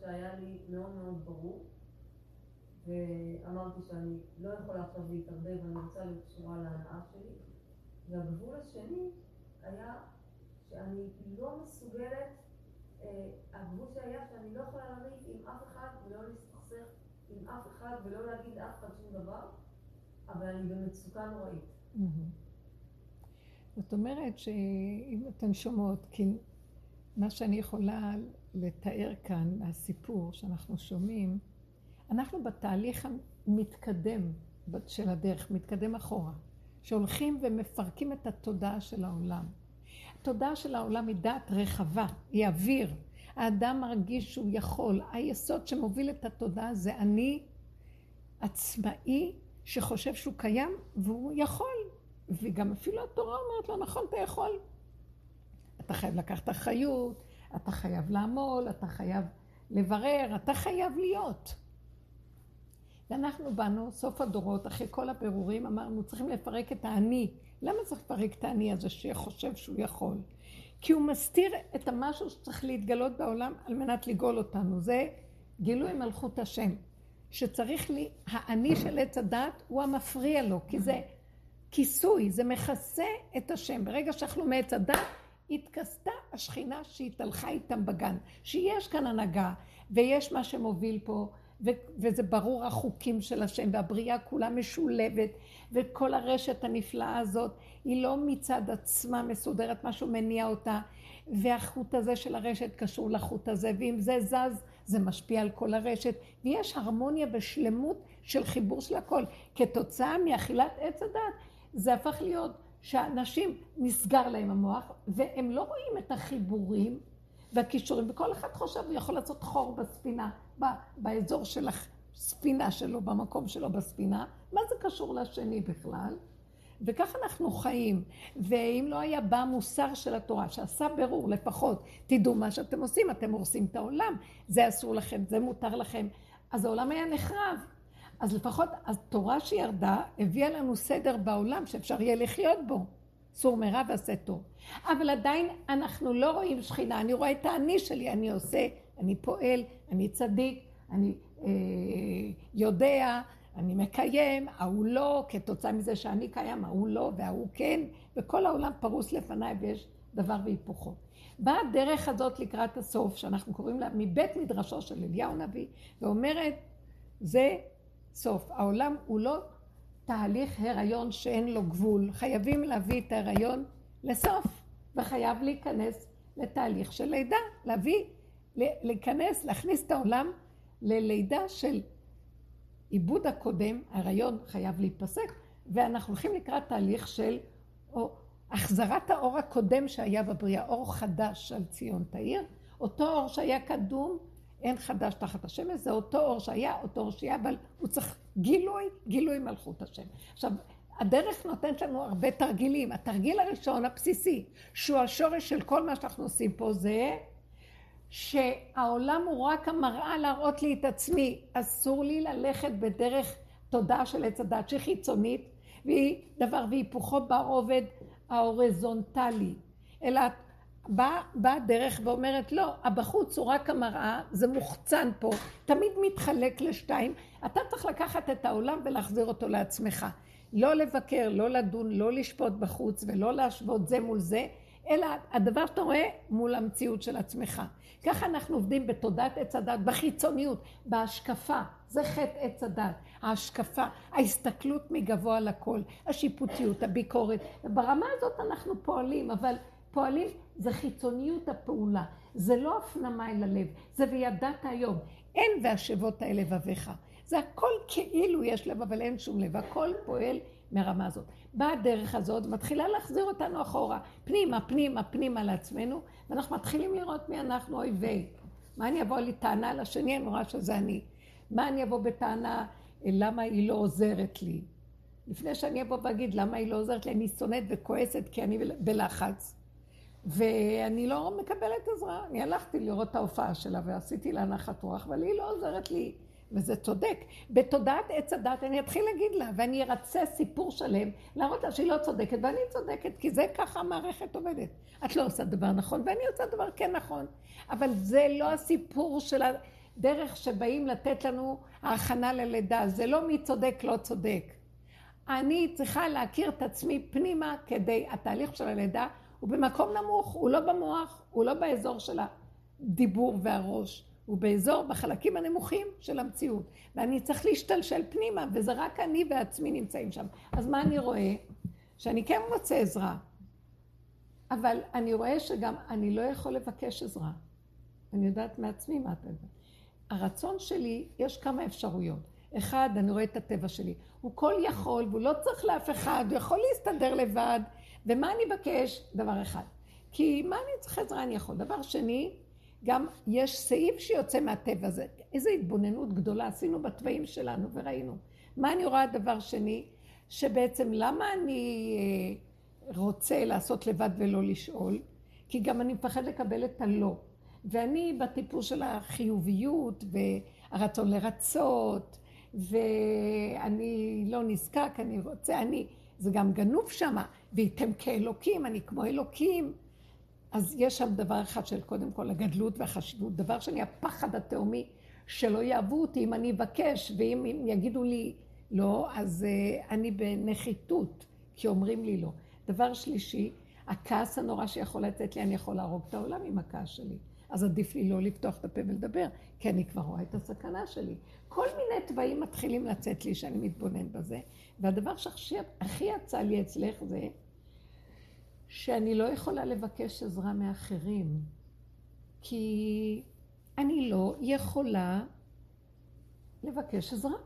שהיה לי מאוד מאוד ברור, ואמרתי שאני לא יכולה עכשיו להתערבב, אני רוצה להיות קשורה להנאה שלי. והגבול השני היה שאני לא מסוגלת, אה, הגבול שהיה שאני לא יכולה לריב עם אף אחד ולא להסתכסך עם אף אחד ולא להגיד אף אחד שום דבר, אבל אני במצוקה נוראית. זאת אומרת שאם אתן שומעות, כי מה שאני יכולה לתאר כאן, הסיפור שאנחנו שומעים, אנחנו בתהליך המתקדם של הדרך, מתקדם אחורה, שהולכים ומפרקים את התודעה של העולם. התודעה של העולם היא דעת רחבה, היא אוויר. האדם מרגיש שהוא יכול. היסוד שמוביל את התודעה זה אני עצמאי שחושב שהוא קיים והוא יכול. וגם אפילו התורה אומרת לו, נכון, אתה יכול. אתה חייב לקחת אחריות, אתה חייב לעמול, אתה חייב לברר, אתה חייב להיות. ואנחנו באנו, סוף הדורות, אחרי כל הבירורים, אמרנו, צריכים לפרק את האני. למה צריך לפרק את האני הזה שחושב שהוא יכול? כי הוא מסתיר את המשהו שצריך להתגלות בעולם על מנת לגאול אותנו. זה גילוי מלכות השם. שצריך לי, האני של עץ הדת הוא המפריע לו, כי זה כיסוי, זה מכסה את השם. ברגע שאכלו מעץ הדת, התכסתה השכינה שהתהלכה איתם בגן. שיש כאן הנהגה, ויש מה שמוביל פה, ו- וזה ברור החוקים של השם, והבריאה כולה משולבת, וכל הרשת הנפלאה הזאת, היא לא מצד עצמה מסודרת, משהו מניע אותה, והחוט הזה של הרשת קשור לחוט הזה, ואם זה זז, זה משפיע על כל הרשת, ויש הרמוניה ושלמות של חיבור של הכל. כתוצאה מאכילת עץ הדת, זה הפך להיות שאנשים נסגר להם המוח, והם לא רואים את החיבורים והכישורים, וכל אחד חושב, הוא יכול לעשות חור בספינה, באזור של הספינה שלו, במקום שלו בספינה, מה זה קשור לשני בכלל? וכך אנחנו חיים. ואם לא היה בא מוסר של התורה, שעשה ברור לפחות, תדעו מה שאתם עושים, אתם הורסים את העולם, זה אסור לכם, זה מותר לכם, אז העולם היה נחרב. אז לפחות התורה שירדה הביאה לנו סדר בעולם שאפשר יהיה לחיות בו. סור מרע ועשה טוב. אבל עדיין אנחנו לא רואים שכינה, אני רואה את האני שלי, אני עושה, אני פועל, אני צדיק, אני אה, יודע, אני מקיים, ההוא לא, כתוצאה מזה שאני קיים, ההוא לא וההוא כן, וכל העולם פרוס לפניי ויש דבר והיפוכו. באה הדרך הזאת לקראת הסוף, שאנחנו קוראים לה מבית מדרשו של אליהו הנביא, ואומרת, זה סוף. העולם הוא לא תהליך הריון שאין לו גבול. חייבים להביא את ההריון לסוף, וחייב להיכנס לתהליך של לידה, להביא, להיכנס, להכניס את העולם ללידה של עיבוד הקודם, ההריון חייב להיפסק, ואנחנו הולכים לקראת תהליך של או, החזרת האור הקודם שהיה בבריאה, אור חדש על ציון תאיר, אותו אור שהיה קדום אין חדש תחת השמש, זה אותו אור שהיה, אותו אור שיהיה, אבל הוא צריך גילוי, גילוי מלכות השם. עכשיו, הדרך נותנת לנו הרבה תרגילים. התרגיל הראשון, הבסיסי, שהוא השורש של כל מה שאנחנו עושים פה, זה שהעולם הוא רק המראה להראות לי את עצמי. אסור לי ללכת בדרך תודעה של עץ הדת שהיא חיצונית, והיא דבר והיפוכו ברובד ההורזונטלי, אלא באה בא דרך ואומרת, לא, הבחוץ הוא רק המראה, זה מוחצן פה, תמיד מתחלק לשתיים, אתה צריך לקחת את העולם ולהחזיר אותו לעצמך. לא לבקר, לא לדון, לא לשפוט בחוץ ולא להשוות זה מול זה, אלא הדבר שאתה רואה מול המציאות של עצמך. ככה אנחנו עובדים בתודעת עץ הדת, בחיצוניות, בהשקפה. זה חטא עץ הדת, ההשקפה, ההסתכלות מגבוה לכל, השיפוטיות, הביקורת. ברמה הזאת אנחנו פועלים, אבל פועלים זה חיצוניות הפעולה, זה לא הפנמה אל הלב, זה וידעת היום. אין והשבות האל לבביך. זה הכל כאילו יש לב, אבל אין שום לב, הכל פועל מהרמה הזאת. באה הדרך הזאת, מתחילה להחזיר אותנו אחורה, פנימה, פנימה, פנימה לעצמנו, ואנחנו מתחילים לראות מי אנחנו אויבי. מה אני אבוא לי טענה לשני, אני רואה שזה אני. מה אני אבוא בטענה, למה היא לא עוזרת לי? לפני שאני אבוא ואגיד למה היא לא עוזרת לי, אני שונאת וכועסת כי אני בלחץ. ואני לא מקבלת עזרה. אני הלכתי לראות את ההופעה שלה ועשיתי לה נחת רוח, אבל היא לא עוזרת לי, וזה צודק. בתודעת עץ הדת אני אתחיל להגיד לה, ואני ארצה סיפור שלם, להראות לה שהיא לא צודקת, ואני צודקת, כי זה ככה המערכת עובדת. את לא עושה דבר נכון, ואני עושה דבר כן נכון. אבל זה לא הסיפור של ה... דרך שבאים לתת לנו ההכנה ללידה. זה לא מי צודק, לא צודק. אני צריכה להכיר את עצמי פנימה כדי, התהליך של הלידה הוא במקום נמוך, הוא לא במוח, הוא לא באזור של הדיבור והראש, הוא באזור, בחלקים הנמוכים של המציאות. ואני צריך להשתלשל פנימה, וזה רק אני ועצמי נמצאים שם. אז מה אני רואה? שאני כן מוצא עזרה, אבל אני רואה שגם אני לא יכול לבקש עזרה. אני יודעת מעצמי מה אתה יודע. הרצון שלי, יש כמה אפשרויות. אחד, אני רואה את הטבע שלי. הוא כל יכול, והוא לא צריך לאף אחד, הוא יכול להסתדר לבד. ומה אני אבקש? דבר אחד. כי מה אני צריך עזרה אני יכול. דבר שני, גם יש סעיף שיוצא מהטבע הזה. איזו התבוננות גדולה עשינו בתוואים שלנו וראינו. מה אני רואה דבר שני? שבעצם למה אני אה, רוצה לעשות לבד ולא לשאול? כי גם אני מפחד לקבל את הלא. ואני בטיפוס של החיוביות והרצון לרצות, ואני לא נזקק, אני רוצה, אני, זה גם גנוב שמה, וייתם כאלוקים, אני כמו אלוקים. אז יש שם דבר אחד של קודם כל הגדלות והחשיבות. דבר שני, הפחד התהומי שלא יאהבו אותי אם אני אבקש, ואם יגידו לי לא, אז uh, אני בנחיתות, כי אומרים לי לא. דבר שלישי, הכעס הנורא שיכול לצאת לי, אני יכול להרוג את העולם עם הכעס שלי. אז עדיף לי לא לפתוח את הפה ולדבר, כי אני כבר רואה את הסכנה שלי. כל מיני תוואים מתחילים לצאת לי שאני מתבונן בזה. והדבר שהכי יצא לי אצלך זה שאני לא יכולה לבקש עזרה מאחרים, כי אני לא יכולה לבקש עזרה.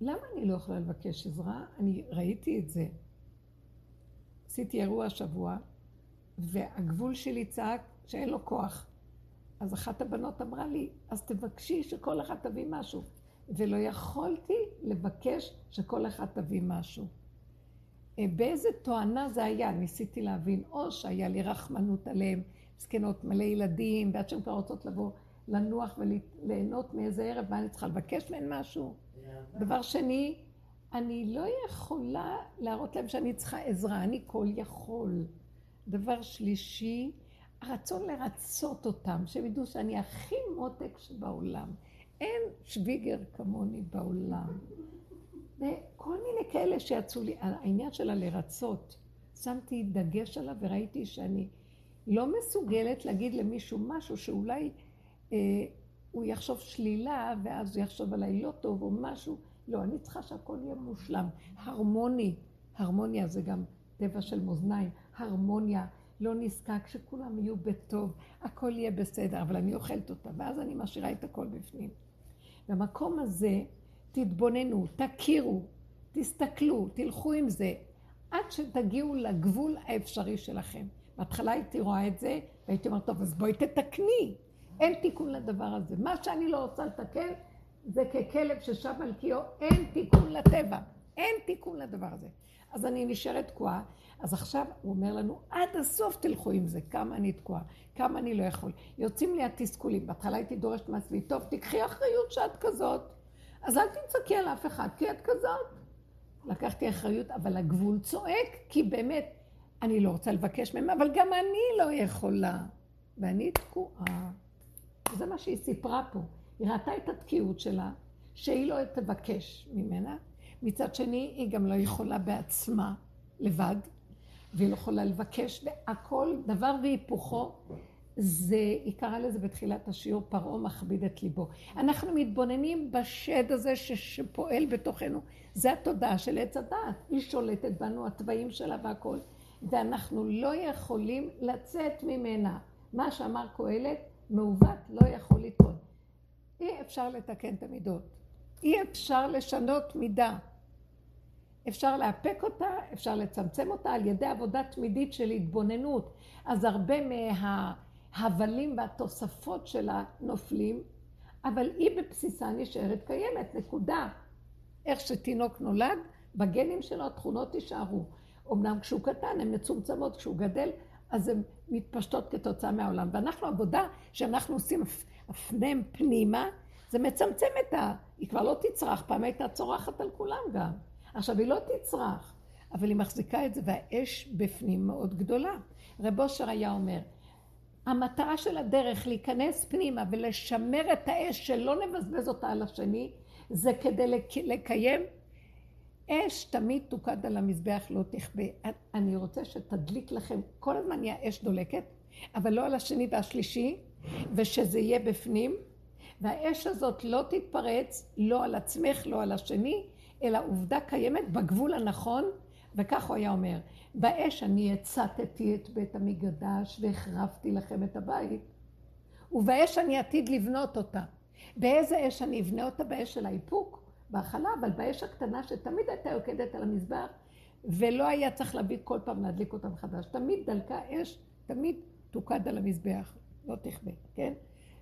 למה אני לא יכולה לבקש עזרה? אני ראיתי את זה. עשיתי אירוע השבוע, והגבול שלי צעק שאין לו כוח. אז אחת הבנות אמרה לי, אז תבקשי שכל אחד תביא משהו. ולא יכולתי לבקש שכל אחד תביא משהו. אה, באיזה תואנה זה היה? ניסיתי להבין. או שהיה לי רחמנות עליהם, זקנות מלא ילדים, ועד שהן כבר רוצות לבוא לנוח וליהנות מאיזה ערב, מה אני צריכה לבקש מהן משהו? דבר שני, אני לא יכולה להראות להם שאני צריכה עזרה, אני כל יכול. דבר שלישי, הרצון לרצות אותם, שהם ידעו שאני הכי מותק שבעולם. אין שוויגר כמוני בעולם. וכל מיני כאלה שיצאו לי, העניין של הלרצות, שמתי דגש עליו וראיתי שאני לא מסוגלת להגיד למישהו משהו שאולי אה, הוא יחשוב שלילה ואז הוא יחשוב עליי לא טוב או משהו. לא, אני צריכה שהכל יהיה מושלם, הרמוני. הרמוניה זה גם טבע של מאזניים, הרמוניה. לא נזקק שכולם יהיו בטוב, הכל יהיה בסדר, אבל אני אוכלת אותה, ואז אני משאירה את הכל בפנים. במקום הזה, תתבוננו, תכירו, תסתכלו, תלכו עם זה, עד שתגיעו לגבול האפשרי שלכם. בהתחלה הייתי רואה את זה, והייתי אומרת, טוב, אז בואי תתקני. אין תיקון לדבר הזה. מה שאני לא רוצה לתקן, זה ככלב ששב על קיאו, אין תיקון לטבע. אין תיקון לדבר הזה. אז אני נשארת תקועה. אז עכשיו הוא אומר לנו, עד הסוף תלכו עם זה, כמה אני תקועה, כמה אני לא יכול. יוצאים לי התסכולים. בהתחלה הייתי דורשת מעצמי, טוב, תקחי אחריות שאת כזאת. אז אל תצעקי על אף אחד, כי את כזאת. לקחתי אחריות, אבל הגבול צועק, כי באמת, אני לא רוצה לבקש מהם, אבל גם אני לא יכולה. ואני תקועה. זה מה שהיא סיפרה פה. היא ראתה את התקיעות שלה, שהיא לא תבקש ממנה. מצד שני, היא גם לא יכולה בעצמה, לבד, והיא לא יכולה לבקש, והכל, דבר והיפוכו, זה, היא קראה לזה בתחילת השיעור, פרעה מכביד את ליבו. אנחנו מתבוננים בשד הזה שפועל בתוכנו. זה התודעה של עץ הדעת. היא שולטת בנו, התוואים שלה והכל. ואנחנו לא יכולים לצאת ממנה. מה שאמר קהלת, מעוות לא יכול לטעון. אי אפשר לתקן את המידות. אי אפשר לשנות מידה. אפשר לאפק אותה, אפשר לצמצם אותה על ידי עבודה תמידית של התבוננות. אז הרבה מההבלים והתוספות שלה נופלים, אבל היא בבסיסה נשארת קיימת, נקודה. איך שתינוק נולד, בגנים שלו התכונות יישארו. אמנם כשהוא קטן הן מצומצמות, כשהוא גדל אז הן מתפשטות כתוצאה מהעולם. ואנחנו, עבודה שאנחנו עושים הפנם פנימה, זה מצמצם את ה... היא כבר לא תצרח, פעם הייתה צורחת על כולם גם. עכשיו, היא לא תצרח, אבל היא מחזיקה את זה, והאש בפנים מאוד גדולה. רב אושר היה אומר, המטרה של הדרך להיכנס פנימה ולשמר את האש שלא נבזבז אותה על השני, זה כדי לקיים אש תמיד תוקד על המזבח לא תכבה. אני רוצה שתדליק לכם, כל הזמן יהיה אש דולקת, אבל לא על השני והשלישי, ושזה יהיה בפנים, והאש הזאת לא תתפרץ, לא על עצמך, לא על השני, אלא עובדה קיימת בגבול הנכון, וכך הוא היה אומר, באש אני הצתתי את בית המקדש והחרבתי לכם את הבית, ובאש אני עתיד לבנות אותה. באיזה אש אני אבנה אותה? באש של האיפוק, בהכלה, אבל באש הקטנה שתמיד הייתה יוקדת על המזבח, ולא היה צריך להביא כל פעם להדליק אותה מחדש. תמיד דלקה אש, תמיד תוקד על המזבח, לא תכבה, כן?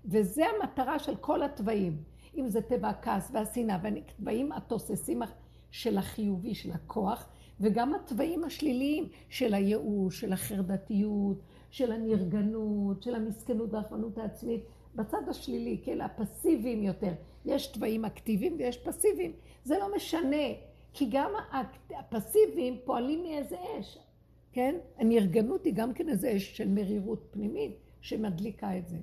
וזה המטרה של כל התוואים. אם זה טבע הכעס והשנאה והתוואים התוססים של החיובי, של הכוח, וגם התוואים השליליים של הייאוש, של החרדתיות, של הנרגנות, של המסכנות והאחרנות העצמית, בצד השלילי, כן, הפסיביים יותר. יש תוואים אקטיביים ויש פסיביים. זה לא משנה, כי גם הפסיביים פועלים מאיזה אש, כן? הנרגנות היא גם כן איזה אש של מרירות פנימית שמדליקה את זה.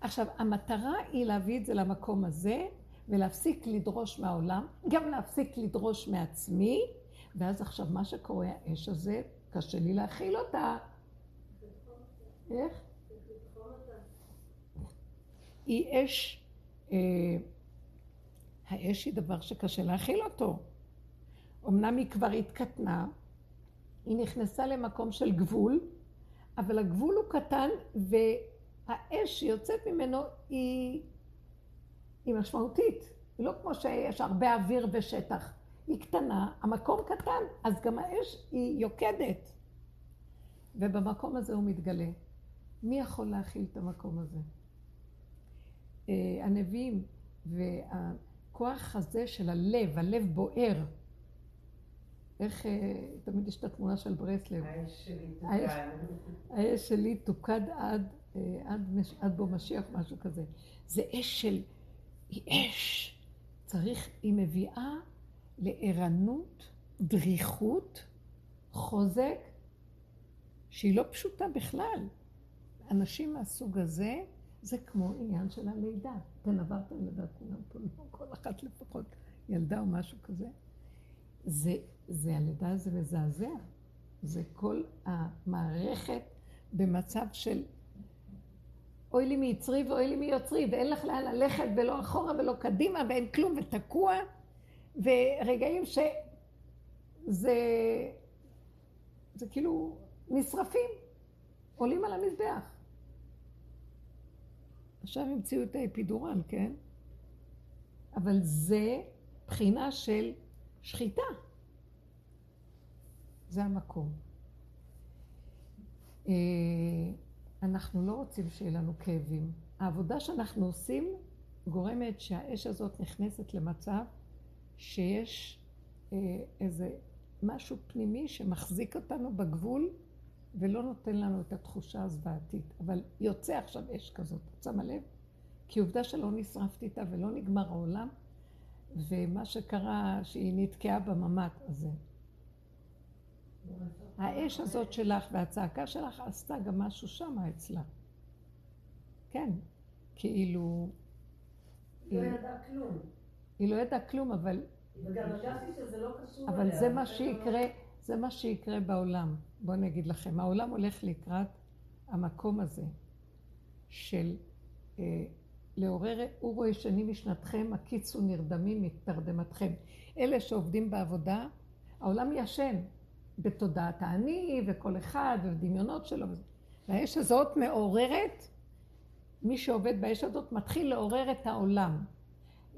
עכשיו, המטרה היא להביא את זה למקום הזה, ולהפסיק לדרוש מהעולם, גם להפסיק לדרוש מעצמי, ואז עכשיו מה שקורה, האש הזה, קשה לי להכיל אותה. איך? היא אש, אה, האש היא דבר שקשה להכיל אותו. אמנם היא כבר התקטנה, היא נכנסה למקום של גבול, אבל הגבול הוא קטן והאש שיוצאת ממנו היא, היא משמעותית. היא לא כמו שיש הרבה אוויר ושטח. היא קטנה, המקום קטן, אז גם האש היא יוקדת. ובמקום הזה הוא מתגלה. מי יכול להכיל את המקום הזה? אה, הנביאים והכוח הזה של הלב, הלב בוער. איך, אה, תמיד יש את התמונה של ברסלב. האש שלי תוקד. האש שלי תוקד עד, אה, עד, עד בו משיח, משהו כזה. זה אש של, היא אש. צריך, היא מביאה לערנות, דריכות, חוזק, שהיא לא פשוטה בכלל. אנשים מהסוג הזה, זה כמו עניין של הלידה. אתן עברתם לידה כולם פה, לא כל אחת לפחות ילדה או משהו כזה. זה, זה הלידה הזה מזעזע. זה כל המערכת במצב של אוי לי מיצרי ואוי לי מיוצרי, ואין לך לאן ללכת ולא אחורה ולא קדימה ואין כלום ותקוע, ורגעים שזה זה כאילו נשרפים, עולים על המזבח. עכשיו המציאו את האפידורל, כן? אבל זה בחינה של שחיטה. זה המקום. אנחנו לא רוצים שיהיה לנו כאבים. העבודה שאנחנו עושים גורמת שהאש הזאת נכנסת למצב שיש אה, איזה משהו פנימי שמחזיק אותנו בגבול ולא נותן לנו את התחושה הזוועתית. אבל יוצא עכשיו אש כזאת, את שמה לב? כי עובדה שלא נשרפתי איתה ולא נגמר העולם, ומה שקרה, שהיא נתקעה בממ"ט הזה. האש הזאת שלך והצעקה שלך עשתה גם משהו שמה אצלה. כן, כאילו... היא לא ידעה כלום. היא לא ידעה כלום, אבל... וגם הרגשתי שזה לא קשור אליה. אבל זה מה שיקרה, זה מה שיקרה בעולם. בואו אני אגיד לכם, העולם הולך לקראת המקום הזה של אה, לעורר, הוא רואה שני משנתכם, הקיצו נרדמים מתרדמתכם. אלה שעובדים בעבודה, העולם ישן, בתודעת האני וכל אחד ובדמיונות שלו. והאש הזאת מעוררת, מי שעובד באש הזאת מתחיל לעורר את העולם.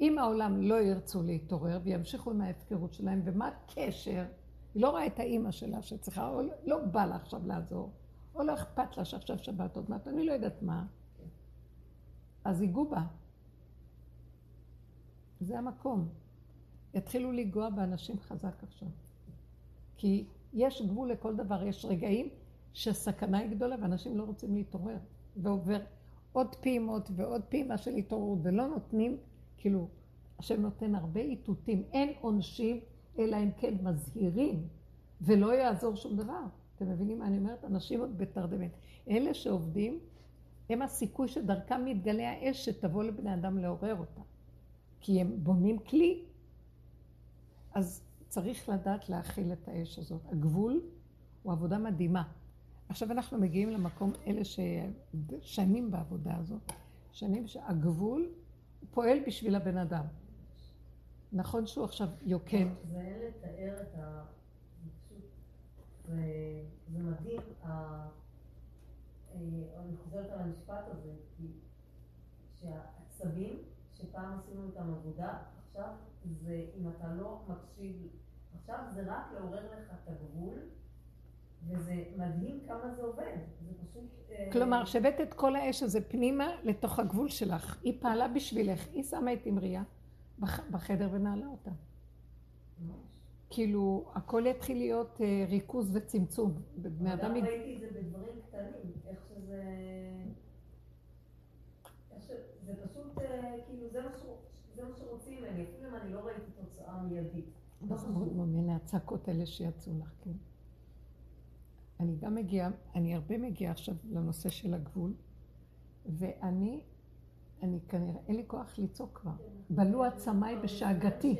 אם העולם לא ירצו להתעורר וימשיכו עם ההפקרות שלהם, ומה הקשר? היא לא רואה את האימא שלה שצריכה, או לא בא לה עכשיו לעזור, או לא אכפת לה שעכשיו שבת עוד מעט, אני לא יודעת מה. אז ייגעו בה. זה המקום. יתחילו לנגוע באנשים חזק עכשיו. כי יש גבול לכל דבר, יש רגעים שהסכנה היא גדולה ואנשים לא רוצים להתעורר. ועובר עוד פעימות ועוד פעימה של התעוררות, ולא נותנים, כאילו, השם נותן הרבה איתותים. אין עונשים, אלא אם כן מזהירים, ולא יעזור שום דבר. אתם מבינים מה אני אומרת? אנשים עוד בתרדמת. אלה שעובדים, הם הסיכוי שדרכם מתגלה האש שתבוא לבני אדם לעורר אותה. כי הם בונים כלי. אז צריך לדעת להכיל את האש הזאת. הגבול הוא עבודה מדהימה. עכשיו אנחנו מגיעים למקום, אלה ששנים בעבודה הזאת, שנים שהגבול פועל בשביל הבן אדם. נכון שהוא עכשיו יוקד. זה לתאר את ה... זה, זה מדהים, אה, אני חוזרת על המשפט הזה, כי שהעצבים שפעם עשינו איתם עבודה, עכשיו זה, אם אתה לא מקשיב, עכשיו זה רק לעורר לך את הגבול, וזה מדהים כמה זה עובד, זה פשוט... אה, כלומר, שהבאת את כל האש הזה פנימה לתוך הגבול שלך, היא פעלה בשבילך, היא שמה את אמריה בחדר ונעלה אותה. כאילו, הכל יתחיל להיות אה, ריכוז וצמצום. בני אדם... אבל ראיתי את זה בדברים קטנים, איך שזה... זה פשוט, אה, כאילו, זה מה שרוצים ממני, אפילו אם אני לא ראיתי תוצאה מיידית. מהנה הצעקות האלה שיצאו לך, כן. אני גם מגיעה, אני הרבה מגיעה עכשיו לנושא של הגבול, ואני, אני כנראה, אין לי כוח לצעוק כבר. בלו עצמיי בשאגתי.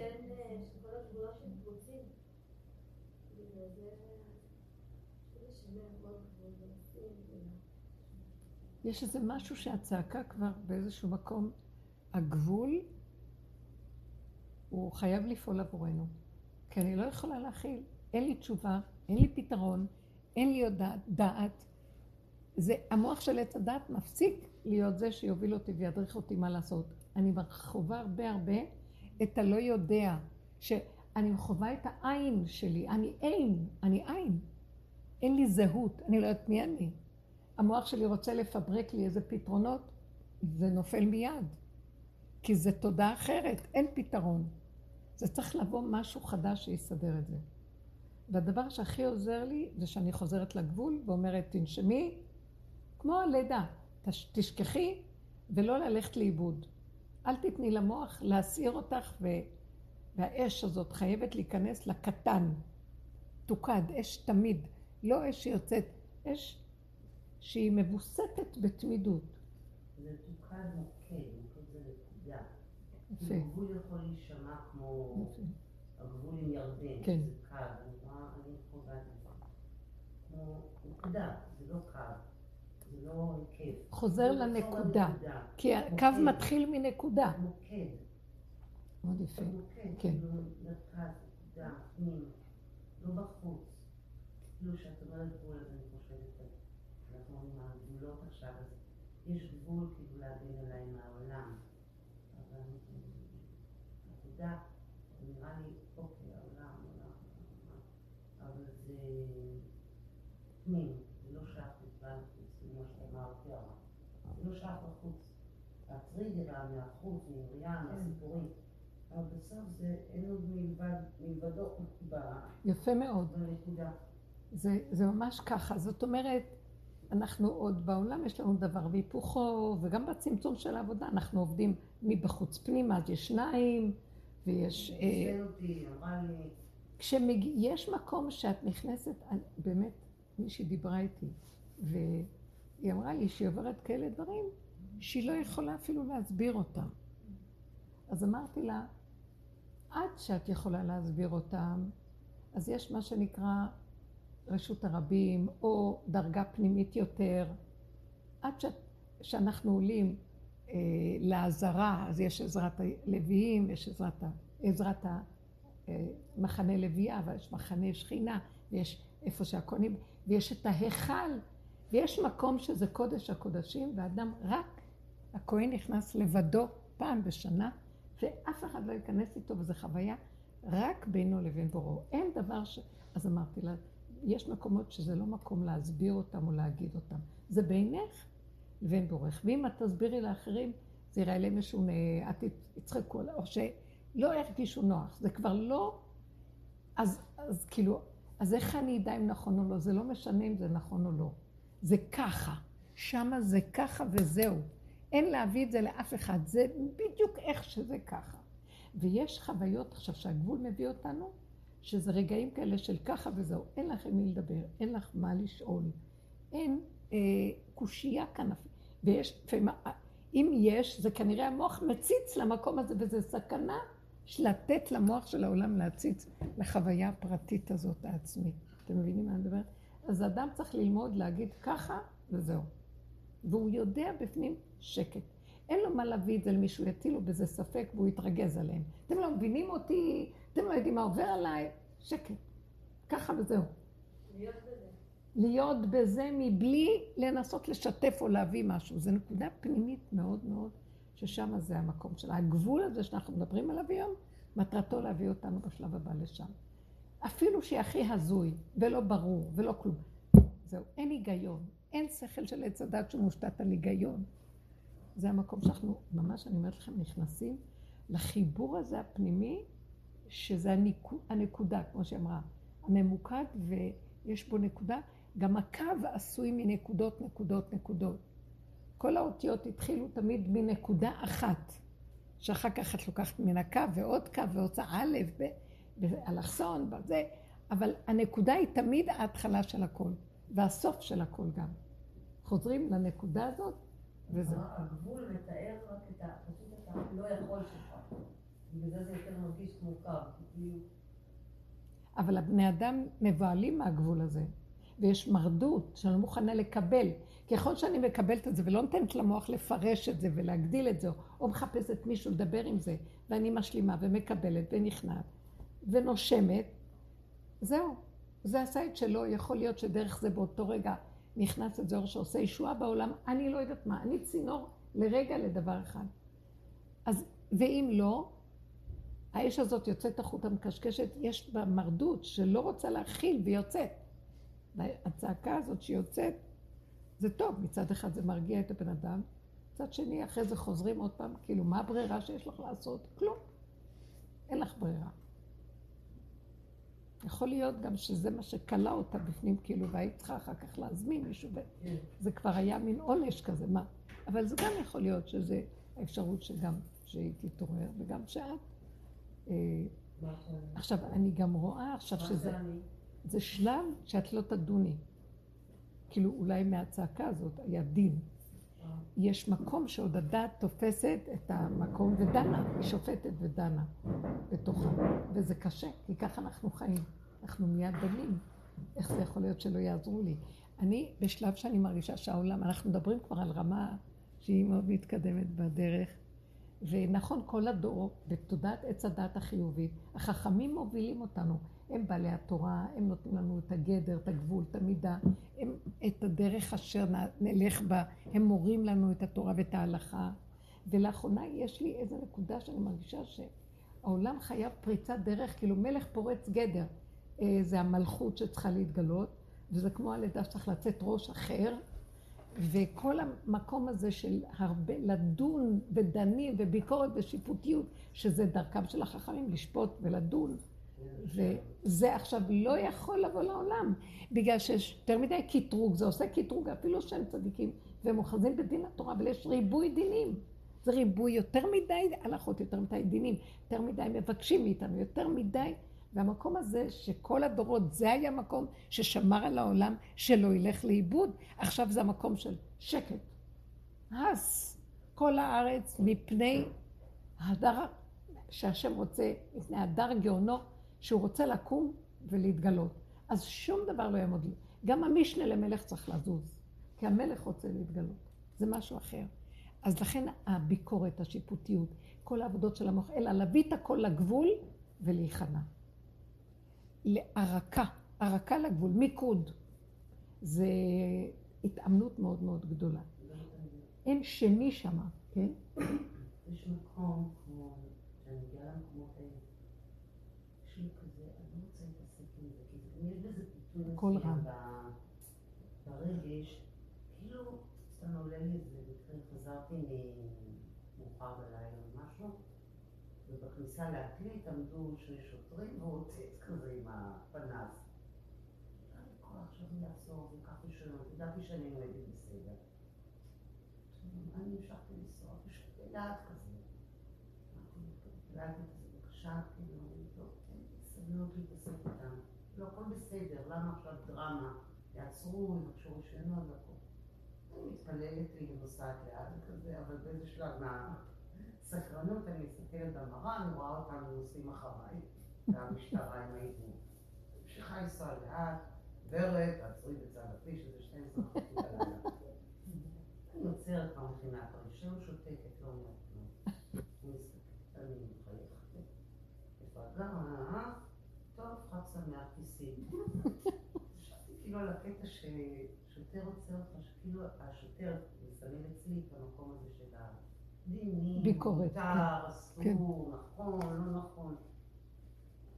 יש איזה משהו שהצעקה כבר באיזשהו מקום, הגבול, הוא חייב לפעול עבורנו. כי אני לא יכולה להכיל. אין לי תשובה, אין לי פתרון, אין לי עוד דעת. זה, המוח של עץ הדעת מפסיק להיות זה שיוביל אותי וידריך אותי מה לעשות. אני חווה הרבה הרבה את הלא יודע, שאני חווה את העין שלי, אני אין, אני עין. אין לי זהות, אני לא יודעת מי אני. המוח שלי רוצה לפברק לי איזה פתרונות, זה נופל מיד. כי זה תודעה אחרת, אין פתרון. זה צריך לבוא משהו חדש שיסדר את זה. והדבר שהכי עוזר לי זה שאני חוזרת לגבול ואומרת, תנשמי, כמו הלידה, תשכחי ולא ללכת לאיבוד. אל תתני למוח להסעיר אותך, ו... והאש הזאת חייבת להיכנס לקטן. תוקד, אש תמיד, לא אש שיוצאת, אש שהיא מבוסתת בתמידות. זה תוקד מוקד, מוקד זה נקודה. יפה. הגבול יכול להישמע כמו הגבול עם ירדן, כן. זה קו, אני חווה את זה. כמו נקודה, זה לא קו. זה לא היקף. חוזר לנקודה. כי הקו מתחיל מנקודה. מוקד. מאוד יפה. מוקד, כן. כאילו לא בחוץ. כאילו שאת אומרת גבול, אז אני חושבת אנחנו עם הגבולות עכשיו, אז יש גבול כאילו להגן עליי מהעולם. אבל עבודה, נראה לי, אוקיי, העולם, העולם, אבל זה פנים, זה לא שייך בכלל, כמו שאמרתי, זה לא שייך בחוץ. הטריגר מהחוץ, מרים, מהסיפורים. אבל בסוף זה אין עוד מלבדו יפה מאוד. בנקודה. זה, זה ממש ככה. זאת אומרת, אנחנו עוד בעולם, יש לנו דבר והיפוכו, וגם בצמצום של העבודה אנחנו עובדים מבחוץ פנימה, אז יש שניים, ויש... אה, כשיש מקום שאת נכנסת, באמת, מישהי דיברה איתי, והיא אמרה לי שהיא עוברת כאלה דברים, שהיא לא יכולה אפילו להסביר אותם. אז אמרתי לה, עד שאת יכולה להסביר אותם, אז יש מה שנקרא רשות הרבים, או דרגה פנימית יותר. עד ש... שאנחנו עולים אה, לעזרה, אז יש עזרת הלוויים, יש עזרת, עזרת המחנה אה, לוויה, אבל יש מחנה שכינה, ויש איפה שהכהנים, ויש את ההיכל, ויש מקום שזה קודש הקודשים, ואדם רק, הכהן נכנס לבדו פעם בשנה, ואף אחד לא ייכנס איתו, וזו חוויה רק בינו לבין בוראו. אין דבר ש... אז אמרתי לה, יש מקומות שזה לא מקום להסביר אותם או להגיד אותם. זה בינך לבין בורך. ואם את תסבירי לאחרים, זה יראה להם משונה, את תצחקו, או שלא ירגישו נוח. זה כבר לא... אז, אז כאילו, אז איך אני אדע אם נכון או לא? זה לא משנה אם זה נכון או לא. זה ככה. שמה זה ככה וזהו. אין להביא את זה לאף אחד. זה בדיוק איך שזה ככה. ויש חוויות עכשיו שהגבול מביא אותנו, שזה רגעים כאלה של ככה וזהו, אין לך עם מי לדבר, אין לך מה לשאול, אין אה, קושייה כאן, ויש, אם יש, זה כנראה המוח מציץ למקום הזה, וזה סכנה לתת למוח של העולם להציץ לחוויה הפרטית הזאת העצמית. אתם מבינים מה אני מדברת? אז אדם צריך ללמוד להגיד ככה, וזהו. והוא יודע בפנים שקט. אין לו מה להביא את זה למישהו, יטילו בזה ספק והוא יתרגז עליהם. אתם לא מבינים אותי, אתם לא יודעים מה עובר עליי, שקט. ככה וזהו. להיות בזה. להיות בזה מבלי לנסות לשתף או להביא משהו. זו נקודה פנימית מאוד מאוד, ששם זה המקום שלה. הגבול הזה שאנחנו מדברים עליו היום, מטרתו להביא אותנו בשלב הבא לשם. אפילו שהיא הכי הזוי, ולא ברור, ולא כלום. זהו, אין היגיון. אין שכל של עץ הדת שמושתת על היגיון. זה המקום שאנחנו, ממש, אני אומרת לכם, נכנסים לחיבור הזה הפנימי, שזה הניקוד, הנקודה, כמו שאמרה, הממוקד, ויש בו נקודה. גם הקו עשוי מנקודות, נקודות, נקודות. כל האותיות התחילו תמיד מנקודה אחת, שאחר כך את לוקחת מן הקו ועוד קו ועוד א', באלכסון, בזה, אבל הנקודה היא תמיד ההתחלה של הכל, והסוף של הכל גם. חוזרים לנקודה הזאת, וזהו. הגבול מתאר רק את ה... פשוט את הלא יכול שלך. בגלל זה יותר מרגיש מורכב. כאילו- אבל הבני אדם מבוהלים מהגבול הזה, ויש מרדות שאני לא מוכנה לקבל. ככל שאני מקבלת את זה ולא נותנת למוח לפרש את זה ולהגדיל את זה, או מחפשת מישהו לדבר עם זה, ואני משלימה ומקבלת ונכנעת ונושמת, זהו, זה עשה את שלו, יכול להיות שדרך זה באותו רגע נכנס את זוהר שעושה ישועה בעולם, אני לא יודעת מה, אני צינור לרגע לדבר אחד. אז, ואם לא, האש הזאת יוצאת החוט המקשקשת, יש בה מרדות שלא רוצה להכיל ויוצאת. והצעקה הזאת שיוצאת, זה טוב, מצד אחד זה מרגיע את הבן אדם, מצד שני, אחרי זה חוזרים עוד פעם, כאילו, מה הברירה שיש לך לעשות? כלום. אין לך ברירה. יכול להיות גם שזה מה שכלה אותה בפנים, כאילו, והיית צריכה אחר כך להזמין מישהו, וזה כבר היה מין עונש כזה, מה? אבל זה גם יכול להיות שזה האפשרות שגם, שהיא תתעורר, וגם שאת. אה, עכשיו, אני גם רואה עכשיו שזה... זה שלב שאת לא תדוני. כאילו, אולי מהצעקה הזאת היה דין. יש מקום שעוד הדעת תופסת את המקום ודנה, היא שופטת ודנה בתוכה. וזה קשה, כי ככה אנחנו חיים. אנחנו מיד דנים. איך זה יכול להיות שלא יעזרו לי? אני, בשלב שאני מרגישה שהעולם, אנחנו מדברים כבר על רמה שהיא מאוד מתקדמת בדרך, ונכון, כל הדור, בתודעת עץ הדת החיובית, החכמים מובילים אותנו. הם בעלי התורה, הם נותנים לנו את הגדר, את הגבול, את המידה, הם את הדרך אשר נלך בה, הם מורים לנו את התורה ואת ההלכה. ולאחרונה יש לי איזו נקודה שאני מרגישה שהעולם חייב פריצת דרך, כאילו מלך פורץ גדר. אה, זה המלכות שצריכה להתגלות, וזה כמו הלידה שצריך לצאת ראש אחר, וכל המקום הזה של הרבה, לדון ודנים וביקורת ושיפוטיות, שזה דרכם של החכמים, לשפוט ולדון. וזה עכשיו לא יכול לבוא לעולם, בגלל שיש יותר מדי קטרוג, זה עושה קטרוג אפילו שהם צדיקים, והם אוחזים בדין התורה, אבל יש ריבוי דינים. זה ריבוי יותר מדי הלכות, יותר מדי דינים, יותר מדי מבקשים מאיתנו, יותר מדי והמקום הזה, שכל הדורות, זה היה מקום ששמר על העולם שלא ילך לאיבוד, עכשיו זה המקום של שקט. הס כל הארץ מפני הדר, שהשם רוצה, מפני הדר גאונו, שהוא רוצה לקום ולהתגלות. אז שום דבר לא יעמוד לי. גם המשנה למלך צריך לזוז, כי המלך רוצה להתגלות. זה משהו אחר. אז לכן הביקורת, השיפוטיות, כל העבודות של המוח, אלא להביא את הכל לגבול ולהיכנע. לערקה, ערקה לגבול, מיקוד. זה התאמנות מאוד מאוד גדולה. אין שני שמה, כן? יש מקום כמו, שאני מגיעה למקומות האלה, יש לי כזה, אני לא רוצה להתעסק עם זה, כי פיתוי מסוים ברגש, כאילו, סתם עולה לי איזה, חזרתי מאוחר בלילה או משהו, ובכניסה להקליט עמדו שני שוטרים והוא כזה עם הפנס. לי עכשיו לעצור וכך לשנות, ידעתי שאני נוהגת בסדר. אני המשכתי לנסוע, פשוט בדעת כזה. אמרתי, כזה, בבקשה, כאילו, טוב, תן סבלנות להתעסק בסדר, למה עכשיו דרמה? יעצרו, יבקשו רישיונות והכל. אני מתפללת לי ונוסעת לאט כזה, אבל באיזה שלב מהסקרנות אני מסתכלת במראה, אני רואה אותם נוסעים אחריי, והמשטרה עם העיבוד. ממשיכה לנסוע לאט, ורד, תעצרי בצד הכביש, שזה 12 חצי בלילה. אני עוצרת את הראשון, שותקת, לא אומרת כלום. הוא מסתכל, אני מחייכת. איפה גרה? טוב, חג שמח, כאילו על הקטע ששוטר עוצר אותך, שכאילו השוטר מסמן אצלי את המקום הזה של הדינים, ביקורת, מותר, כן. אסור, כן. נכון, לא נכון.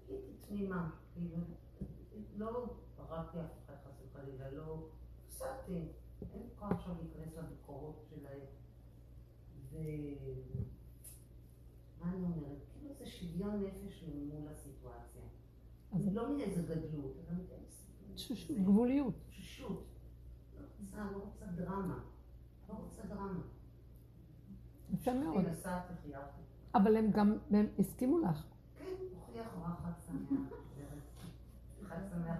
הייתי תמימה, כאילו, לא הרגתי אף אחד חס וחלילה, לא הפסדתי, אין כוח עכשיו להיכנס לביקורות שלהם. ו... מה אני אומרת? כאילו זה שוויון נפש מול הסיטואציה. אז- לא מאיזה גדלות, אלא. תשושות, גבוליות. תשושות. לא רוצה, לא רוצה דרמה. לא רוצה דרמה. יפה מאוד. אבל הם גם, הם הסכימו לך. כן, הוכיח רע חג שמח. חג שמח.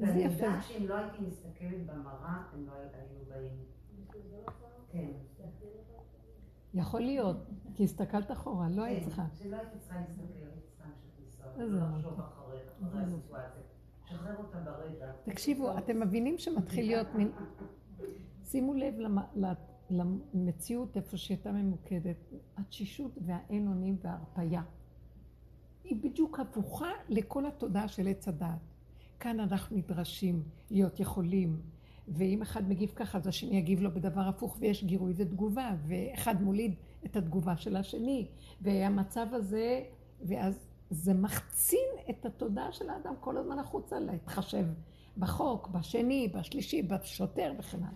איזה ואני. יודעת שאם לא הייתי מסתכלת במראה, הם לא היו באים. כן. יכול להיות, כי הסתכלת אחורה, לא היית כן, צריכה. שלא הייתי צריכה להסתכל, תקשיבו, אתם מבינים שמתחיל להיות מין... שימו לב למ... למציאות איפה שהייתה ממוקדת. התשישות והאין אונים וההרפייה. היא בדיוק הפוכה לכל התודעה של עץ הדעת. כאן אנחנו נדרשים להיות יכולים, ואם אחד מגיב ככה, אז השני יגיב לו בדבר הפוך, ויש גירוי ותגובה, ואחד מוליד את התגובה של השני, והמצב הזה, ואז זה מחצין את התודעה של האדם כל הזמן החוצה להתחשב בחוק, בשני, בשלישי, בשוטר וכן הלאה.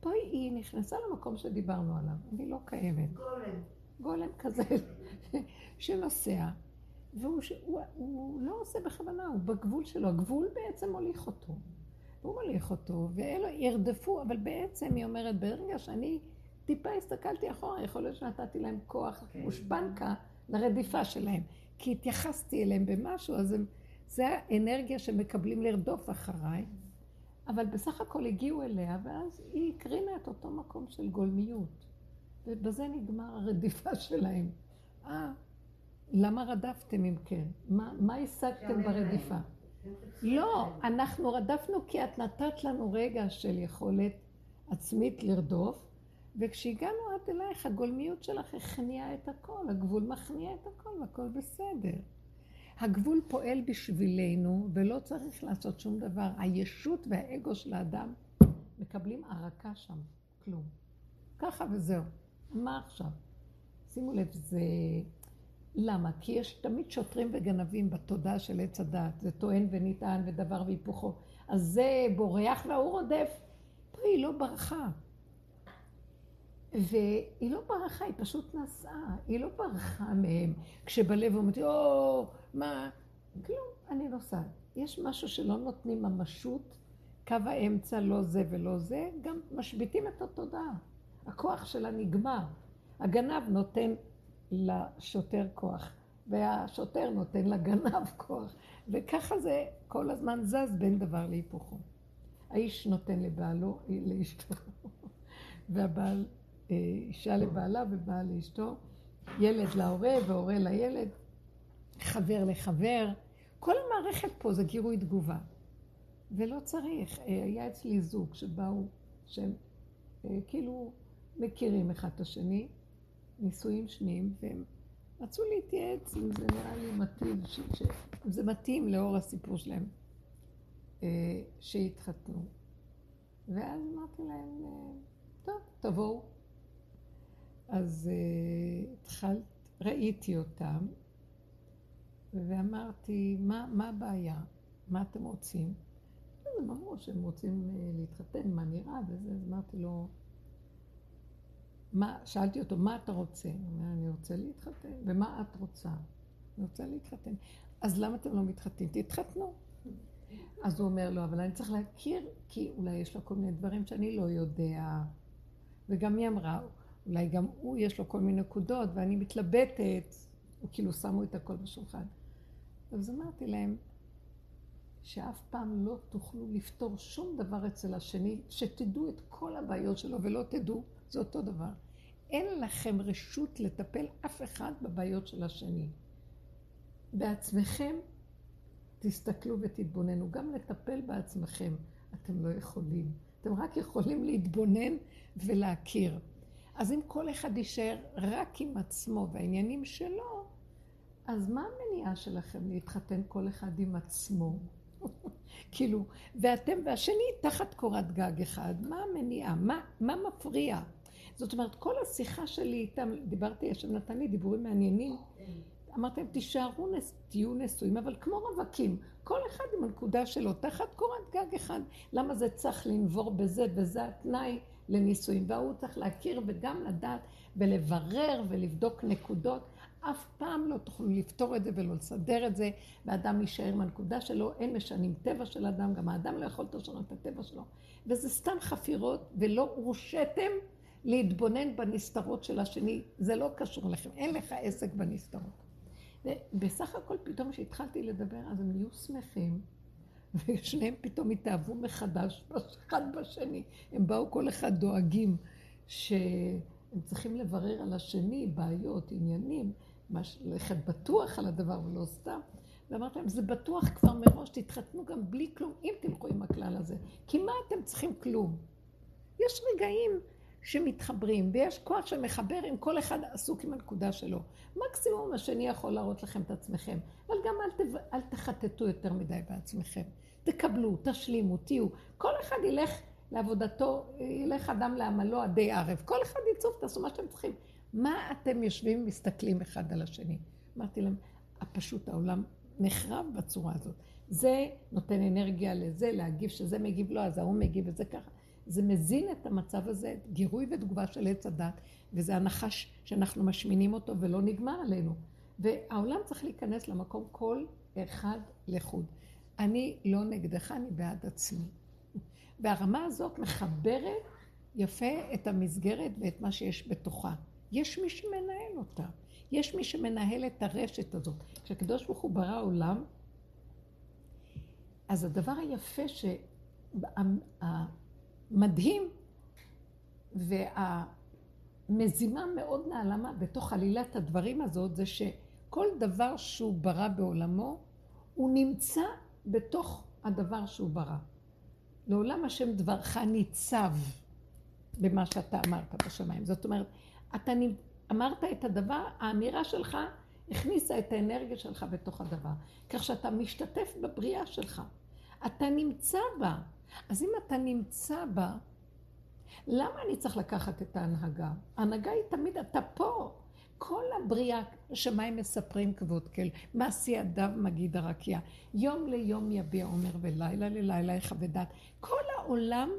פה היא נכנסה למקום שדיברנו עליו, אני לא קיימת. גולם. גולם כזה שנוסע, והוא ש... הוא, הוא לא עושה בכוונה, הוא בגבול שלו, הגבול בעצם מוליך אותו. הוא מוליך אותו, ואלו ירדפו, אבל בעצם היא אומרת, ברגע שאני טיפה הסתכלתי אחורה, יכול להיות שנתתי להם כוח. גושפנקה לרדיפה שלהם. כי התייחסתי אליהם במשהו, אז הם, זה האנרגיה שמקבלים לרדוף אחריי. אבל בסך הכל הגיעו אליה, ואז היא הקרינה את אותו מקום של גולמיות. ובזה נגמר הרדיפה שלהם. אה, למה רדפתם אם כן? מה, מה השגתם. ברדיפה? לא. אנחנו רדפנו כי את נתת לנו רגע של יכולת עצמית לרדוף, וכשהגענו עד אלייך, הגולמיות שלך הכניעה את הכל, הגבול מכניע את הכל, והכל בסדר. הגבול פועל בשבילנו, ולא צריך לעשות שום דבר. הישות והאגו של האדם מקבלים ערקה שם, כלום. ככה וזהו. מה עכשיו? שימו לב, זה... למה? כי יש תמיד שוטרים וגנבים בתודעה של עץ הדת. זה טוען ונטען ודבר והיפוכו. אז זה בורח וההוא רודף. פה היא לא ברחה. והיא לא ברחה, היא פשוט נסעה. היא לא ברחה מהם. כשבלב אומרת, או, מה? כלום, אני נוסעת. יש משהו שלא נותנים ממשות, קו האמצע לא זה ולא זה, גם משביתים את התודעה. הכוח שלה נגמר. הגנב נותן לשוטר כוח, והשוטר נותן לגנב כוח, וככה זה כל הזמן זז בין דבר להיפוכו. האיש נותן לבעלו, לאשתו, והבעל, אישה לבעלה ובעל לאשתו, ילד להורה והורה לילד, חבר לחבר. כל המערכת פה זה גירוי תגובה. ולא צריך. אה, היה אצלי זוג שבאו, שהם אה, כאילו מכירים אחד את השני, נישואים שניים, והם רצו להתייעץ אם זה נראה לי מתאים, ש- ש- אם זה מתאים לאור הסיפור שלהם, אה, שיתחתנו. ואז אמרתי להם, טוב, תבואו. אז אה, התחלת, ראיתי אותם, ואמרתי, מה, מה הבעיה? מה אתם רוצים? אז הם אמרו שהם רוצים אה, להתחתן, מה נראה וזה, אז אמרתי לו, מה, שאלתי אותו, מה אתה רוצה? הוא אומר, אני רוצה להתחתן. ומה את רוצה? אני רוצה להתחתן. אז למה אתם לא מתחתנים? תתחתנו. אז הוא אומר לו, אבל אני צריך להכיר, כי אולי יש לו כל מיני דברים שאני לא יודע. וגם היא אמרה, אולי גם הוא יש לו כל מיני נקודות, ואני מתלבטת. כאילו שמו את הכל בשולחן. אז אמרתי להם, שאף פעם לא תוכלו לפתור שום דבר אצל השני, שתדעו את כל הבעיות שלו ולא תדעו, זה אותו דבר. אין לכם רשות לטפל אף אחד בבעיות של השני. בעצמכם תסתכלו ותתבוננו, גם לטפל בעצמכם אתם לא יכולים. אתם רק יכולים להתבונן ולהכיר. אז אם כל אחד יישאר רק עם עצמו והעניינים שלו, אז מה המניעה שלכם להתחתן כל אחד עם עצמו? כאילו, ואתם והשני תחת קורת גג אחד, מה המניעה? מה, מה מפריע? זאת אומרת, כל השיחה שלי איתם, דיברתי, השם נתן לי דיבורים מעניינים. אמרתי להם, תישארו, תהיו נשואים, אבל כמו רווקים, כל אחד עם הנקודה שלו, תחת קורת גג אחד. למה זה צריך לנבור בזה, וזה התנאי לנישואים, והוא צריך להכיר וגם לדעת ולברר ולבדוק נקודות. אף פעם לא תוכלו לפתור את זה ולא לסדר את זה, ואדם יישאר עם הנקודה שלו, אין משנים טבע של אדם, גם האדם לא יכול לשנות את הטבע שלו. וזה סתם חפירות, ולא הורשיתם להתבונן בנסתרות של השני, זה לא קשור לכם, אין לך עסק בנסתרות. בסך הכל פתאום כשהתחלתי לדבר, אז הם נהיו שמחים, ושניהם פתאום התאהבו מחדש אחד בשני. הם באו כל אחד דואגים שהם צריכים לברר על השני בעיות, עניינים, ללכת בטוח על הדבר ולא סתם. ואמרתי להם, זה בטוח כבר מראש, תתחתנו גם בלי כלום, אם תלכו עם הכלל הזה. כי מה אתם צריכים כלום? יש רגעים שמתחברים, ויש כוח שמחבר אם כל אחד עסוק עם הנקודה שלו. מקסימום השני יכול להראות לכם את עצמכם, אבל גם אל, תב... אל תחטטו יותר מדי בעצמכם. תקבלו, תשלימו, תהיו. כל אחד ילך לעבודתו, ילך אדם לעמלו עדי ערב. כל אחד יצוף, תעשו מה שאתם צריכים. מה אתם יושבים ומסתכלים אחד על השני? אמרתי להם, פשוט העולם נחרב בצורה הזאת. זה נותן אנרגיה לזה, להגיב שזה מגיב לו, אז ההוא מגיב וזה ככה. זה מזין את המצב הזה, גירוי ותגובה של עץ הדת, וזה הנחש שאנחנו משמינים אותו ולא נגמר עלינו. והעולם צריך להיכנס למקום כל אחד לחוד. אני לא נגדך, אני בעד עצמי. והרמה הזאת מחברת יפה את המסגרת ואת מה שיש בתוכה. יש מי שמנהל אותה. יש מי שמנהל את הרשת הזאת. כשהקדוש ברוך הוא ברא עולם, אז הדבר היפה שהמדהים והמזימה מאוד נעלמה בתוך עלילת הדברים הזאת, זה שכל דבר שהוא ברא בעולמו, הוא נמצא בתוך הדבר שהוא ברא. לעולם השם דברך ניצב במה שאתה אמרת בשמיים. זאת אומרת, אתה אמרת את הדבר, האמירה שלך הכניסה את האנרגיה שלך בתוך הדבר. כך שאתה משתתף בבריאה שלך. אתה נמצא בה. אז אם אתה נמצא בה, למה אני צריך לקחת את ההנהגה? ההנהגה היא תמיד, אתה פה. כל הבריאה, השמיים מספרים כבוד כל, מעשי ידיו מגיד הרקיע. יום ליום יביע עומר ולילה ללילה יכבד דת. כל העולם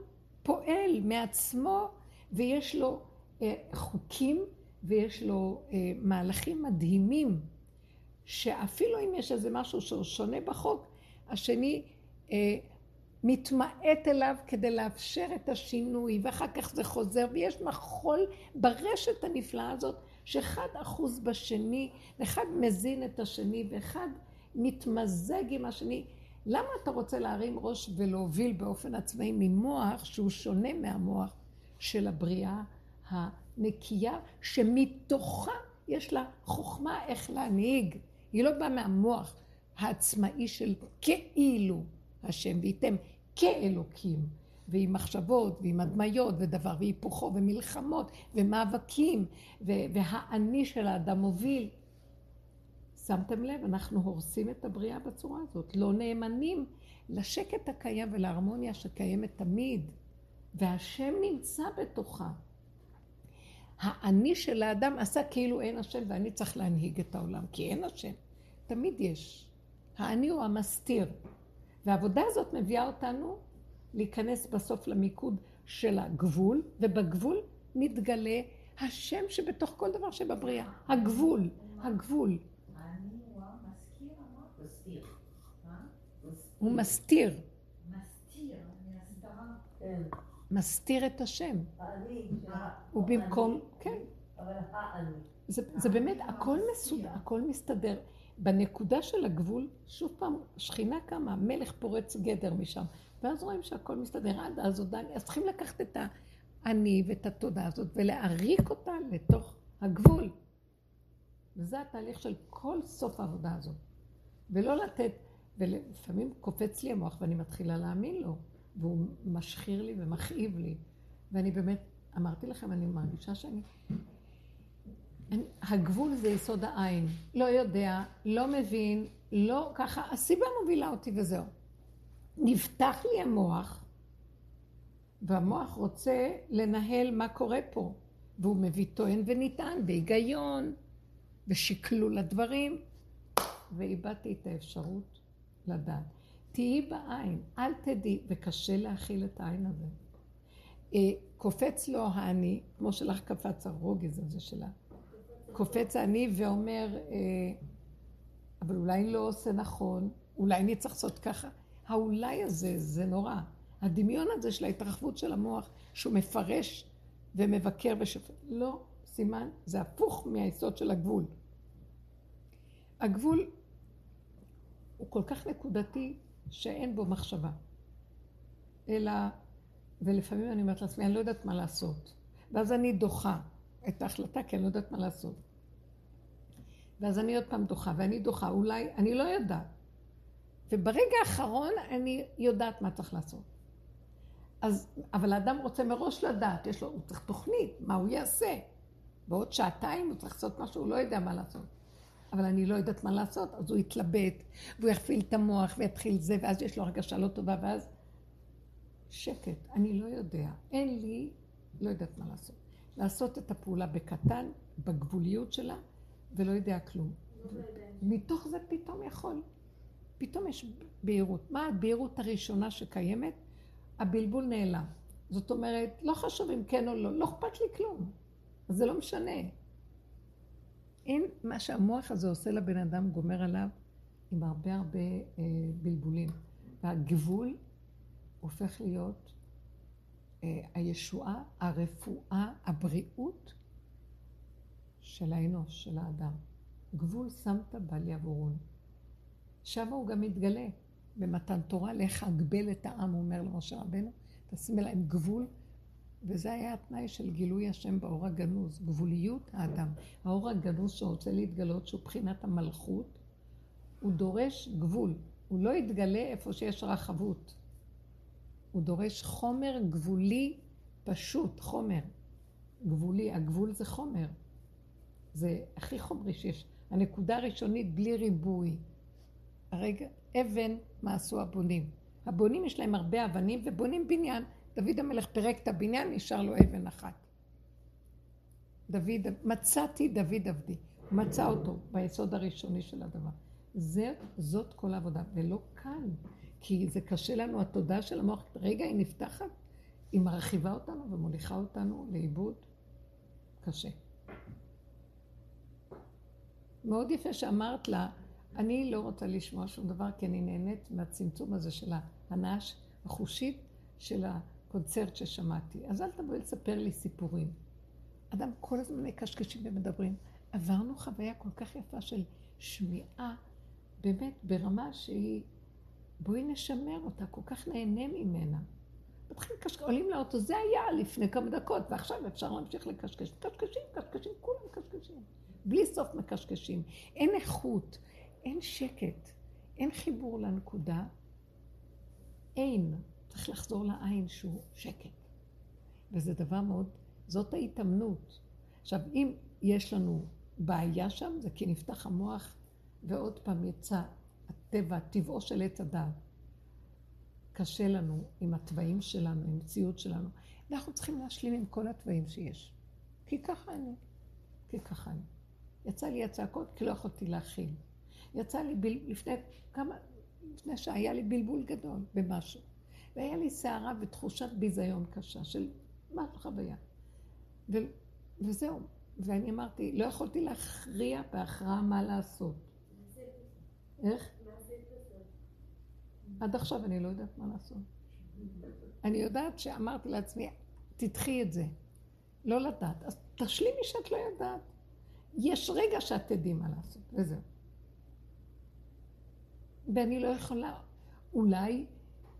פועל מעצמו ויש לו אה, חוקים ויש לו אה, מהלכים מדהימים, שאפילו אם יש איזה משהו שהוא שונה בחוק, השני אה, מתמעט אליו כדי לאפשר את השינוי, ואחר כך זה חוזר, ויש מחול ברשת הנפלאה הזאת, שאחד אחוז בשני, ואחד מזין את השני, ואחד מתמזג עם השני. למה אתה רוצה להרים ראש ולהוביל באופן עצמאי ממוח שהוא שונה מהמוח של הבריאה הנקייה, שמתוכה יש לה חוכמה איך להנהיג. היא לא באה מהמוח העצמאי של כאילו השם, וייתם כאלוקים, ועם מחשבות, ועם הדמיות, ודבר והיפוכו, ומלחמות, ומאבקים, והאני של האדם מוביל. שמתם לב, אנחנו הורסים את הבריאה בצורה הזאת, לא נאמנים לשקט הקיים ולהרמוניה שקיימת תמיד, והשם נמצא בתוכה. האני של האדם עשה כאילו אין השם ואני צריך להנהיג את העולם, כי אין השם. תמיד יש. האני הוא המסתיר. והעבודה הזאת מביאה אותנו להיכנס בסוף למיקוד של הגבול, ובגבול מתגלה השם שבתוך כל דבר שבבריאה. הגבול, הגבול. הוא מסתיר. מסתיר, את השם. הוא במקום, כן. זה באמת, הכל מסודר, הכל מסתדר. בנקודה של הגבול, שוב פעם, שכינה קמה, מלך פורץ גדר משם. ואז רואים שהכל מסתדר. עד אז עוד אני, אז צריכים לקחת את האני ואת התודעה הזאת ולהעריק אותה לתוך הגבול. וזה התהליך של כל סוף העבודה הזאת. ולא לתת, ולפעמים קופץ לי המוח ואני מתחילה להאמין לו, והוא משחיר לי ומכאיב לי. ואני באמת, אמרתי לכם, אני מרגישה שאני... הגבול זה יסוד העין. לא יודע, לא מבין, לא ככה, הסיבה מובילה אותי וזהו. נפתח לי המוח, והמוח רוצה לנהל מה קורה פה, והוא מביא טוען ונטען, בהיגיון, ושקלול הדברים, ואיבדתי את האפשרוג לדעת. תהיי בעין, אל תדעי, וקשה להכיל את העין הזה. אה, קופץ לו האני, כמו שלך קפץ הרוגז הזה שלה. קופץ האני ואומר, אה, אבל אולי אני לא עושה נכון, אולי אני צריך לעשות ככה. האולי הזה, זה נורא. הדמיון הזה של ההתרחבות של המוח, שהוא מפרש ומבקר ושופט. לא, סימן, זה הפוך מהיסוד של הגבול. הגבול הוא כל כך נקודתי שאין בו מחשבה. אלא, ולפעמים אני אומרת לעצמי, אני לא יודעת מה לעשות. ואז אני דוחה את ההחלטה, כי אני לא יודעת מה לעשות. ואז אני עוד פעם דוחה, ואני דוחה, אולי, אני לא יודעת. וברגע האחרון אני יודעת מה צריך לעשות. אז, אבל האדם רוצה מראש לדעת, יש לו, הוא צריך תוכנית, מה הוא יעשה. בעוד שעתיים הוא צריך לעשות משהו, הוא לא יודע מה לעשות. אבל אני לא יודעת מה לעשות, אז הוא יתלבט, והוא יפעיל את המוח ויתחיל זה, ואז יש לו הרגשה לא טובה, ואז שקט, אני לא יודע, אין לי, לא יודעת מה לעשות. לעשות את הפעולה בקטן, בגבוליות שלה, ולא יודע כלום. מתוך זה פתאום יכול. פתאום יש בהירות. מה הבהירות הראשונה שקיימת? הבלבול נעלם. זאת אומרת, לא חשוב אם כן או לא, לא אכפת לי כלום. אז זה לא משנה. אין מה שהמוח הזה עושה לבן אדם, גומר עליו עם הרבה הרבה אה, בלבולים. והגבול הופך להיות הישועה, הרפואה, הבריאות של האנוש, של האדם. גבול שמת בל יעבורון. שם הוא גם מתגלה. במתן תורה, לך אגבל את העם, הוא אומר למשה רבנו, תשים להם גבול, וזה היה התנאי של גילוי השם באור הגנוז, גבוליות האדם. האור הגנוז שרוצה להתגלות, שהוא בחינת המלכות, הוא דורש גבול. הוא לא יתגלה איפה שיש רחבות. הוא דורש חומר גבולי פשוט, חומר גבולי. הגבול זה חומר. זה הכי חומרי שיש. הנקודה הראשונית בלי ריבוי. הרגע, אבן, מה עשו הבונים? הבונים יש להם הרבה אבנים ובונים בניין. דוד המלך פירק את הבניין, נשאר לו אבן אחת. דוד, מצאתי דוד עבדי. מצא אותו ביסוד הראשוני של הדבר. זה, זאת כל העבודה, ולא קל, כי זה קשה לנו, התודעה של המוח, רגע היא נפתחת, היא מרחיבה אותנו ומוליכה אותנו לאיבוד קשה. מאוד יפה שאמרת לה, אני לא רוצה לשמוע שום דבר, כי אני נהנית מהצמצום הזה של ההנאה החושית של הקונצרט ששמעתי. אז אל תבואי לספר לי סיפורים. אדם כל הזמן מקשקשים ומדברים. עברנו חוויה כל כך יפה של שמיעה, באמת, ברמה שהיא... בואי נשמר אותה, כל כך נהנה ממנה. מתחילים לקשקש, עולים לאוטו, זה היה לפני כמה דקות, ועכשיו אפשר להמשיך לקשקש. מקשקשים, מקשקשים, כולם מקשקשים. בלי סוף מקשקשים. אין איכות, אין שקט, אין חיבור לנקודה, אין. צריך לחזור לעין שהוא שקט. וזה דבר מאוד, זאת ההתאמנות. עכשיו, אם יש לנו בעיה שם, זה כי נפתח המוח, ועוד פעם יצא הטבע, טבעו של עץ הדעת. קשה לנו עם התוואים שלנו, עם המציאות שלנו. אנחנו צריכים להשלים עם כל התוואים שיש. כי ככה אני. כי ככה אני. יצא לי הצעקות כי לא יכולתי להכיל. יצא לי בל... לפני כמה, לפני שהיה לי בלבול גדול במשהו. והיה לי סערה ותחושת ביזיון קשה של מה חוויה. ו... וזהו. ואני אמרתי, לא יכולתי להכריע בהכרעה מה לעשות. איך? עד עכשיו אני לא יודעת מה לעשות. אני יודעת שאמרתי לעצמי, תדחי את זה. לא לדעת. אז תשלימי שאת לא יודעת. יש רגע שאת תדעי מה לעשות, וזהו. ואני לא יכולה, אולי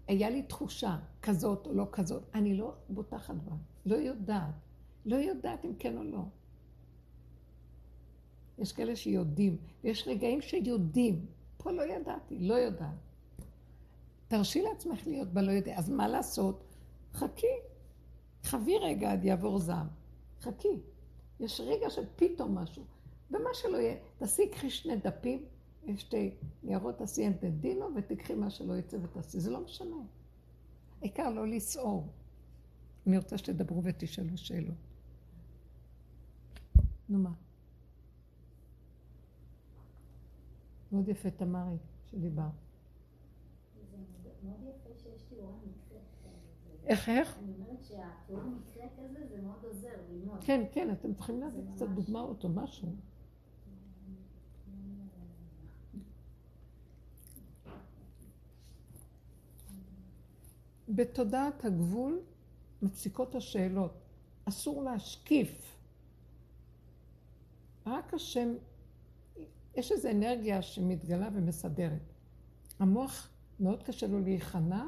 היה לי תחושה כזאת או לא כזאת, אני לא בוטחת בה, לא יודעת, לא יודעת אם כן או לא. יש כאלה שיודעים, ויש רגעים שיודעים. פה לא ידעתי, לא יודעת. תרשי לעצמך להיות בלא יודע. אז מה לעשות? חכי. חבי רגע עד יעבור זעם. חכי. יש רגע של פתאום משהו. ומה שלא יהיה, תעשי, קחי שני דפים, שתי ניירות, תעשי דינו, ותקחי מה שלא יצא ותעשי. זה לא משנה. העיקר לא לסעור. אני רוצה שתדברו ותשאלו שאלות. נו מה? מאוד יפה, תמרי, שדיברת. מאוד יפה שיש תיאור המקרה. איך, איך? אני אומרת שהתיאור מקרה כזה זה מאוד עוזר ללמוד. כן, כן, אתם צריכים להביא קצת דוגמאות או משהו. בתודעת הגבול מפסיקות השאלות. אסור להשקיף. רק השם, יש איזו אנרגיה שמתגלה ומסדרת. המוח, מאוד קשה לו להיכנע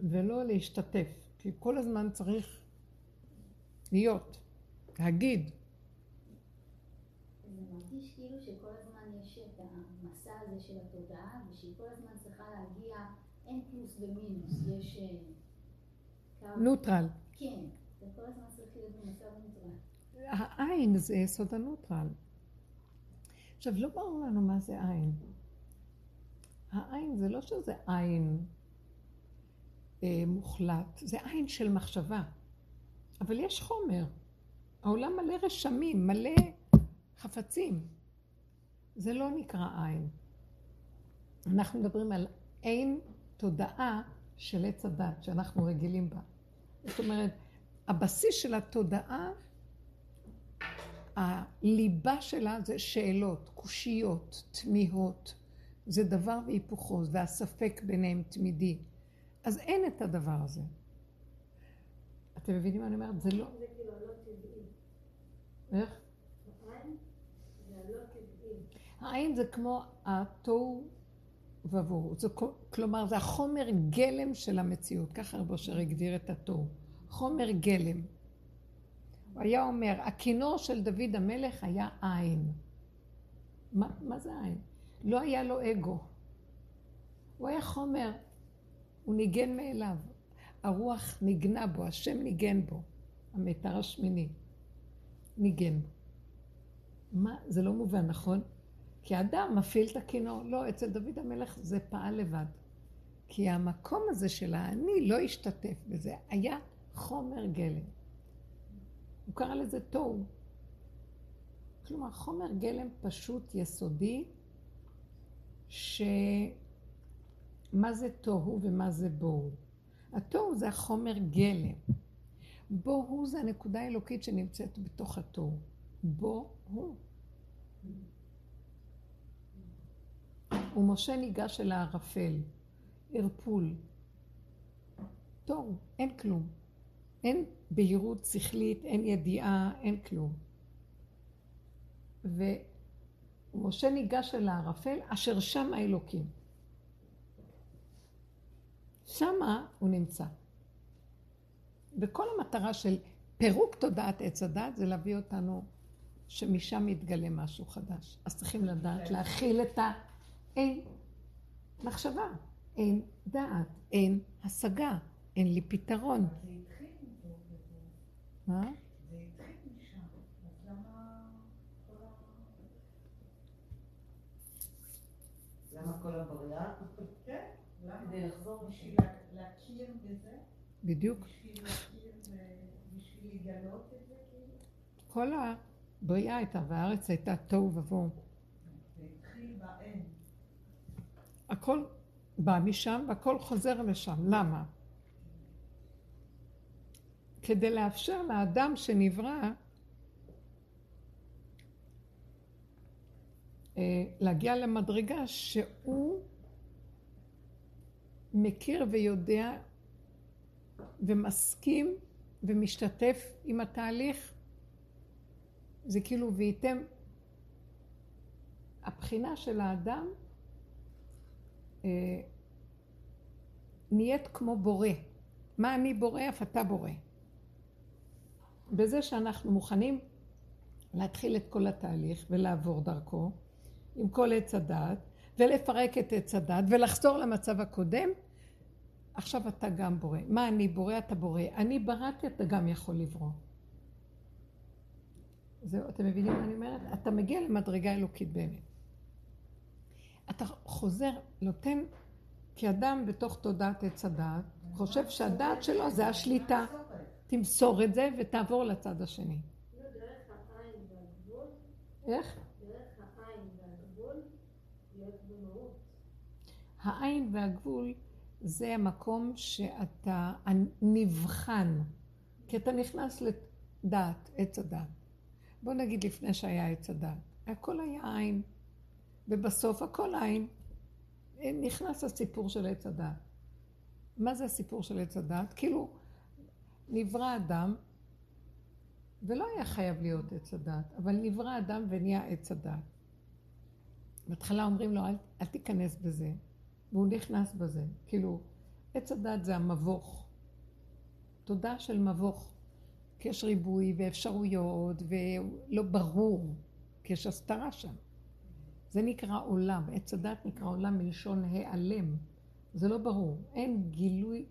ולא להשתתף, כי כל הזמן צריך להיות, להגיד. זה מרגיש כאילו שכל הזמן יש את המסע הזה של התודעה, ושהיא כל הזמן צריכה להגיע, אין פלוס ומינוס, יש... אה, נוטרל. כן, זה כל הזמן צריך להיות במצב נוטרל. העין זה יסוד הנוטרל. עכשיו, לא ברור לנו מה זה עין. העין זה לא שזה עין אה, מוחלט, זה עין של מחשבה. אבל יש חומר. העולם מלא רשמים, מלא חפצים. זה לא נקרא עין. אנחנו מדברים על עין תודעה של עץ הדת, שאנחנו רגילים בה. זאת אומרת, הבסיס של התודעה, הליבה שלה זה שאלות, קושיות, תמיהות. זה דבר והיפוכו, והספק ביניהם תמידי. אז אין את הדבר הזה. אתם מבינים מה אני אומרת? זה לא... זה כאילו הלא טבעי. איך? העין זה זה כמו התוהו ובוהו. כלומר, זה החומר גלם של המציאות. ככה רב אושר הגדיר את התוהו. חומר גלם. הוא היה אומר, הכינור של דוד המלך היה עין. מה, מה זה עין? לא היה לו אגו. הוא היה חומר, הוא ניגן מאליו. הרוח ניגנה בו, השם ניגן בו. המיתר השמיני ניגן. מה, זה לא מובן, נכון? כי האדם מפעיל את הכינור. לא, אצל דוד המלך זה פעל לבד. כי המקום הזה של האני לא השתתף בזה, היה חומר גלם. הוא קרא לזה תוהו. כלומר, חומר גלם פשוט יסודי, ש... מה זה תוהו ומה זה בוהו? התוהו זה החומר גלם. בוהו זה הנקודה האלוקית שנמצאת בתוך התוהו. בוהו. ומשה ניגש אל הערפל, ערפול. תוהו, אין כלום. אין בהירות שכלית, אין ידיעה, אין כלום. ומשה ניגש אל הערפל, אשר שם האלוקים. שמה הוא נמצא. וכל המטרה של פירוק תודעת עץ הדת זה להביא אותנו שמשם יתגלה משהו חדש. אז צריכים לדעת להכיל את ה... אין מחשבה, אין דעת, אין השגה, אין לי פתרון. זה התחיל מפה. מה? זה התחיל משם. אז למה כל ה... למה כל הבריאה? כן, למה? כדי לחזור בשביל בשביל... לה- להכיר בזה? בדיוק. בשביל להכיר ובשביל לגלות את זה כאילו? כל הבריאה הייתה, והארץ הייתה תוהו ובוהו. הכל בא משם והכל חוזר לשם. למה? כדי לאפשר לאדם שנברא להגיע למדרגה שהוא מכיר ויודע ומסכים ומשתתף עם התהליך. זה כאילו, וייתם הבחינה של האדם אה, נהיית כמו בורא. מה אני בורא, אף אתה בורא. בזה שאנחנו מוכנים להתחיל את כל התהליך ולעבור דרכו עם כל עץ הדעת ולפרק את עץ הדעת ולחזור למצב הקודם, עכשיו אתה גם בורא. מה אני בורא? אתה בורא. אני בראתי, אתה גם יכול לברוא. זהו, אתם מבינים מה אני אומרת? אתה מגיע למדרגה אלוקית באמת. אתה חוזר, נותן, כאדם בתוך תודעת עץ הדעת, חושב שהדעת שלו זה השליטה. תמסור את זה ותעבור לצד השני. והגבול, איך? דרך העין והגבול, להיות במהות. העין והגבול זה המקום שאתה נבחן, כי אתה נכנס לדעת, עץ הדעת. בוא נגיד לפני שהיה עץ הדעת, הכל היה עין, ובסוף הכל עין. נכנס הסיפור של עץ הדעת. מה זה הסיפור של עץ הדעת? כאילו, נברא אדם, ולא היה חייב להיות עץ הדעת, אבל נברא אדם ונהיה עץ הדעת. בהתחלה אומרים לו, אל, אל תיכנס בזה, והוא נכנס בזה. כאילו, עץ הדעת זה המבוך. תודה של מבוך. כי יש ריבוי ואפשרויות ולא ברור, כי יש הסתרה שם. זה נקרא עולם, עץ הדת נקרא עולם מלשון העלם. זה לא ברור, אין גילוי,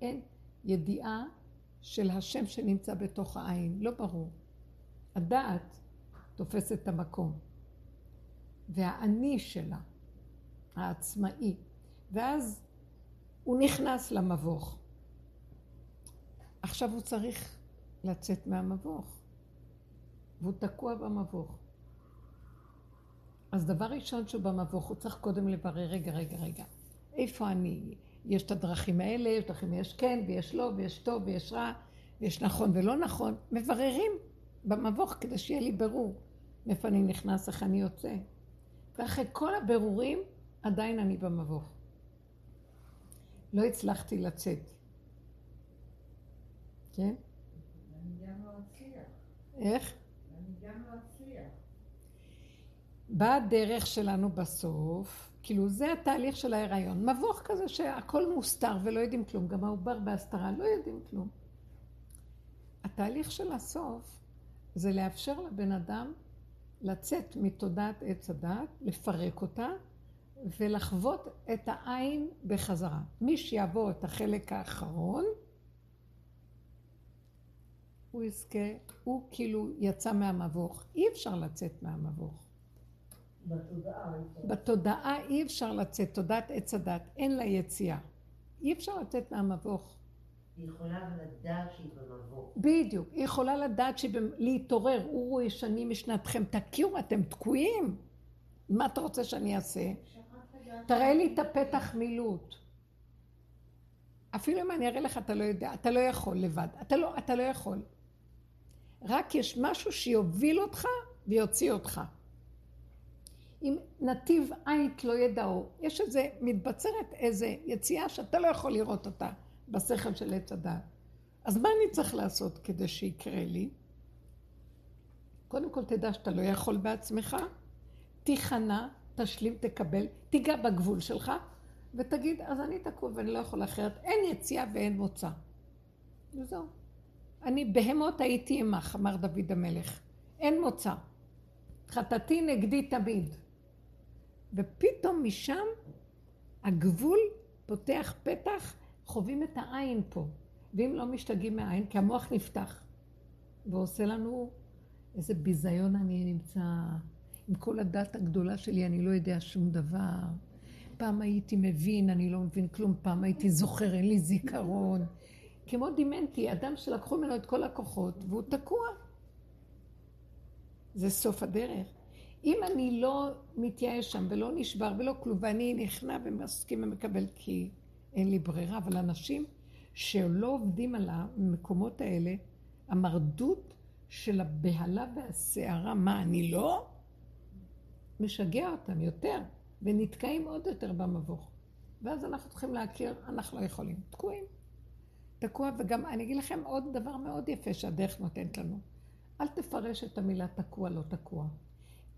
אין ידיעה של השם שנמצא בתוך העין, לא ברור. הדעת תופס את המקום, והאני שלה, העצמאי, ואז הוא נכנס למבוך. עכשיו הוא צריך לצאת מהמבוך, והוא תקוע במבוך. אז דבר ראשון שהוא במבוך, הוא צריך קודם לברר, רגע, רגע, רגע, איפה אני? יש את הדרכים האלה, יש דרכים, יש כן ויש לא ויש טוב ויש רע ויש נכון ולא נכון. מבררים במבוך כדי שיהיה לי ברור מאיפה אני נכנס, איך אני יוצא. ואחרי כל הבירורים, עדיין אני במבוך. לא הצלחתי לצאת. כן? איך? באה הדרך שלנו בסוף, כאילו זה התהליך של ההיריון. מבוך כזה שהכל מוסתר ולא יודעים כלום, גם העובר בהסתרה לא יודעים כלום. התהליך של הסוף זה לאפשר לבן אדם לצאת מתודעת עץ הדת, לפרק אותה ולחוות את העין בחזרה. מי שיעבור את החלק האחרון, הוא יזכה, הוא כאילו יצא מהמבוך. אי אפשר לצאת מהמבוך. בתודעה. בתודעה אי אפשר לצאת, תודעת עץ הדת, אין לה יציאה. אי אפשר לצאת מהמבוך. היא יכולה לדעת שהיא במבוך. בדיוק, היא יכולה לדעת שהיא... להתעורר, אורו ישנים משנתכם, תכירו, אתם תקועים. מה אתה רוצה שאני אעשה? תראה לי את הפתח מילוט. אפילו אם אני אראה לך, אתה לא יודע, אתה לא יכול לבד. אתה לא, אתה לא יכול. רק יש משהו שיוביל אותך ויוציא אותך. אם נתיב עית לא ידעו, יש איזה, מתבצרת איזה יציאה שאתה לא יכול לראות אותה בשכל של עץ הדעת. אז מה אני צריך לעשות כדי שיקרה לי? קודם כל תדע שאתה לא יכול בעצמך, תיכנע, תשלים, תקבל, תיגע בגבול שלך, ותגיד, אז אני תקוע ואני לא יכול אחרת, אין יציאה ואין מוצא. וזהו. אני בהמות הייתי עמך, אמר דוד המלך. אין מוצא. חטאתי נגדי תמיד. ופתאום משם הגבול פותח פתח, חווים את העין פה. ואם לא משתגעים מהעין, כי המוח נפתח. ועושה לנו איזה ביזיון אני נמצא. עם כל הדת הגדולה שלי אני לא יודע שום דבר. פעם הייתי מבין, אני לא מבין כלום, פעם הייתי זוכר, אין לי זיכרון. כמו דימנטי, אדם שלקחו ממנו את כל הכוחות והוא תקוע. זה סוף הדרך. אם אני לא מתייאש שם ולא נשבר ולא כלום, ואני נכנע ומסכים ומקבל כי אין לי ברירה, אבל אנשים שלא עובדים על המקומות האלה, המרדות של הבהלה והסערה, מה, אני לא? משגע אותם יותר, ונתקעים עוד יותר במבוך. ואז אנחנו צריכים להכיר, אנחנו לא יכולים, תקועים. תקוע, וגם אני אגיד לכם עוד דבר מאוד יפה שהדרך נותנת לנו. אל תפרש את המילה תקוע, לא תקוע.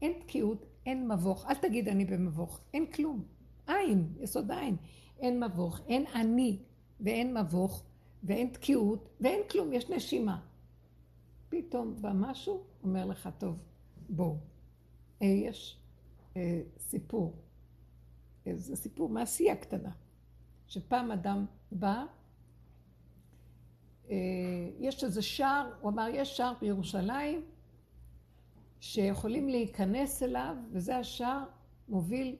אין תקיעות, אין מבוך. אל תגיד אני במבוך, אין כלום. אין, יסוד אין. אין מבוך, אין אני ואין מבוך ואין תקיעות ואין כלום, יש נשימה. פתאום בא משהו, אומר לך, טוב, בואו. אה, יש סיפור, אה, זה סיפור מעשייה קטנה, שפעם אדם בא, אה, יש איזה שער, הוא אמר, יש שער בירושלים שיכולים להיכנס אליו, וזה השער מוביל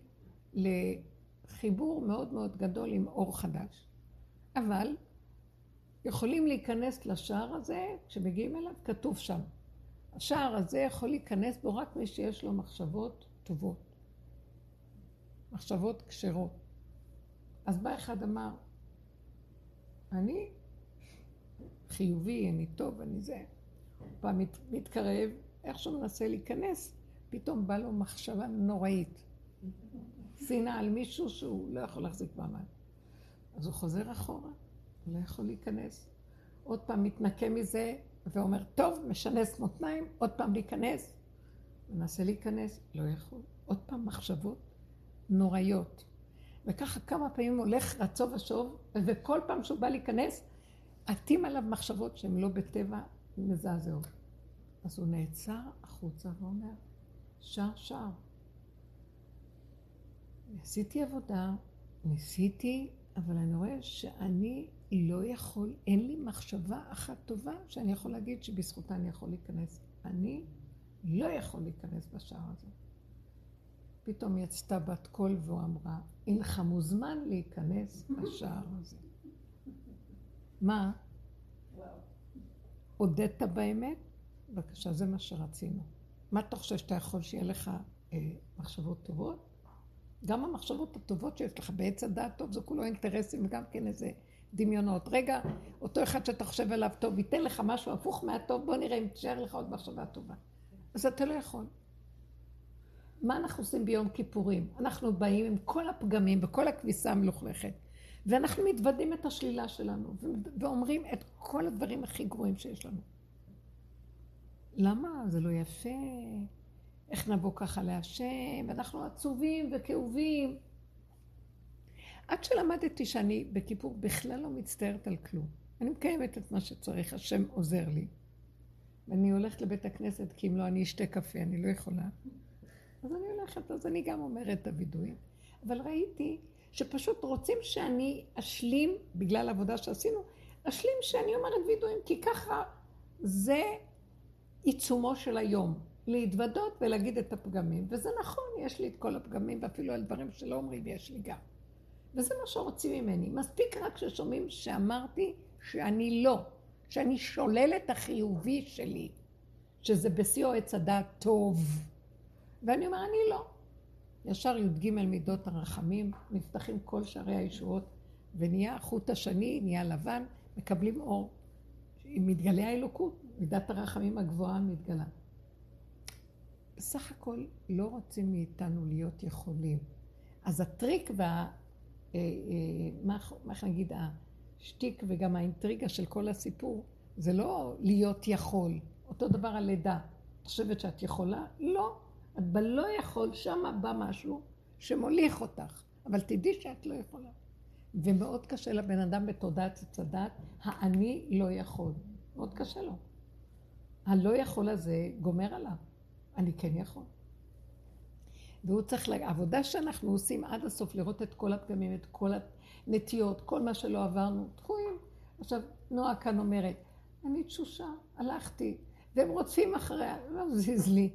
לחיבור מאוד מאוד גדול עם אור חדש. אבל יכולים להיכנס לשער הזה, כשמגיעים אליו, כתוב שם. השער הזה יכול להיכנס בו רק מי שיש לו מחשבות טובות. מחשבות כשרות. אז בא אחד אמר, אני חיובי, אני טוב, אני זה. הוא פעם מת, מתקרב, איך שהוא מנסה להיכנס, פתאום בא לו מחשבה נוראית. שנאה על מישהו שהוא לא יכול להחזיק מעמד. אז הוא חוזר אחורה, הוא לא יכול להיכנס. עוד פעם מתנקה מזה, ואומר, טוב, משנס מותניים, עוד פעם להיכנס. מנסה להיכנס, לא יכול. עוד פעם מחשבות נוראיות. וככה כמה פעמים הולך רצו ושוב, וכל פעם שהוא בא להיכנס, עטים עליו מחשבות שהן לא בטבע מזעזעות. אז הוא נעצר החוצה ואומר, שער שער. עשיתי עבודה, ניסיתי, אבל אני רואה שאני לא יכול, אין לי מחשבה אחת טובה שאני יכול להגיד שבזכותה אני יכול להיכנס. אני לא יכול להיכנס בשער הזה. פתאום יצתה בת קול והוא אמרה, אינך מוזמן להיכנס בשער הזה. מה? הודית באמת? בבקשה, זה מה שרצינו. מה אתה חושב שאתה יכול שיהיה לך אה, מחשבות טובות? גם המחשבות הטובות שיש לך בעץ הדעת טוב, זה כולו אינטרסים וגם כן איזה דמיונות. רגע, אותו אחד שאתה חושב עליו טוב, ייתן לך משהו הפוך מהטוב, בוא נראה אם תשאר לך עוד מחשבה טובה. אז אתה לא יכול. מה אנחנו עושים ביום כיפורים? אנחנו באים עם כל הפגמים וכל הכביסה המלוכלכת, ואנחנו מתוודים את השלילה שלנו, ואומרים את כל הדברים הכי גרועים שיש לנו. למה? זה לא יפה. איך נבוא ככה להשם? אנחנו עצובים וכאובים. עד שלמדתי שאני בכיפור בכלל לא מצטערת על כלום. אני מקיימת את מה שצריך, השם עוזר לי. ואני הולכת לבית הכנסת, כי אם לא אני אשתה קפה, אני לא יכולה. אז אני הולכת, אז אני גם אומרת את הווידויים. אבל ראיתי שפשוט רוצים שאני אשלים, בגלל העבודה שעשינו, אשלים שאני אומרת וידויים, כי ככה זה עיצומו של היום. להתוודות ולהגיד את הפגמים. וזה נכון, יש לי את כל הפגמים, ואפילו על דברים שלא אומרים יש לי גם. וזה מה שרוצים ממני. מספיק רק ששומעים שאמרתי שאני לא, שאני שולל את החיובי שלי, שזה בשיאו עץ הדעת טוב. ואני אומר, אני לא. ישר י"ג מידות הרחמים, נפתחים כל שערי הישועות, ונהיה החוט השני, נהיה לבן, מקבלים אור. מתגלה האלוקות, מידת הרחמים הגבוהה מתגלה. בסך הכל לא רוצים מאיתנו להיות יכולים. אז הטריק וה... אה, אה, מה, איך נגיד, השטיק וגם האינטריגה של כל הסיפור, זה לא להיות יכול. אותו דבר הלידה. את חושבת שאת יכולה? לא. את בלא יכול, שם בא משהו שמוליך אותך. אבל תדעי שאת לא יכולה. ומאוד קשה לבן אדם בתודעת עץ האני לא יכול. מאוד קשה לו. הלא יכול הזה גומר עליו. אני כן יכול. והוא צריך, העבודה שאנחנו עושים עד הסוף, לראות את כל הפגמים, את כל הנטיות, כל מה שלא עברנו, תקועים. עכשיו, נועה כאן אומרת, אני תשושה, הלכתי, והם רודפים אחריה, לא זיז לי.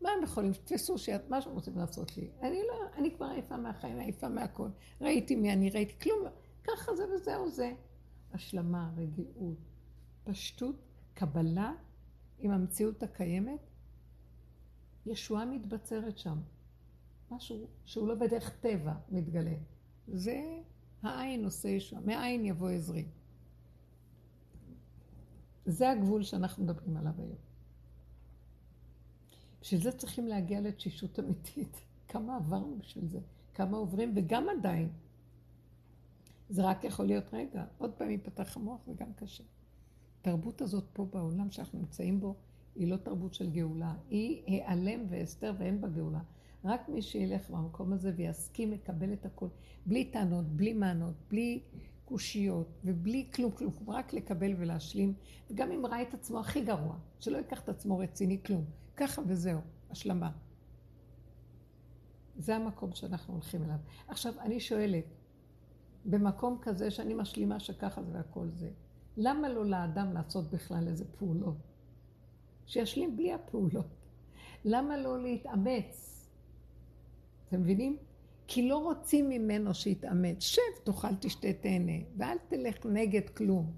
מה הם יכולים? תפסו שאת, מה שהם רוצים לעשות לי. אני לא, אני כבר עייפה מהחיים, עייפה מהכל. ראיתי מי אני, ראיתי כלום, ככה זה וזהו זה. השלמה, רגיעות, פשטות, קבלה עם המציאות הקיימת, ישועה מתבצרת שם. משהו שהוא לא בדרך טבע מתגלה. זה העין עושה ישועה, מאין יבוא עזרי. זה הגבול שאנחנו מדברים עליו היום. בשביל זה צריכים להגיע לתשישות אמיתית. כמה עברנו בשביל זה, כמה עוברים, וגם עדיין. זה רק יכול להיות רגע, עוד פעם ייפתח המוח וגם קשה. התרבות הזאת פה בעולם שאנחנו נמצאים בו, היא לא תרבות של גאולה. היא היעלם והסתר ואין בה גאולה. רק מי שילך במקום הזה ויסכים לקבל את הכל, בלי טענות, בלי מענות, בלי קושיות ובלי כלום כלום, רק לקבל ולהשלים, וגם אם ראה את עצמו הכי גרוע, שלא ייקח את עצמו רציני כלום, ככה וזהו, השלמה. זה המקום שאנחנו הולכים אליו. עכשיו, אני שואלת, במקום כזה שאני משלימה שככה זה והכל זה, למה לא לאדם לעשות בכלל איזה פעולות? שישלים בלי הפעולות. למה לא להתאמץ? אתם מבינים? כי לא רוצים ממנו שיתאמץ. שב, תאכל, תשתה, תהנה, ואל תלך נגד כלום.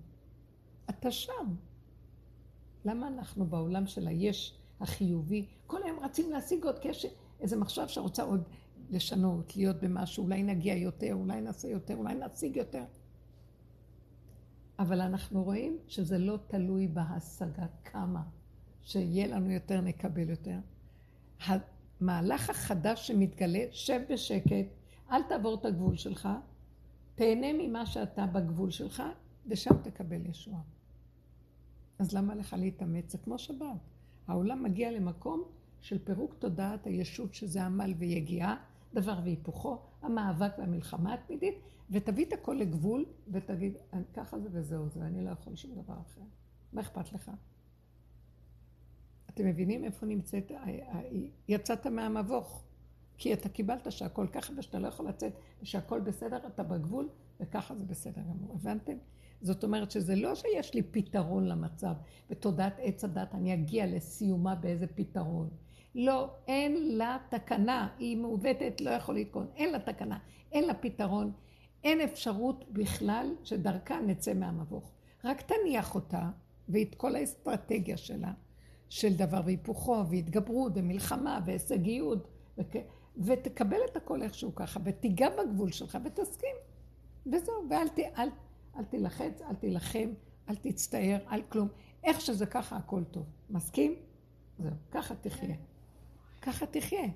אתה שם. למה אנחנו בעולם של היש החיובי, כל היום רצים להשיג עוד קשר, איזה מחשב שרוצה עוד לשנות, להיות במשהו, אולי נגיע יותר, אולי נעשה יותר, אולי נשיג יותר. אבל אנחנו רואים שזה לא תלוי בהשגה כמה, שיהיה לנו יותר, נקבל יותר. המהלך החדש שמתגלה, שב בשקט, אל תעבור את הגבול שלך, תהנה ממה שאתה בגבול שלך, ושם תקבל ישועה. אז למה לך להתאמץ? זה כמו שבת. העולם מגיע למקום של פירוק תודעת הישות שזה עמל ויגיעה, דבר והיפוכו, המאבק והמלחמה התמידית, ותביא את הכל לגבול ותגיד, ככה זה וזהו זה, אני לא יכול שום דבר אחר. מה אכפת לך? אתם מבינים איפה נמצאת, יצאת מהמבוך, כי אתה קיבלת שהכל ככה ושאתה לא יכול לצאת, ושהכל בסדר, אתה בגבול, וככה זה בסדר גמור. הבנתם? זאת אומרת שזה לא שיש לי פתרון למצב, בתודעת עץ הדת אני אגיע לסיומה באיזה פתרון. לא, אין לה תקנה, היא מעוותת, לא יכול לתקון, אין לה תקנה, אין לה פתרון, אין אפשרות בכלל שדרכה נצא מהמבוך. רק תניח אותה, ואת כל האסטרטגיה שלה, של דבר והיפוכו, והתגברות, ומלחמה, והישגיות, וכ... ותקבל את הכל איכשהו ככה, ותיגע בגבול שלך, ותסכים. וזהו, ואל ת... אל... אל תילחץ, אל תילחם, אל תצטער, אל כלום. איך שזה ככה, הכל טוב. מסכים? זהו, ככה תחיה. ככה תחיה.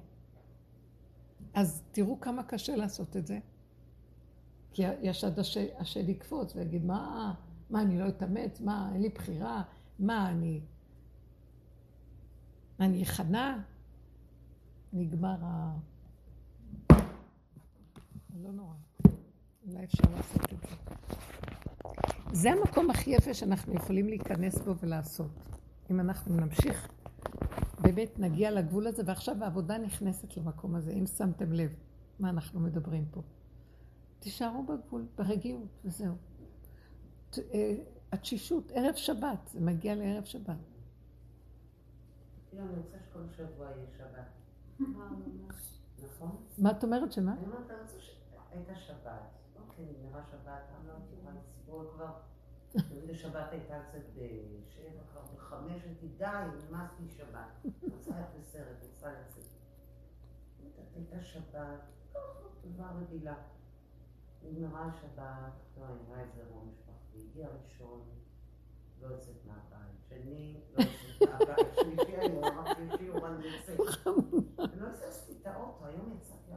אז תראו כמה קשה לעשות את זה. כי יש עד השד יקפוץ ויגיד, מה, מה, אני לא אתאמץ? מה, אין לי בחירה? מה, אני... אני אכנע? נגמר ה... לא נורא. אולי אפשר לעשות את זה. זה המקום הכי יפה שאנחנו יכולים להיכנס בו ולעשות. אם אנחנו נמשיך, באמת נגיע לגבול הזה, ועכשיו העבודה נכנסת למקום הזה, אם שמתם לב מה אנחנו מדברים פה. תישארו בגבול, ברגיעות, וזהו. אה, התשישות, ערב שבת, זה מגיע לערב שבת. אני רוצה שכל שבוע יהיה שבת. נכון? מה את אומרת שמה? שהייתה שבת. אוקיי, נגמרה שבת, אני לא יכולה לסבול כבר. בשבת הייתה קצת בשבע, כבר בחמש, הייתי די, נמאס לי שבת. רוצה ללכת לסרט, רוצה לצאת. הייתה שבת, טובה רגילה. נגמרה השבת, לא היה איזה אירוע משפחתי, הגיע ראשון, לא יוצאת מהבית, שני, לא יוצאת מהבית, שלישי היום, אמרתי שיעור אני יוצאת. לא הזזתי את האוטו, היום יצאתי,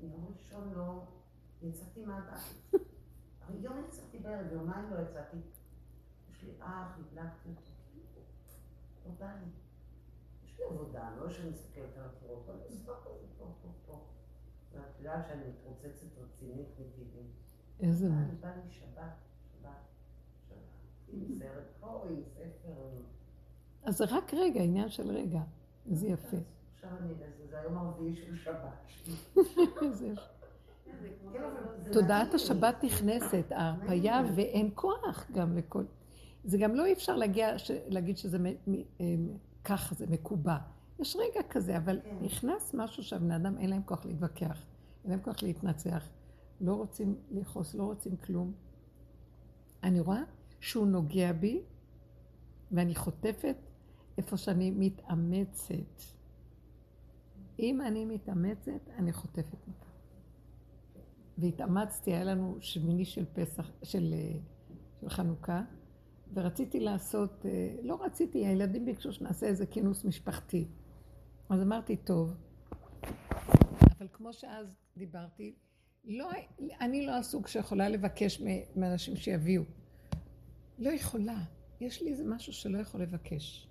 יום ראשון לא... יצאתי מהבית. אבל יום יצאתי בערב, יומיים לא יצאתי. יש לי אח, הדלקתי אותו. לא בא לי. יש לי עבודה, לא שאני מסתכלת על הקירות, אבל אני על זה פה, פה, פה. ואת יודעת שאני מתרוצצת רצינית מטבעי. איזה... בא לי שבת, שבת, שבת. עם סרט פה, עם ספר. אז זה רק רגע, עניין של רגע. איזה יפה. עכשיו אני, זה היום הרביעי של שבת. תודעת השבת נכנסת, ההרפאיה, ואין כוח גם לכל... זה גם לא אי אפשר להגיע, להגיד שזה אה, ככה, זה מקובע. יש רגע כזה, אבל כן. נכנס משהו שהבני אדם אין להם כוח להתווכח, אין להם כוח להתנצח, לא רוצים לכעוס, לא רוצים כלום. אני רואה שהוא נוגע בי, ואני חוטפת איפה שאני מתאמצת. אם אני מתאמצת, אני חוטפת מכאן. והתאמצתי, היה לנו שמיני של פסח, של, אה, של חנוכה, ורציתי לעשות, אה, לא רציתי, הילדים ביקשו שנעשה איזה כינוס משפחתי. אז אמרתי, טוב, אבל כמו שאז דיברתי, לא, אני לא הסוג שיכולה לבקש מאנשים שיביאו. לא יכולה. יש לי איזה משהו שלא יכול לבקש.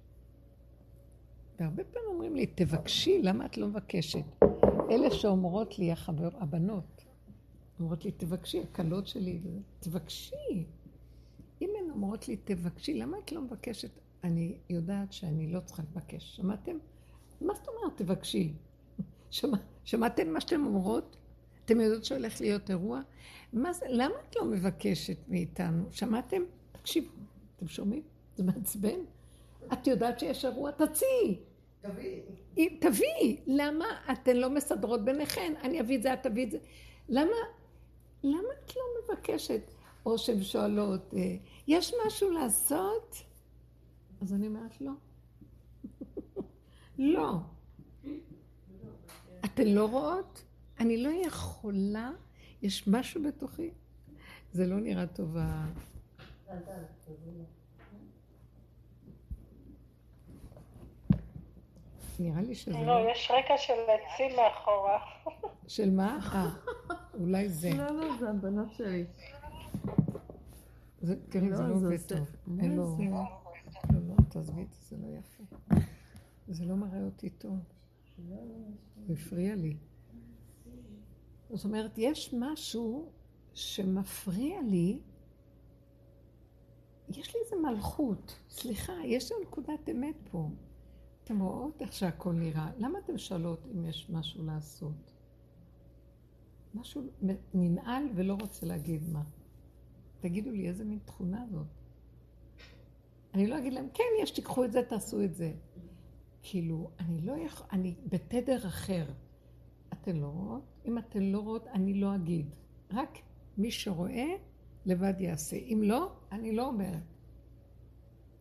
והרבה פעמים אומרים לי, תבקשי, למה את לא מבקשת? אלה שאומרות לי, החבר, הבנות, אומרות לי, תבקשי, הכלות שלי, תבקשי. אם הן אומרות לי, תבקשי, למה את לא מבקשת? אני יודעת שאני לא צריכה לבקש. שמעתם? מה זאת אומרת, תבקשי? שמע, שמעתם מה שאתן אומרות? אתם יודעות שהולך להיות אירוע? מה זה, למה את לא מבקשת מאיתנו? שמעתם? תקשיבו, אתם שומעים? זה מעצבן. את יודעת שיש אירוע? תציעי. תביאי. תביאי. למה אתן לא מסדרות ביניכן? אני אביא את זה, את תביאי את זה. למה, למה את לא מבקשת? או שהן שואלות, אה, יש משהו לעשות? אז אני אומרת, לא. לא. אתן לא רואות? אני לא יכולה, יש משהו בתוכי. זה לא נראה טוב. ה- נראה לי שזה לא, יש רקע של עצים מאחורה. של מה? אה, אולי זה. לא, לא, זה הבנות שלי. זה- תראי, זה לא, לא זה עובד עושה- טוב. אין לו... זה? לא, לא, תעזבי את זה, זה לא יפה. זה לא מראה אותי טוב. זה הפריע לי. זאת אומרת, יש משהו שמפריע לי. יש לי איזה מלכות. סליחה, יש לי נקודת אמת פה. אתם רואות איך שהכל נראה. למה אתם שואלות אם יש משהו לעשות? משהו ננעל ולא רוצה להגיד מה. תגידו לי, איזה מין תכונה זאת? אני לא אגיד להם, כן, יש, תיקחו את זה, תעשו את זה. כאילו, אני לא יכול, אני בתדר אחר. אתן לא רואות? אם אתן לא רואות, אני לא אגיד. רק מי שרואה, לבד יעשה. אם לא, אני לא אומרת.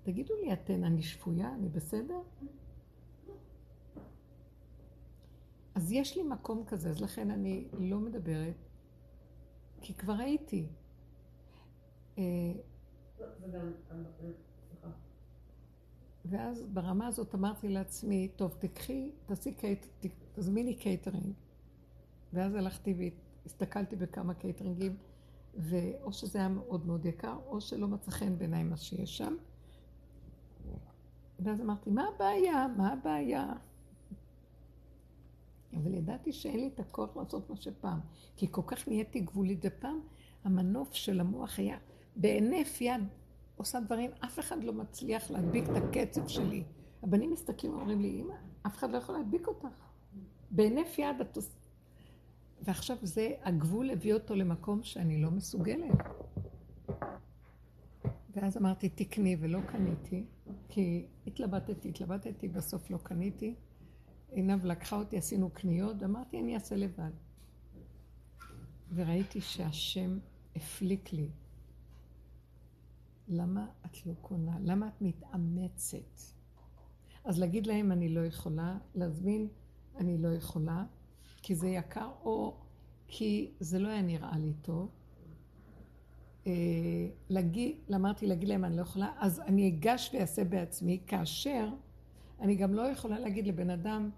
תגידו לי אתן, אני שפויה? אני בסדר? אז יש לי מקום כזה, אז לכן אני לא מדברת, כי כבר הייתי. אה. ואז ברמה הזאת אמרתי לעצמי, טוב, תקחי, תעשי קייט, תזמיני קייטרינג. ואז הלכתי והסתכלתי בכמה קייטרינגים, ואו שזה היה מאוד מאוד יקר, או שלא מצא חן בעיניי מה שיש שם. ואז אמרתי, מה הבעיה? מה הבעיה? אבל ידעתי שאין לי את הכוח לעשות מה שפעם, כי כל כך נהייתי גבולית, ופעם המנוף של המוח היה בהינף יד עושה דברים, אף אחד לא מצליח להדביק את הקצב שלי. הבנים מסתכלים ואומרים לי, אמא, אף אחד לא יכול להדביק אותך. בהינף יד את עושה... ועכשיו זה, הגבול הביא אותו למקום שאני לא מסוגלת. ואז אמרתי, תקני, ולא קניתי, כי התלבטתי, התלבטתי, בסוף לא קניתי. עינב לקחה אותי, עשינו קניות, ואמרתי, אני אעשה לבד. וראיתי שהשם הפליק לי. למה את לא קונה? למה את מתאמצת? אז להגיד להם אני לא יכולה, להזמין אני לא יכולה, כי זה יקר, או כי זה לא היה נראה לי טוב. אה, אמרתי להגיד להם אני לא יכולה, אז אני אגש ואעשה בעצמי, כאשר אני גם לא יכולה להגיד לבן אדם,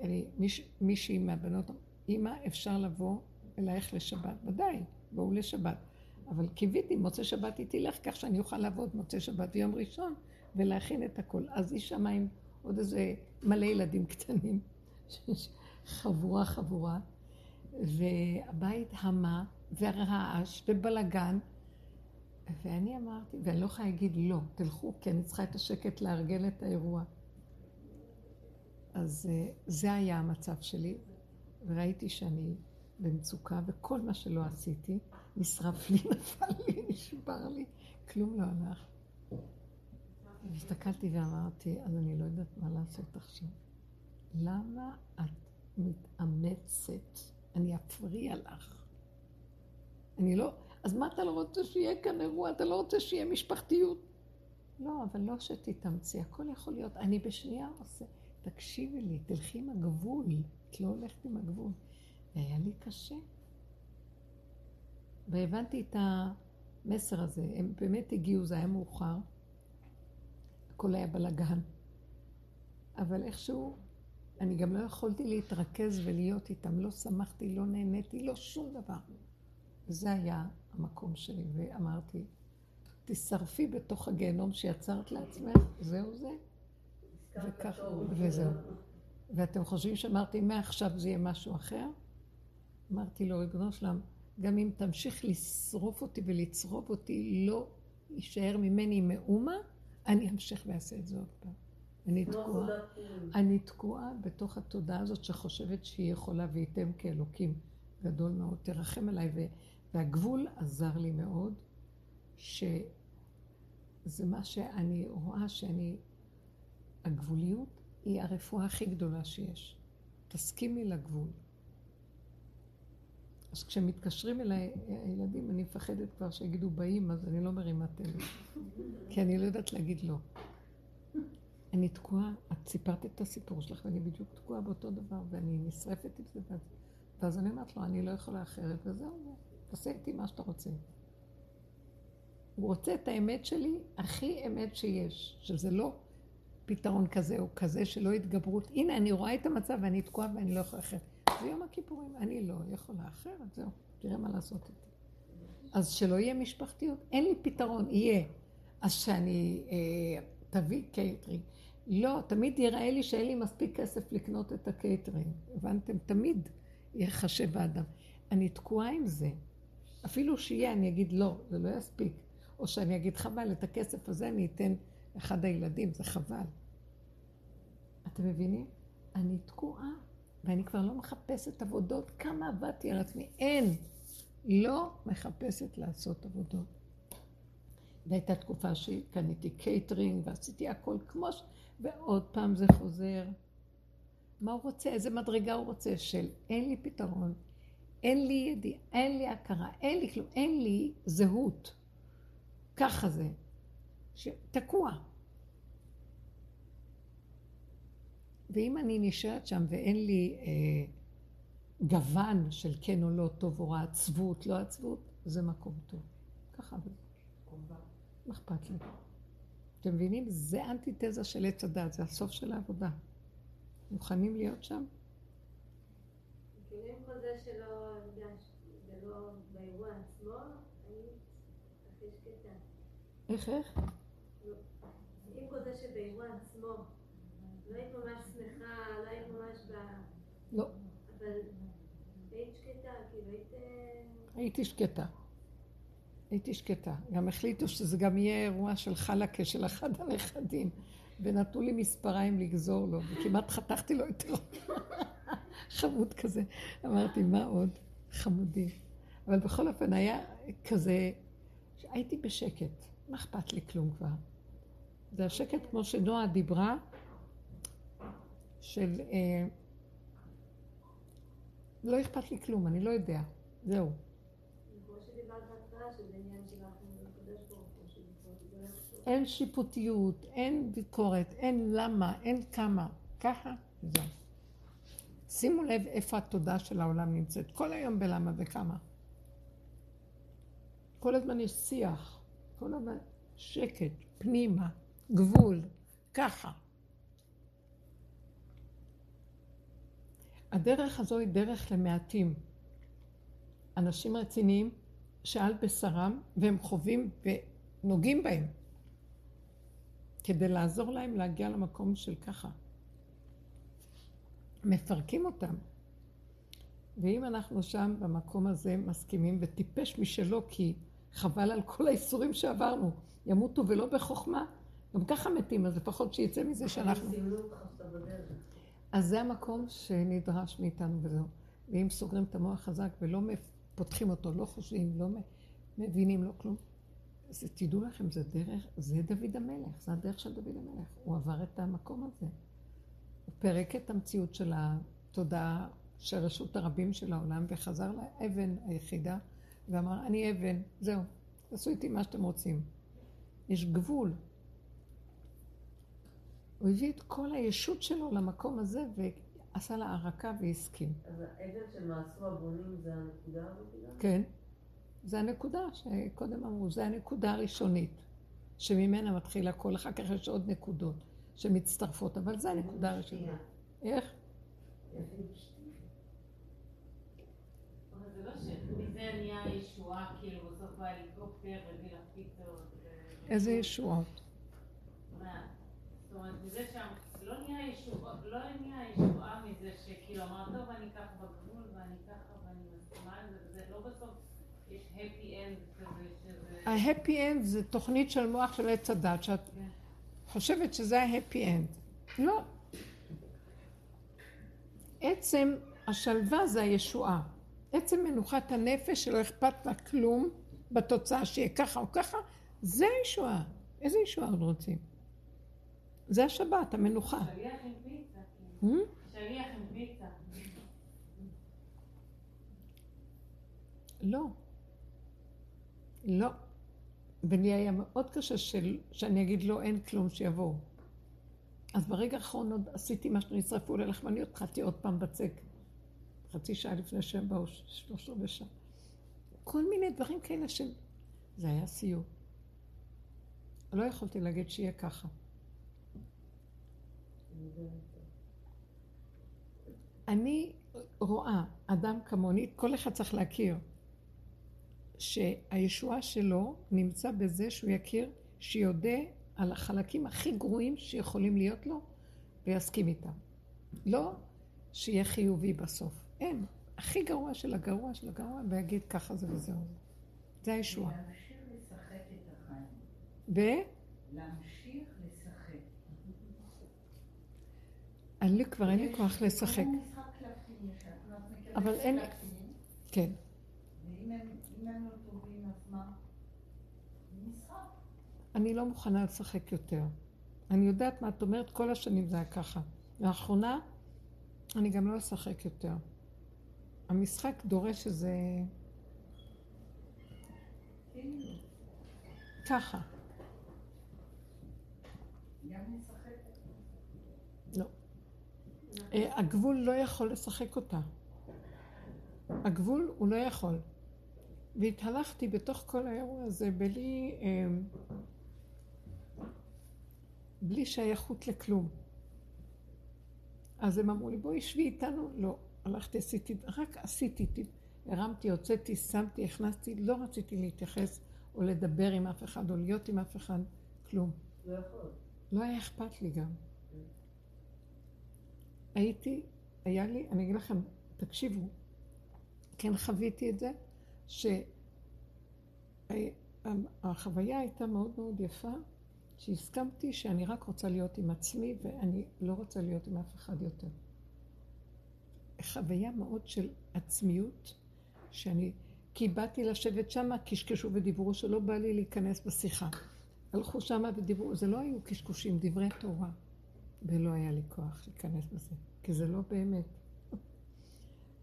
אני, מיש, מישהי מהבנות, אמא, אפשר לבוא אלייך לשבת? ודאי, בואו לשבת. אבל קיוויתי, מוצא שבת היא תלך כך שאני אוכל לעבוד מוצא שבת ויום ראשון ולהכין את הכל. אז היא שמה עם עוד איזה מלא ילדים קטנים, חבורה חבורה, והבית המה ורעש ובלגן, ואני אמרתי, ואני לא יכולה להגיד לא, תלכו, כי אני צריכה את השקט לארגן את האירוע. אז אה, זה היה המצב שלי, וראיתי שאני במצוקה, וכל מה שלא עשיתי, נשרף לי, נפל לי, נשבר לי, כלום לא הלך. הסתכלתי ואמרתי, אז אני לא יודעת מה לעשות עכשיו. למה את מתאמצת? אני אפריע לך. אני לא... אז מה אתה לא רוצה שיהיה כאן אירוע? אתה לא רוצה שיהיה משפחתיות? לא, אבל לא שתתאמצי, הכל יכול להיות. אני בשנייה עושה... תקשיבי לי, תלכי עם הגבול. את לא הולכת עם הגבול. והיה לי קשה. והבנתי את המסר הזה. הם באמת הגיעו, זה היה מאוחר. הכל היה בלאגן. אבל איכשהו, אני גם לא יכולתי להתרכז ולהיות איתם. לא שמחתי, לא נהניתי, לא שום דבר. וזה היה המקום שלי, ואמרתי, תשרפי בתוך הגיהנום שיצרת לעצמך, זהו זה. וכך, וזהו. ואתם חושבים שאמרתי, מעכשיו זה יהיה משהו אחר? אמרתי לו, ריבונו שלם, גם אם תמשיך לשרוף אותי ולצרוב אותי, לא יישאר ממני מאומה, אני אמשיך ואעשה את זה עוד פעם. אני תקועה, אני תקועה בתוך התודעה הזאת שחושבת שהיא יכולה וייתם כאלוקים גדול מאוד. תרחם עליי. והגבול עזר לי מאוד, שזה מה שאני רואה שאני, הגבוליות היא הרפואה הכי גדולה שיש. תסכימי לגבול. אז כשמתקשרים אליי הילדים, אני מפחדת כבר שיגידו באים, אז אני לא מרימה טלפון. כי אני לא יודעת להגיד לא. אני תקועה, את סיפרת את הסיפור שלך, ואני בדיוק תקועה באותו דבר, ואני נשרפת עם זה, ואז, ואז אני אומרת לו, אני לא יכולה אחרת, וזהו, תעשה איתי מה שאתה רוצה. הוא רוצה את האמת שלי, הכי אמת שיש, שזה לא פתרון כזה או כזה, שלא התגברות. הנה, אני רואה את המצב ואני תקועה ואני לא יכולה אחרת. זה יום הכיפורים, אני לא יכולה אחרת, זהו, תראה מה לעשות איתי. אז שלא יהיה משפחתיות, אין לי פתרון, יהיה. אז שאני אה, תביא קייטרינג. לא, תמיד יראה לי שאין לי מספיק כסף לקנות את הקייטרינג. הבנתם? תמיד יחשב האדם. אני תקועה עם זה. אפילו שיהיה, אני אגיד לא, זה לא יספיק. או שאני אגיד חבל, את הכסף הזה אני אתן לאחד הילדים, זה חבל. אתם מבינים? אני תקועה, ואני כבר לא מחפשת עבודות. כמה עבדתי על עצמי? אין. לא מחפשת לעשות עבודות. והייתה תקופה שקניתי קייטרינג ועשיתי הכל כמו ש... ועוד פעם זה חוזר. מה הוא רוצה? איזה מדרגה הוא רוצה? של אין לי פתרון, אין לי ידיעה, אין לי הכרה, אין לי כלום, אין לי זהות. ככה זה. תקוע. ואם אני נשארת שם ואין לי אה, גוון של כן או לא, טוב או רע, עצבות, לא עצבות, זה מקום טוב. ככה וזה. מה אכפת לי? אתם מבינים? זה אנטיתזה של עץ הדת, זה הסוף של העבודה. מוכנים להיות שם? כאילו כל זה שלא, זה לא באירוע עצמו, היית הכי שקטה. איך, איך? עם כל זה שבאירוע עצמו, לא היית ממש שמחה, לא היית ממש ב... לא. אבל היית שקטה, כאילו היית... הייתי שקטה. הייתי שקטה. גם החליטו שזה גם יהיה אירוע של חלקה של אחד הנכדים, ונתנו לי מספריים לגזור לו, וכמעט חתכתי לו את הראש. חמוד כזה. אמרתי, מה עוד? חמודי. אבל בכל אופן היה כזה, הייתי בשקט, מה אכפת לי כלום כבר? זה השקט כמו שנועה דיברה, של אה, לא אכפת לי כלום, אני לא יודע, זהו. אין שיפוטיות, אין ביקורת, אין למה, אין כמה. ככה, זהו. שימו לב איפה התודעה של העולם נמצאת. כל היום בלמה וכמה. כל הזמן יש שיח, כל הזמן שקט, פנימה, גבול, ככה. הדרך הזו היא דרך למעטים. אנשים רציניים שעל בשרם והם חווים ונוגעים בהם כדי לעזור להם להגיע למקום של ככה. מפרקים אותם. ואם אנחנו שם במקום הזה מסכימים וטיפש משלו כי חבל על כל האיסורים שעברנו, ימותו ולא בחוכמה, גם ככה מתים, אז לפחות שיצא מזה שאנחנו... אז זה המקום שנדרש מאיתנו וזהו. ואם סוגרים את המוח חזק ולא פותחים אותו, לא חושבים, לא מבינים, לא כלום, אז תדעו לכם, זה דרך, זה דוד המלך, זה הדרך של דוד המלך. הוא עבר את המקום הזה. הוא פירק את המציאות של התודעה של רשות הרבים של העולם וחזר לאבן היחידה ואמר, אני אבן, זהו, תעשו איתי מה שאתם רוצים. יש גבול. הוא הביא את כל הישות שלו למקום הזה ועשה לה ערקה והסכים. אז האבן של מעשו הבונים זה הנקודה הזאת גם? כן. זה הנקודה שקודם אמרו, זה הנקודה הראשונית, שממנה מתחיל הכל, אחר כך יש עוד נקודות שמצטרפות, אבל זה הנקודה הראשונית. איך? אבל זה לא שמזה נהיה ישועה, כאילו בסוף בהליקופטר הביא לך פיצות. איזה ישועות? מה? זאת אומרת, מזה שם, לא הישועה, לא הניעה הישועה מזה שכאילו אמרת, טוב, אני אקח בגבול ואני ככה ואני מסכימה זה, וזה לא בסוף יש happy end כזה שזה... ה-happy end זה תוכנית של מוח של עץ הדת, שאת כן. חושבת שזה ה-happy end. לא. עצם השלווה זה הישועה. עצם מנוחת הנפש שלא אכפת לה כלום בתוצאה שיהיה ככה או ככה, זה הישועה. איזה ישועה עוד רוצים? זה השבת, המנוחה. שליח עם פיצה, כאילו. Hmm? שליח עם פיצה. לא. לא. ולי היה מאוד קשה של, שאני אגיד לא, אין כלום, שיבואו. אז ברגע האחרון עוד עשיתי מה שנשרפו ללחמניות, התחלתי עוד פעם בצק. חצי שעה לפני שהם באו, שלוש רבעי שעה. כל מיני דברים כאלה של... זה היה סיוט. לא יכולתי להגיד שיהיה ככה. אני רואה אדם כמוני, כל אחד צריך להכיר, שהישועה שלו נמצא בזה שהוא יכיר, שיודע על החלקים הכי גרועים שיכולים להיות לו, ויסכים איתם. לא שיהיה חיובי בסוף. אין. הכי גרוע של הגרוע של הגרוע, ויגיד ככה זה וזהו. זה הישועה. להמשיך לשחק את החיים. ו... להמשיך לשחק. אני כבר אין לי כוח לשחק. אבל אין-? כן. לא. אני לא מוכנה לשחק יותר. אני יודעת מה את אומרת, כל השנים זה היה ככה. לאחרונה, אני גם לא אשחק יותר. המשחק דורש איזה... כאילו, ככה. גם לשחק. אה, הגבול לא יכול לשחק אותה. הגבול הוא לא יכול. והתהלכתי בתוך כל האירוע הזה בלי, אה, בלי שייכות לכלום. אז הם אמרו לי, בואי שבי איתנו. לא. הלכתי, עשיתי, רק עשיתי, הרמתי, הוצאתי, שמתי, הכנסתי, לא רציתי להתייחס או לדבר עם אף אחד או להיות עם אף אחד, כלום. לא יכול. לא היה אכפת לי גם. הייתי, היה לי, אני אגיד לכם, תקשיבו, כן חוויתי את זה, שהחוויה הייתה מאוד מאוד יפה, שהסכמתי שאני רק רוצה להיות עם עצמי ואני לא רוצה להיות עם אף אחד יותר. חוויה מאוד של עצמיות, שאני, כי באתי לשבת שמה, קשקשו ודיברו שלא בא לי להיכנס בשיחה. הלכו שמה ודיברו, זה לא היו קשקושים, דברי תורה. ולא היה לי כוח להיכנס בזה, כי זה לא באמת.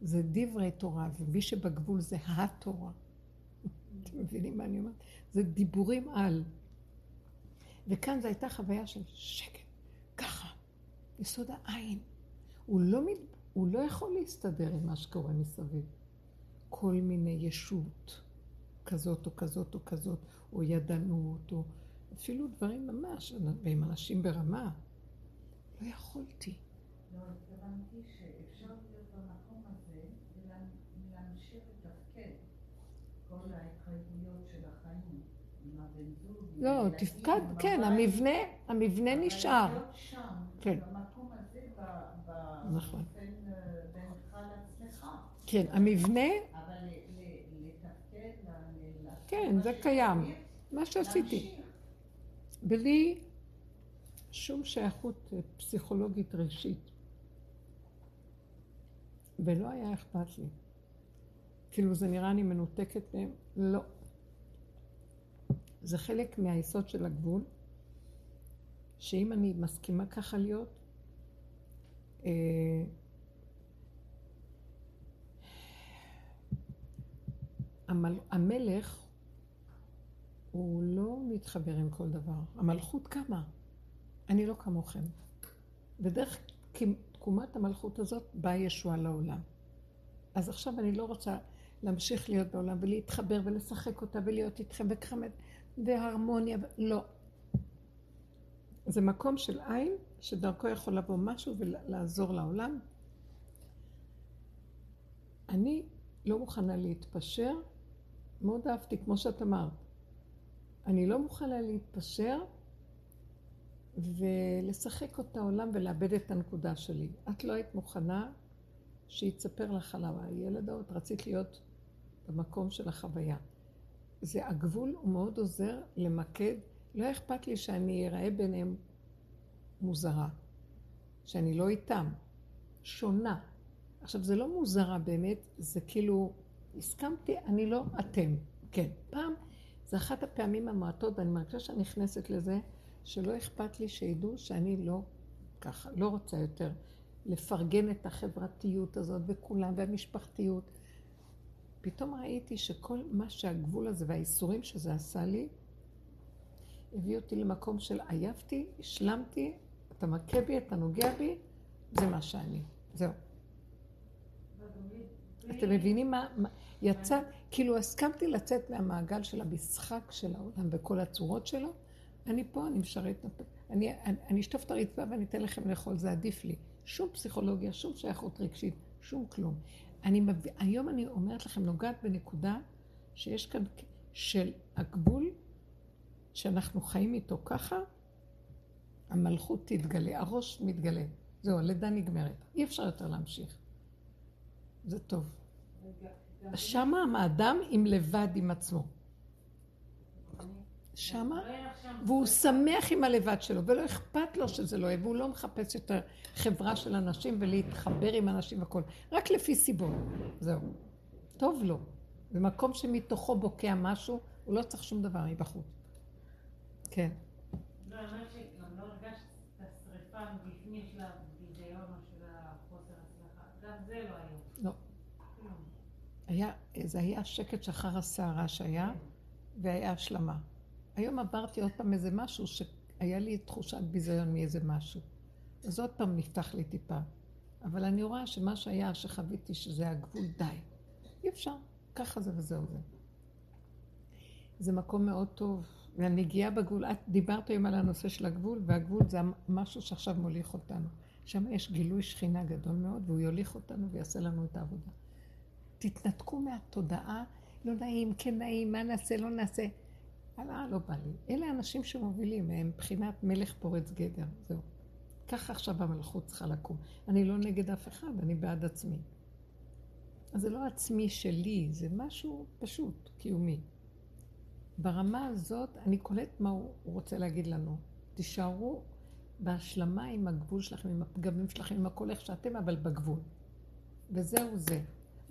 זה דברי תורה, ומי שבגבול זה התורה. אתם מבינים מה אני אומרת? זה דיבורים על. וכאן זו הייתה חוויה של שקט, ככה, יסוד העין. הוא לא, מת... הוא לא יכול להסתדר עם מה שקורה מסביב. כל מיני ישות, כזאת או כזאת או כזאת, או ידענות, או אפילו דברים ממש, ועם אנשים ברמה. לא יכולתי. לא, התכוונתי שאפשר להיות במקום הזה ולהמשיך לתפקד כל ההתחייבויות של החיים לא, תפקד, כן. המבנה, המבנה נשאר. כן. נכון. אה. כן, המבנה, אבל לתפקד, כן, זה קיים. מה שעשיתי. בלי שום שייכות אה, פסיכולוגית רגשית. ולא היה אכפת לי. כאילו זה נראה אני מנותקת מהם? לא. זה חלק מהיסוד של הגבול, שאם אני מסכימה ככה להיות, אה, המל... המלך הוא לא מתחבר עם כל דבר. המלכות קמה. אני לא כמוכם. ודרך תקומת המלכות הזאת באה ישועה לעולם. אז עכשיו אני לא רוצה להמשיך להיות בעולם ולהתחבר ולשחק אותה ולהיות איתכם וכמת והרמוניה. לא. זה מקום של עין שדרכו יכול לבוא משהו ולעזור לעולם. אני לא מוכנה להתפשר. מאוד אהבתי, כמו שאת אמרת. אני לא מוכנה להתפשר ולשחק אותה עולם ולאבד את הנקודה שלי. את לא היית מוכנה שהיא תספר לך על הילד ההוא, את רצית להיות במקום של החוויה. זה הגבול, הוא מאוד עוזר למקד. לא אכפת לי שאני אראה ביניהם מוזרה, שאני לא איתם, שונה. עכשיו, זה לא מוזרה באמת, זה כאילו, הסכמתי, אני לא אתם. כן, פעם, זה אחת הפעמים המעטות, ואני מרגישה שאני נכנסת לזה, שלא אכפת לי שידעו שאני לא ככה, לא רוצה יותר לפרגן את החברתיות הזאת וכולם, והמשפחתיות. פתאום ראיתי שכל מה שהגבול הזה והאיסורים שזה עשה לי, הביא אותי למקום של עייפתי, השלמתי, אתה מכה בי, אתה נוגע בי, זה מה שאני. זהו. אתם מבינים מה, מה יצא, כאילו הסכמתי לצאת מהמעגל של המשחק של העולם וכל הצורות שלו, אני פה, אני משרת, אני, אני, אני אשטוף את הרצפה ואני אתן לכם לאכול, זה עדיף לי. שום פסיכולוגיה, שום שייכות רגשית, שום כלום. אני מב... היום אני אומרת לכם, נוגעת בנקודה שיש כאן של הגבול שאנחנו חיים איתו ככה, המלכות תתגלה, הראש מתגלה. זהו, הלידה נגמרת. אי אפשר יותר להמשיך. זה טוב. שמה האדם עם לבד עם עצמו. שמה, והוא שמח עם הלבד שלו, ולא אכפת לו שזה לא יהיה, והוא לא מחפש יותר חברה של אנשים ולהתחבר עם אנשים והכול, רק לפי סיבות, זהו. טוב לו. במקום שמתוכו בוקע משהו, הוא לא צריך שום דבר מבחוץ. כן. לא, אני אומרת שגם לא הרגשת את השריפה מבפנים של הביזיון או של החוסר הצלחה. גם זה לא היום. לא. היה, זה היה שקט שאחר הסערה שהיה, והיה השלמה. היום עברתי עוד פעם איזה משהו שהיה לי תחושת ביזיון מאיזה משהו. אז עוד פעם נפתח לי טיפה. אבל אני רואה שמה שהיה, שחוויתי שזה הגבול, די. אי אפשר, ככה זה וזהו זה. זה מקום מאוד טוב. והנגיעה בגבול, את דיברת היום על הנושא של הגבול, והגבול זה משהו שעכשיו מוליך אותנו. שם יש גילוי שכינה גדול מאוד, והוא יוליך אותנו ויעשה לנו את העבודה. תתנתקו מהתודעה, לא נעים, כן נעים, מה נעשה, לא נעשה. הלאה, לא בא לי. אלה האנשים שמובילים, הם מבחינת מלך פורץ גדר, זהו. ככה עכשיו המלכות צריכה לקום. אני לא נגד אף אחד, אני בעד עצמי. אז זה לא עצמי שלי, זה משהו פשוט, קיומי. ברמה הזאת, אני קולט מה הוא רוצה להגיד לנו. תישארו בהשלמה עם הגבול שלכם, עם הפגמים שלכם, עם הכל איך שאתם, אבל בגבול. וזהו זה.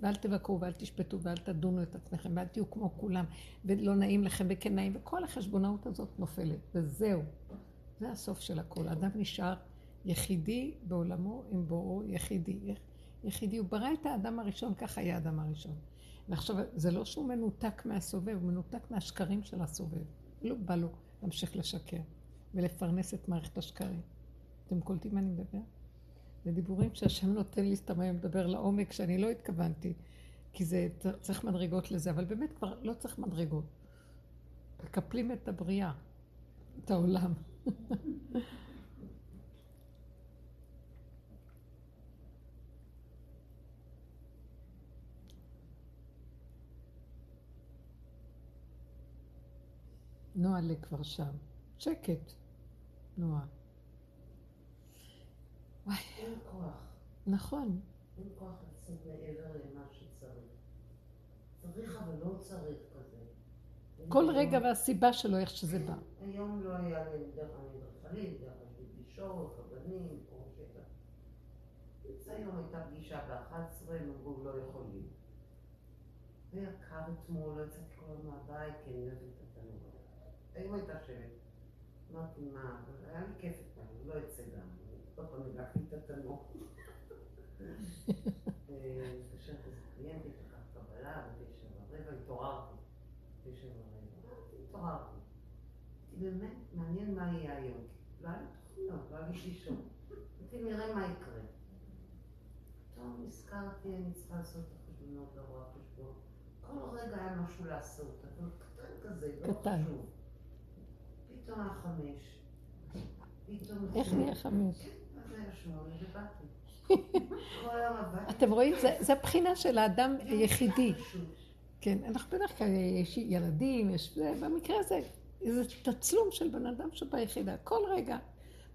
ואל תבקרו ואל תשפטו ואל תדונו את עצמכם ואל תהיו כמו כולם ולא נעים לכם וכן נעים וכל החשבונאות הזאת נופלת וזהו. זה הסוף של הכל. אדם נשאר יחידי בעולמו עם בוראו יחידי. יחידי. הוא ברא את האדם הראשון, ככה היה האדם הראשון. ועכשיו, זה לא שהוא מנותק מהסובב, הוא מנותק מהשקרים של הסובב. לא בא לו להמשיך לשקר ולפרנס את מערכת השקרים. אתם קולטים מה אני מדבר? זה דיבורים שהשם נותן לי סתם היום לדבר לעומק שאני לא התכוונתי, כי זה צריך מדרגות לזה, אבל באמת כבר לא צריך מדרגות. מקפלים את הבריאה, את העולם. נועה כבר שם. שקט, נועה. וואי. אין כוח. נכון. אין כוח לצאת מעבר למה שצריך. צריך אבל לא צריך כזה. כל רגע והסיבה שלו, איך שזה בא. היום לא היה לי דרך אדריכלית, דרך פגישות, רבנים, פה שטח. היום הייתה פגישה ב-11, הם אמרו לא יכולים. והיה קר אתמול, לא יצאתי כל הזמן מהבית, כי אני אוהבת את התנור. היום הייתה שלט. אמרתי מה, היה לי כיף איתם, לא אצא גם. פעם הגעתי את התנור. התקשרתי איזה קליינטית, לקחת קבלה, בתשע ורבע, התעוררתי. תשע ורבע. התעוררתי. באמת מעניין מה יהיה היום. לא היה תוכניות, לא היה לי שישון. אמרתי, נראה מה יקרה. פתאום נזכרתי, אני צריכה לעשות את החשבונות, לא רואה חשבון. כל רגע היה משהו לעשות, אבל קטן כזה, לא. חשוב. פתאום היה חמש. פתאום... איך נהיה חמש? עבדתי. אתם רואים? זה- הבחינה של האדם היחידי. כן, אנחנו בדרך כלל, יש ילדים, יש... זה, במקרה הזה, זה תצלום של בן אדם שביחידה. כל רגע.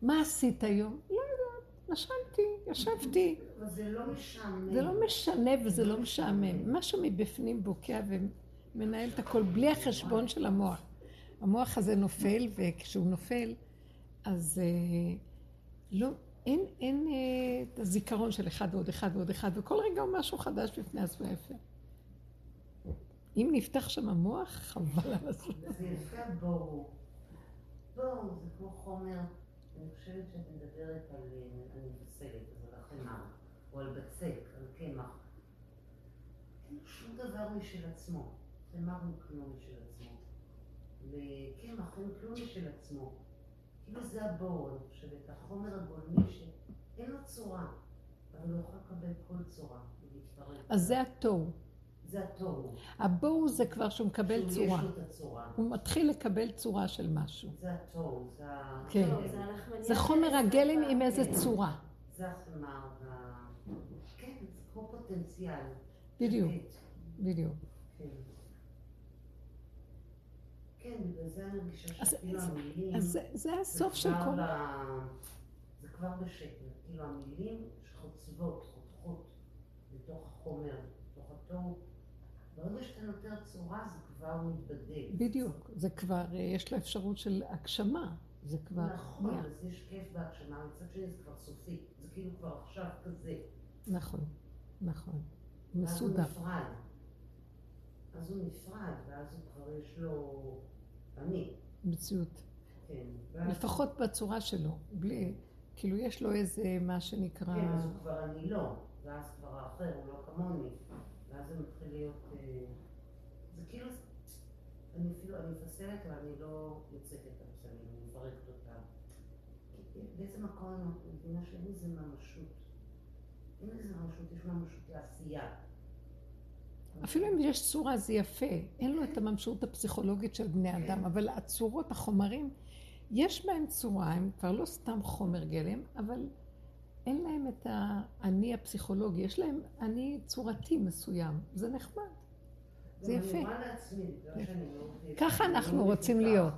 מה עשית היום? לא יודעת, נשמתי, ישבתי. זה לא משעמם. זה לא משנה וזה לא משעמם. משהו מבפנים בוקע ומנהל את הכל בלי החשבון של המוח. המוח הזה נופל, וכשהוא נופל, אז אה, לא, אין, אין אה, את הזיכרון של אחד ועוד אחד ועוד אחד, וכל רגע הוא משהו חדש בפני עצמו יפה. אם נפתח שם המוח, חבל על הזמן. זה יפה בור. בור זה כמו חומר, אני חושבת שאת מדברת על, אה, אני מבשלת, אז על החמאה, או על בצק, על קמח. אין שום דבר משל עצמו. חמאה הוא כלום משל עצמו. וקמח אין כלום משל עצמו. כאילו זה הבור, אני חושבת, החומר הגולמי שאין לו צורה, אבל הוא יכול לקבל כל צורה. אז זה התוהו. זה התוהו. הבואו זה כבר שהוא מקבל צורה. הוא מתחיל לקבל צורה של משהו. זה התוהו, זה ה... כן. לא, זה חומר הגלם. עם איזה כן. צורה. זה החמר וה... כן, זה כמו פוטנציאל. בדיוק. בדיוק. כן. בגלל זה אני מרגישה אז- שכאילו המילים... אז זה- הסוף של כל... זה כבר בשקט. כאילו המילים שחוצבות, חותכות בתוך החומר, בתוך התוהו. ברגע שאתה נותן צורה זה כבר מתבדל. בדיוק. זה כבר, אה, יש לו אפשרות של הגשמה. זה כבר נכון. אז יש כיף בהגשמה, מצד שני זה כבר סופי. זה כאילו כבר עכשיו כזה. נכון, נכון. מסודר. אז הוא נפרד, ואז הוא כבר יש לו אני. מציאות. כן. לפחות בצורה שלו. בלי... כאילו יש לו איזה מה שנקרא... כן, אז הוא כבר אני לא. ואז כבר האחר, הוא לא כמוני. ואז זה מתחיל להיות... אה, זה כאילו... אני אפילו, אני מפסלת, אבל אני לא יוצאת את הפסלים, אני מפרקת אותם. מקום אני מבינה שאין לזה ממשות. אין לזה ממשות, יש ממשות לעשייה. אפילו אם יש צורה זה יפה, אין לו את הממשות הפסיכולוגית של בני אדם, אבל הצורות, החומרים, יש בהם צורה, הם כבר לא סתם חומר גלם, אבל אין להם את האני הפסיכולוגי, יש להם אני צורתי מסוים, זה נחמד. זה יפה. בגלל שאני לא... ככה אני אנחנו לא רוצים. להיות.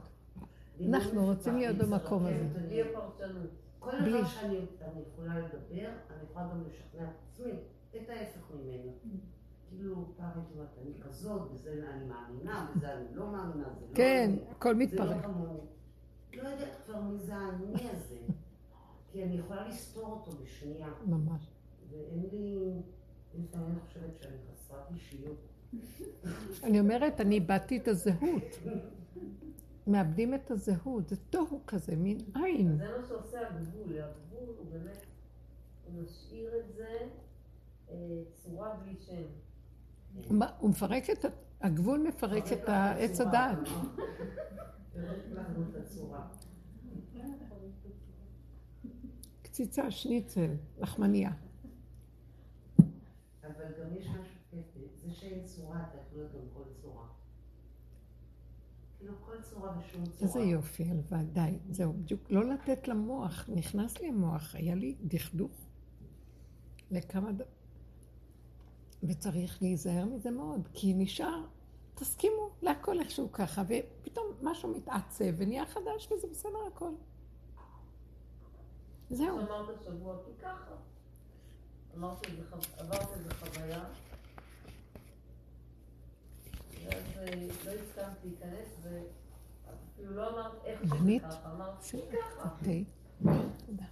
לא אנחנו רוצים להיות במקום הזה. הפרשנות. כל. דבר שאני אני יכולה לדבר, אני יכולה גם לשכנע את עצמי, את ההפך ממנו. כאילו, אומרת, אני כזאת, בזה אני מאמינה, בזה אני לא מאמינה, זה לא כן, הכל זה לא מתפרק. כמוני. לא יודעת כבר מי זה האני הזה, כי אני יכולה לסתור אותו בשנייה, ממש. ואין לי, לפעמים אני חושבת שאני חסרת אישיות. אני אומרת, אני איבדתי את הזהות. מאבדים את הזהות, זה תוהו כזה, מין עין. זה מה שעושה הגבול, הגבול הוא באמת, הוא משאיר את זה אה, צורה בלי שם. הוא מפרק את, הגבול מפרק את העץ הדעת. קציצה, שניצל, לחמניה. אבל גם יש משהו כיפי, זה שאין צורה, אתה יכול להיות גם כל צורה. כאילו כל צורה ושום צורה. איזה יופי, הלוואי, די, זהו, בדיוק, לא לתת למוח, נכנס לי המוח, היה לי דכדוך לכמה ד... וצריך להיזהר מזה מאוד, כי נשאר, תסכימו להכל איכשהו ככה, ופתאום משהו מתעצב ונהיה חדש וזה בסדר הכל. זהו, אמרת שבוע כי ככה. אמרתי, עברת איזה חוויה. ואז אה, לא הסכמת להיכנס, ואפילו לא אמרת איך שזה? ככה, אמרת ש- ככה. תודה.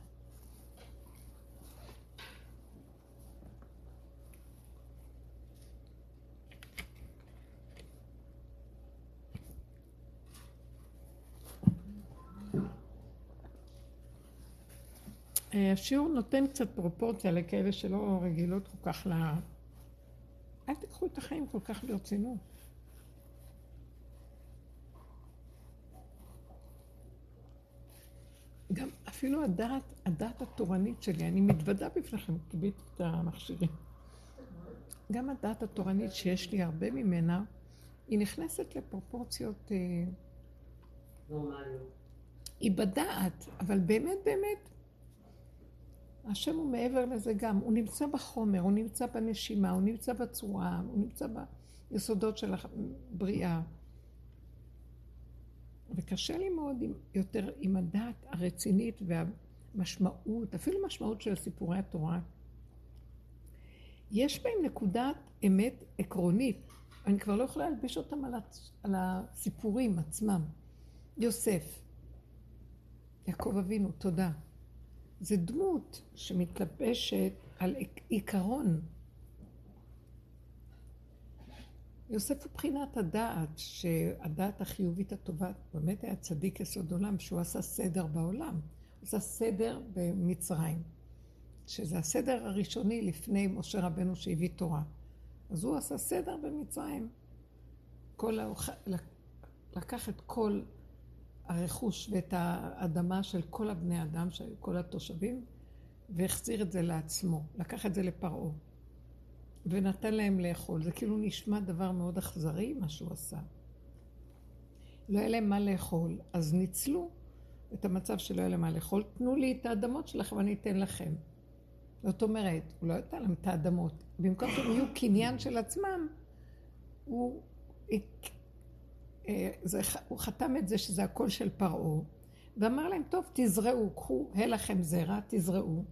השיעור נותן קצת פרופורציה לכאלה שלא רגילות כל כך ל... אל תיקחו את החיים כל כך ברצינות. גם אפילו הדעת, הדעת התורנית שלי, אני מתוודה בפניכם, קיבלתי את המכשירים. גם הדעת התורנית שיש לי הרבה ממנה, היא נכנסת לפרופורציות, אה, נורמליות. היא בדעת, אבל באמת באמת, השם הוא מעבר לזה גם, הוא נמצא בחומר, הוא נמצא בנשימה, הוא נמצא בצורה, הוא נמצא ביסודות של הבריאה. וקשה לי מאוד עם, יותר עם הדעת הרצינית והמשמעות, אפילו משמעות של סיפורי התורה. יש בהם נקודת אמת עקרונית, אני כבר לא יכולה להלביש אותם על, הצ... על הסיפורים עצמם. יוסף, יעקב אבינו, תודה. זה דמות שמתלבשת על עיקרון. יוסף הוא בחינת הדעת, שהדעת החיובית הטובה, באמת היה צדיק יסוד עולם, שהוא עשה סדר בעולם. הוא עשה סדר במצרים, שזה הסדר הראשוני לפני משה רבנו שהביא תורה. אז הוא עשה סדר במצרים. כל ה... לקח את כל הרכוש ואת האדמה של כל הבני אדם, של כל התושבים, והחזיר את זה לעצמו. לקח את זה לפרעה. ונתן להם לאכול. זה כאילו נשמע דבר מאוד אכזרי, מה שהוא עשה. לא היה להם מה לאכול, אז ניצלו את המצב שלא היה להם מה לאכול. תנו לי את האדמות שלכם, אני אתן לכם. זאת אומרת, הוא לא נתן להם את האדמות. במקום שהם יהיו קניין של עצמם, הוא, זה, הוא חתם את זה שזה הכל של פרעה, ואמר להם, טוב, תזרעו, קחו, הא לכם זרע, תזרעו,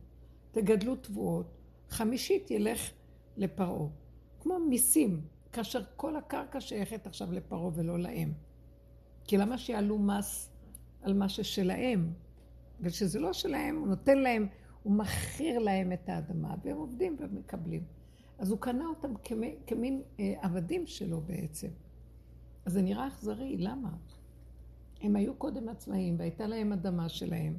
תגדלו תבואות, חמישית ילך לפרעה. כמו מיסים, כאשר כל הקרקע שייכת עכשיו לפרעה ולא להם. כי למה שיעלו מס על מה ששלהם? ושזה לא שלהם, הוא נותן להם, הוא מכיר להם את האדמה, והם עובדים ומקבלים. אז הוא קנה אותם כמי, כמין אה, עבדים שלו בעצם. אז זה נראה אכזרי, למה? הם היו קודם עצמאים והייתה להם אדמה שלהם,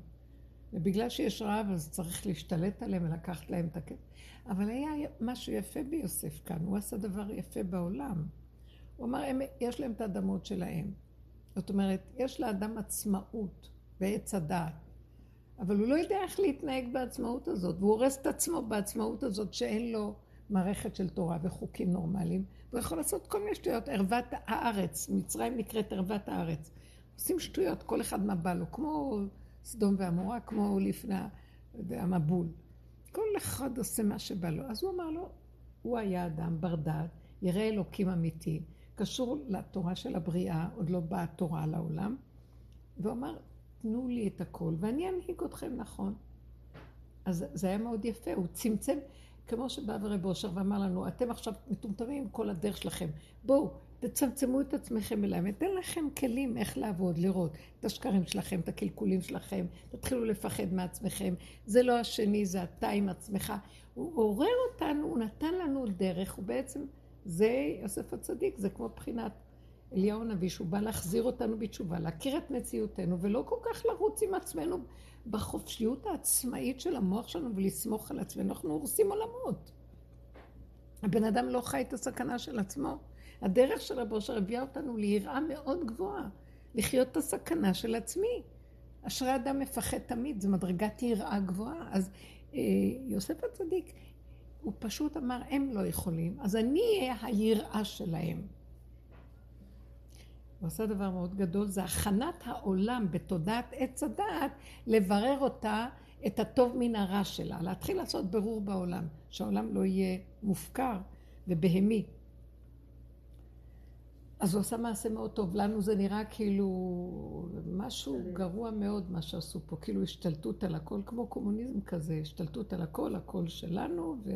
ובגלל שיש רעב אז צריך להשתלט עליהם ולקחת להם את הכסף. אבל היה משהו יפה ביוסף כאן, הוא עשה דבר יפה בעולם. הוא אמר, הם, יש להם את האדמות שלהם. זאת אומרת, יש לאדם עצמאות ועץ הדעת, אבל הוא לא יודע איך להתנהג בעצמאות הזאת, והוא הורס את עצמו בעצמאות הזאת שאין לו מערכת של תורה וחוקים נורמליים, והוא יכול לעשות כל מיני שטויות, ערוות הארץ, מצרים נקראת ערוות הארץ. עושים שטויות, כל אחד מה בא לו, כמו סדום ועמורה, כמו לפני המבול. כל אחד עושה מה שבא לו. אז הוא אמר לו, הוא היה אדם בר דעת, ירא אלוקים אמיתי, קשור לתורה של הבריאה, עוד לא באה תורה לעולם, והוא אמר, תנו לי את הכל, ואני אנהיג אתכם נכון. אז זה היה מאוד יפה, הוא צמצם, כמו שבא ורב אושר ואמר לנו, אתם עכשיו מטומטמים עם כל הדרך שלכם, בואו, תצמצמו את עצמכם אליי, אתן לכם כלים איך לעבוד, לראות את השקרים שלכם, את הקלקולים שלכם, תתחילו לפחד מעצמכם, זה לא השני, זה אתה עם עצמך. הוא עורר אותנו, הוא נתן לנו דרך, הוא בעצם, זה יוסף הצדיק, זה כמו בחינת אליהו הנביא, שהוא בא להחזיר אותנו בתשובה, להכיר את מציאותנו, ולא כל כך לרוץ עם עצמנו בחופשיות העצמאית של המוח שלנו ולסמוך על עצמנו, אנחנו הורסים עולמות. הבן אדם לא חי את הסכנה של עצמו. הדרך של רבו אושר הביאה אותנו ליראה מאוד גבוהה, לחיות את הסכנה של עצמי. אשרי אדם מפחד תמיד, זו מדרגת יראה גבוהה. אז אה, יוסף הצדיק, הוא פשוט אמר, הם לא יכולים, אז אני אהיה היראה שלהם. הוא עשה דבר מאוד גדול, זה הכנת העולם בתודעת עץ הדעת, לברר אותה, את הטוב מן הרע שלה, להתחיל לעשות ברור בעולם, שהעולם לא יהיה מופקר ובהמי. אז הוא עשה מעשה מאוד טוב. לנו זה נראה כאילו משהו גרוע מאוד מה שעשו פה, כאילו השתלטות על הכל, כמו קומוניזם כזה, השתלטות על הכל, הכל שלנו, ו...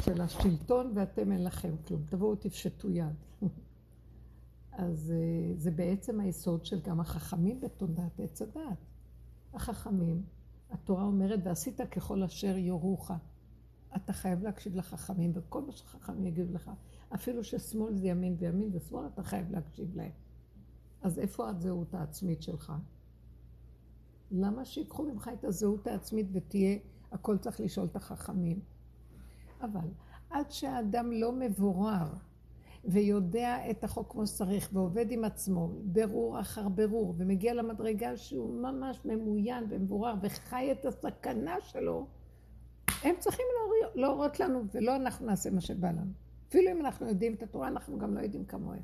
של השלטון, ואתם אין לכם כלום. תבואו תפשטו יד. אז אה, זה בעצם היסוד של גם החכמים בתודעת עץ הדעת. החכמים, התורה אומרת, ועשית ככל אשר יורוך. אתה חייב להקשיב לחכמים, וכל מה שחכמים יגידו לך. אפילו ששמאל זה ימין וימין זה שמאל, אתה חייב להקשיב להם. אז איפה הזהות העצמית שלך? למה שיקחו ממך את הזהות העצמית ותהיה, הכל צריך לשאול את החכמים? אבל עד שהאדם לא מבורר ויודע את החוק כמו שצריך ועובד עם עצמו, ברור אחר ברור, ומגיע למדרגה שהוא ממש ממוין ומבורר וחי את הסכנה שלו, הם צריכים להורות לנו ולא אנחנו נעשה מה שבא לנו. אפילו אם אנחנו יודעים את התורה, אנחנו גם לא יודעים כמוהם.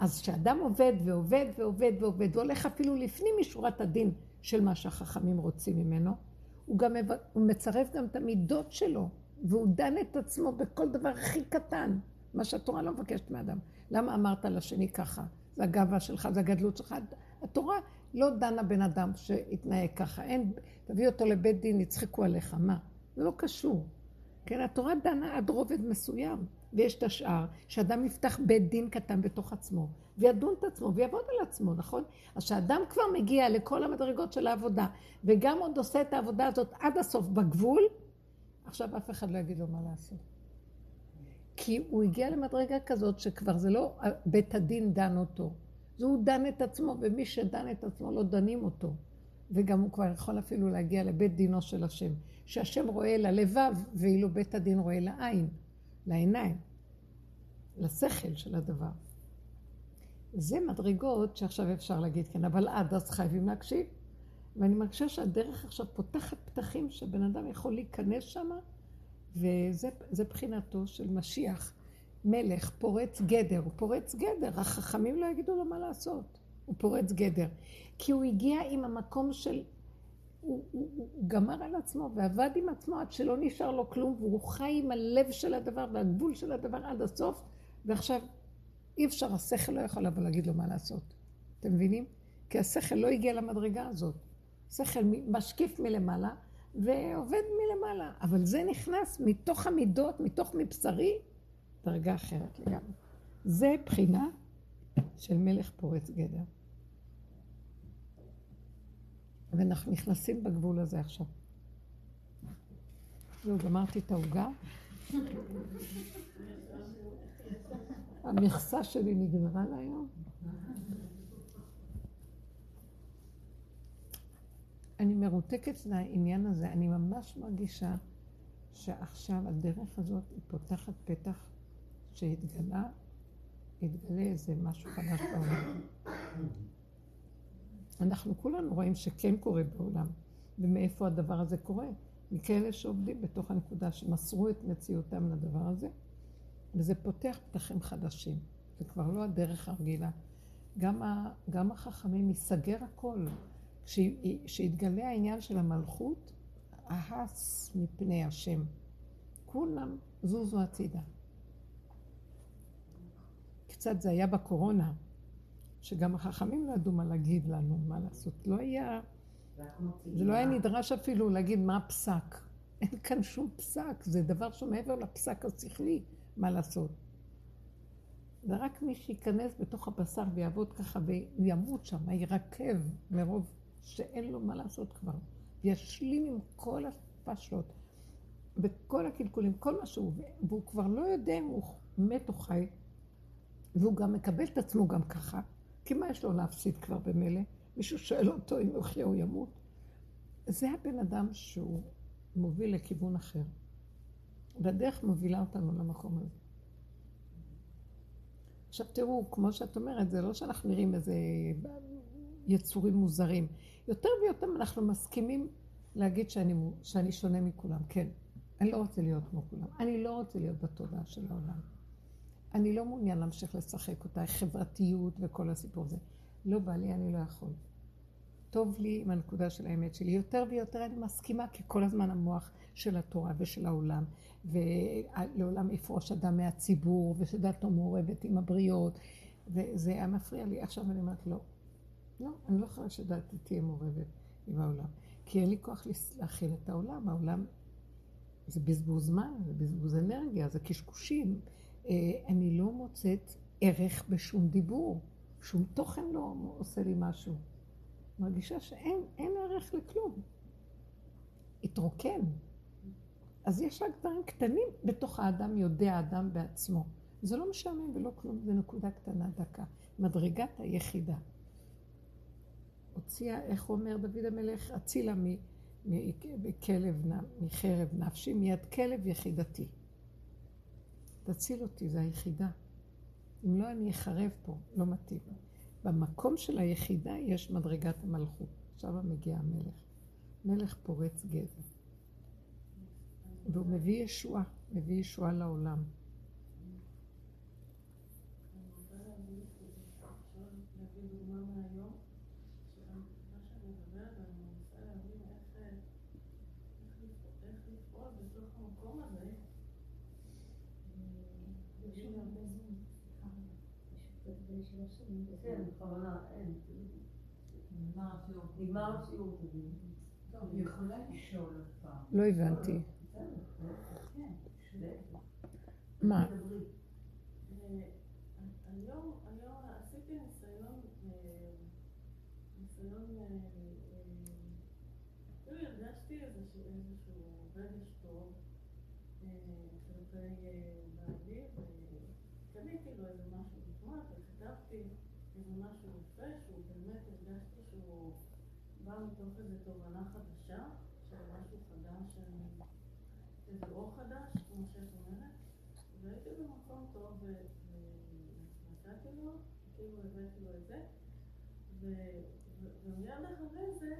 אז כשאדם עובד ועובד ועובד ועובד, והולך אפילו לפנים משורת הדין של מה שהחכמים רוצים ממנו, הוא גם הוא מצרף גם את המידות שלו, והוא דן את עצמו בכל דבר הכי קטן. מה שהתורה לא מבקשת מאדם. למה אמרת לשני ככה? זה הגאווה שלך, זה הגדלות שלך. התורה לא דנה בן אדם שהתנהג ככה. אין, תביא אותו לבית דין, יצחקו עליך. מה? זה לא קשור. כן, התורה דנה עד רובד מסוים, ויש את השאר, שאדם יפתח בית דין קטן בתוך עצמו, וידון את עצמו, ויעבוד על עצמו, נכון? אז שאדם כבר מגיע לכל המדרגות של העבודה, וגם עוד עושה את העבודה הזאת עד הסוף בגבול, עכשיו אף אחד לא יגיד לו מה לעשות. כי הוא הגיע למדרגה כזאת שכבר זה לא בית הדין דן אותו, זה הוא דן את עצמו, ומי שדן את עצמו לא דנים אותו. וגם הוא כבר יכול אפילו להגיע לבית דינו של השם. שהשם רואה ללבב, ואילו בית הדין רואה לעין, לעיניים, לשכל של הדבר. זה מדרגות שעכשיו אפשר להגיד כן, אבל עד אז חייבים להקשיב. ואני מרגישה שהדרך עכשיו פותחת פתחים שבן אדם יכול להיכנס שם, וזה בחינתו של משיח, מלך, פורץ גדר. הוא פורץ גדר, החכמים לא יגידו לו מה לעשות. הוא פורץ גדר. כי הוא הגיע עם המקום של... הוא, הוא, הוא גמר על עצמו ועבד עם עצמו עד שלא נשאר לו כלום, והוא חי עם הלב של הדבר והגבול של הדבר עד הסוף, ועכשיו אי אפשר, השכל לא יכול לבוא להגיד לו מה לעשות. אתם מבינים? כי השכל לא הגיע למדרגה הזאת. שכל משקיף מלמעלה ועובד מלמעלה. אבל זה נכנס מתוך המידות, מתוך מבשרי, דרגה אחרת לגמרי. זה בחינה של מלך פורץ גדר. ואנחנו נכנסים בגבול הזה עכשיו. זהו, גמרתי את העוגה. המכסה שלי נגמרה להיום. אני מרותקת לעניין הזה, אני ממש מרגישה שעכשיו הדרך הזאת היא פותחת פתח שהתגלה, התגלה איזה משהו חדש בעולם. אנחנו כולנו רואים שכן קורה בעולם, ומאיפה הדבר הזה קורה? מכאלה שעובדים בתוך הנקודה שמסרו את מציאותם לדבר הזה, וזה פותח פתחים חדשים. זה כבר לא הדרך הרגילה. גם, ה, גם החכמים ייסגר הכל. כשיתגלה העניין של המלכות, ההס מפני השם. כולם זוזו הצידה. קצת זה היה בקורונה, שגם החכמים לא ידעו מה להגיד לנו, מה לעשות. לא היה, זה לא היה נדרש אפילו להגיד מה הפסק. אין כאן שום פסק, זה דבר שמעבר לפסק השכלי, מה לעשות. זה רק מי שייכנס בתוך הבשר ויעבוד ככה וימות שם, ירקב מרוב שאין לו מה לעשות כבר. וישלים עם כל הפשלות, וכל הקלקולים, כל מה שהוא, והוא כבר לא יודע אם הוא מת או חי, והוא גם מקבל את עצמו גם ככה. כי מה יש לו להפסיד כבר במילא? מישהו שואל אותו אם הוא יחיה או ימות? זה הבן אדם שהוא מוביל לכיוון אחר. והדרך מובילה אותנו למקום הזה. עכשיו תראו, כמו שאת אומרת, זה לא שאנחנו נראים איזה יצורים מוזרים. יותר ויותר אנחנו מסכימים להגיד שאני, שאני שונה מכולם. כן, אני לא רוצה להיות כמו כולם. אני לא רוצה להיות בתודעה של העולם. אני לא מעוניין להמשיך לשחק אותה, חברתיות וכל הסיפור הזה. לא בא לי, אני לא יכול. טוב לי עם הנקודה של האמת שלי. יותר ויותר אני מסכימה, כי כל הזמן המוח של התורה ושל העולם, ולעולם יפרוש אדם מהציבור, ושדעתו מעורבת עם הבריות, וזה היה מפריע לי. עכשיו אני אומרת, לא. לא, אני לא יכולה שדעתי תהיה מעורבת עם העולם. כי אין לי כוח להכיל את העולם. העולם זה בזבוז זמן, זה בזבוז אנרגיה, זה קשקושים. אה, אני לא מוצאת ערך בשום דיבור, שום תוכן לא עושה לי משהו. מרגישה שאין ערך לכלום. התרוקן. אז יש רק דברים קטנים בתוך האדם, יודע האדם בעצמו. זה לא משעמם ולא כלום, זה נקודה קטנה דקה. מדרגת היחידה. הוציאה, איך אומר דוד המלך, אצילה מכלב, מחרב נפשי, מיד כלב יחידתי. תציל אותי, זה היחידה. אם לא, אני אחרב פה, לא מתאים. במקום של היחידה יש מדרגת המלכות. עכשיו מגיע המלך. מלך פורץ גזע. והוא מביא ישועה, מביא ישועה לעולם. כן. בכוונה, אין. נגמר השיעור. נגמר השיעור, תגיד. טוב, היא יכולה לשאול עוד פעם. לא הבנתי. כן. מה? תדברי. היום, היום עשיתי ניסיון, אה, ניסיון, אה, אה, כאילו הרגשתי איזשהו איזשהו רגש טוב אה, כלפי אה, בעלי, וקניתי לו איזה משהו נחמד, וכתבתי איזה משהו יפה, שהוא באמת הרגשתי שהוא בא מתוך איזו תובנה חדשה, של משהו חדש, אה, איזה אור חדש, כמו שאת אומרת. והייתי במקום טוב ו- ונתתי לו, כאילו הבאתי לו את זה, ו- ו- ומיד אחרי זה,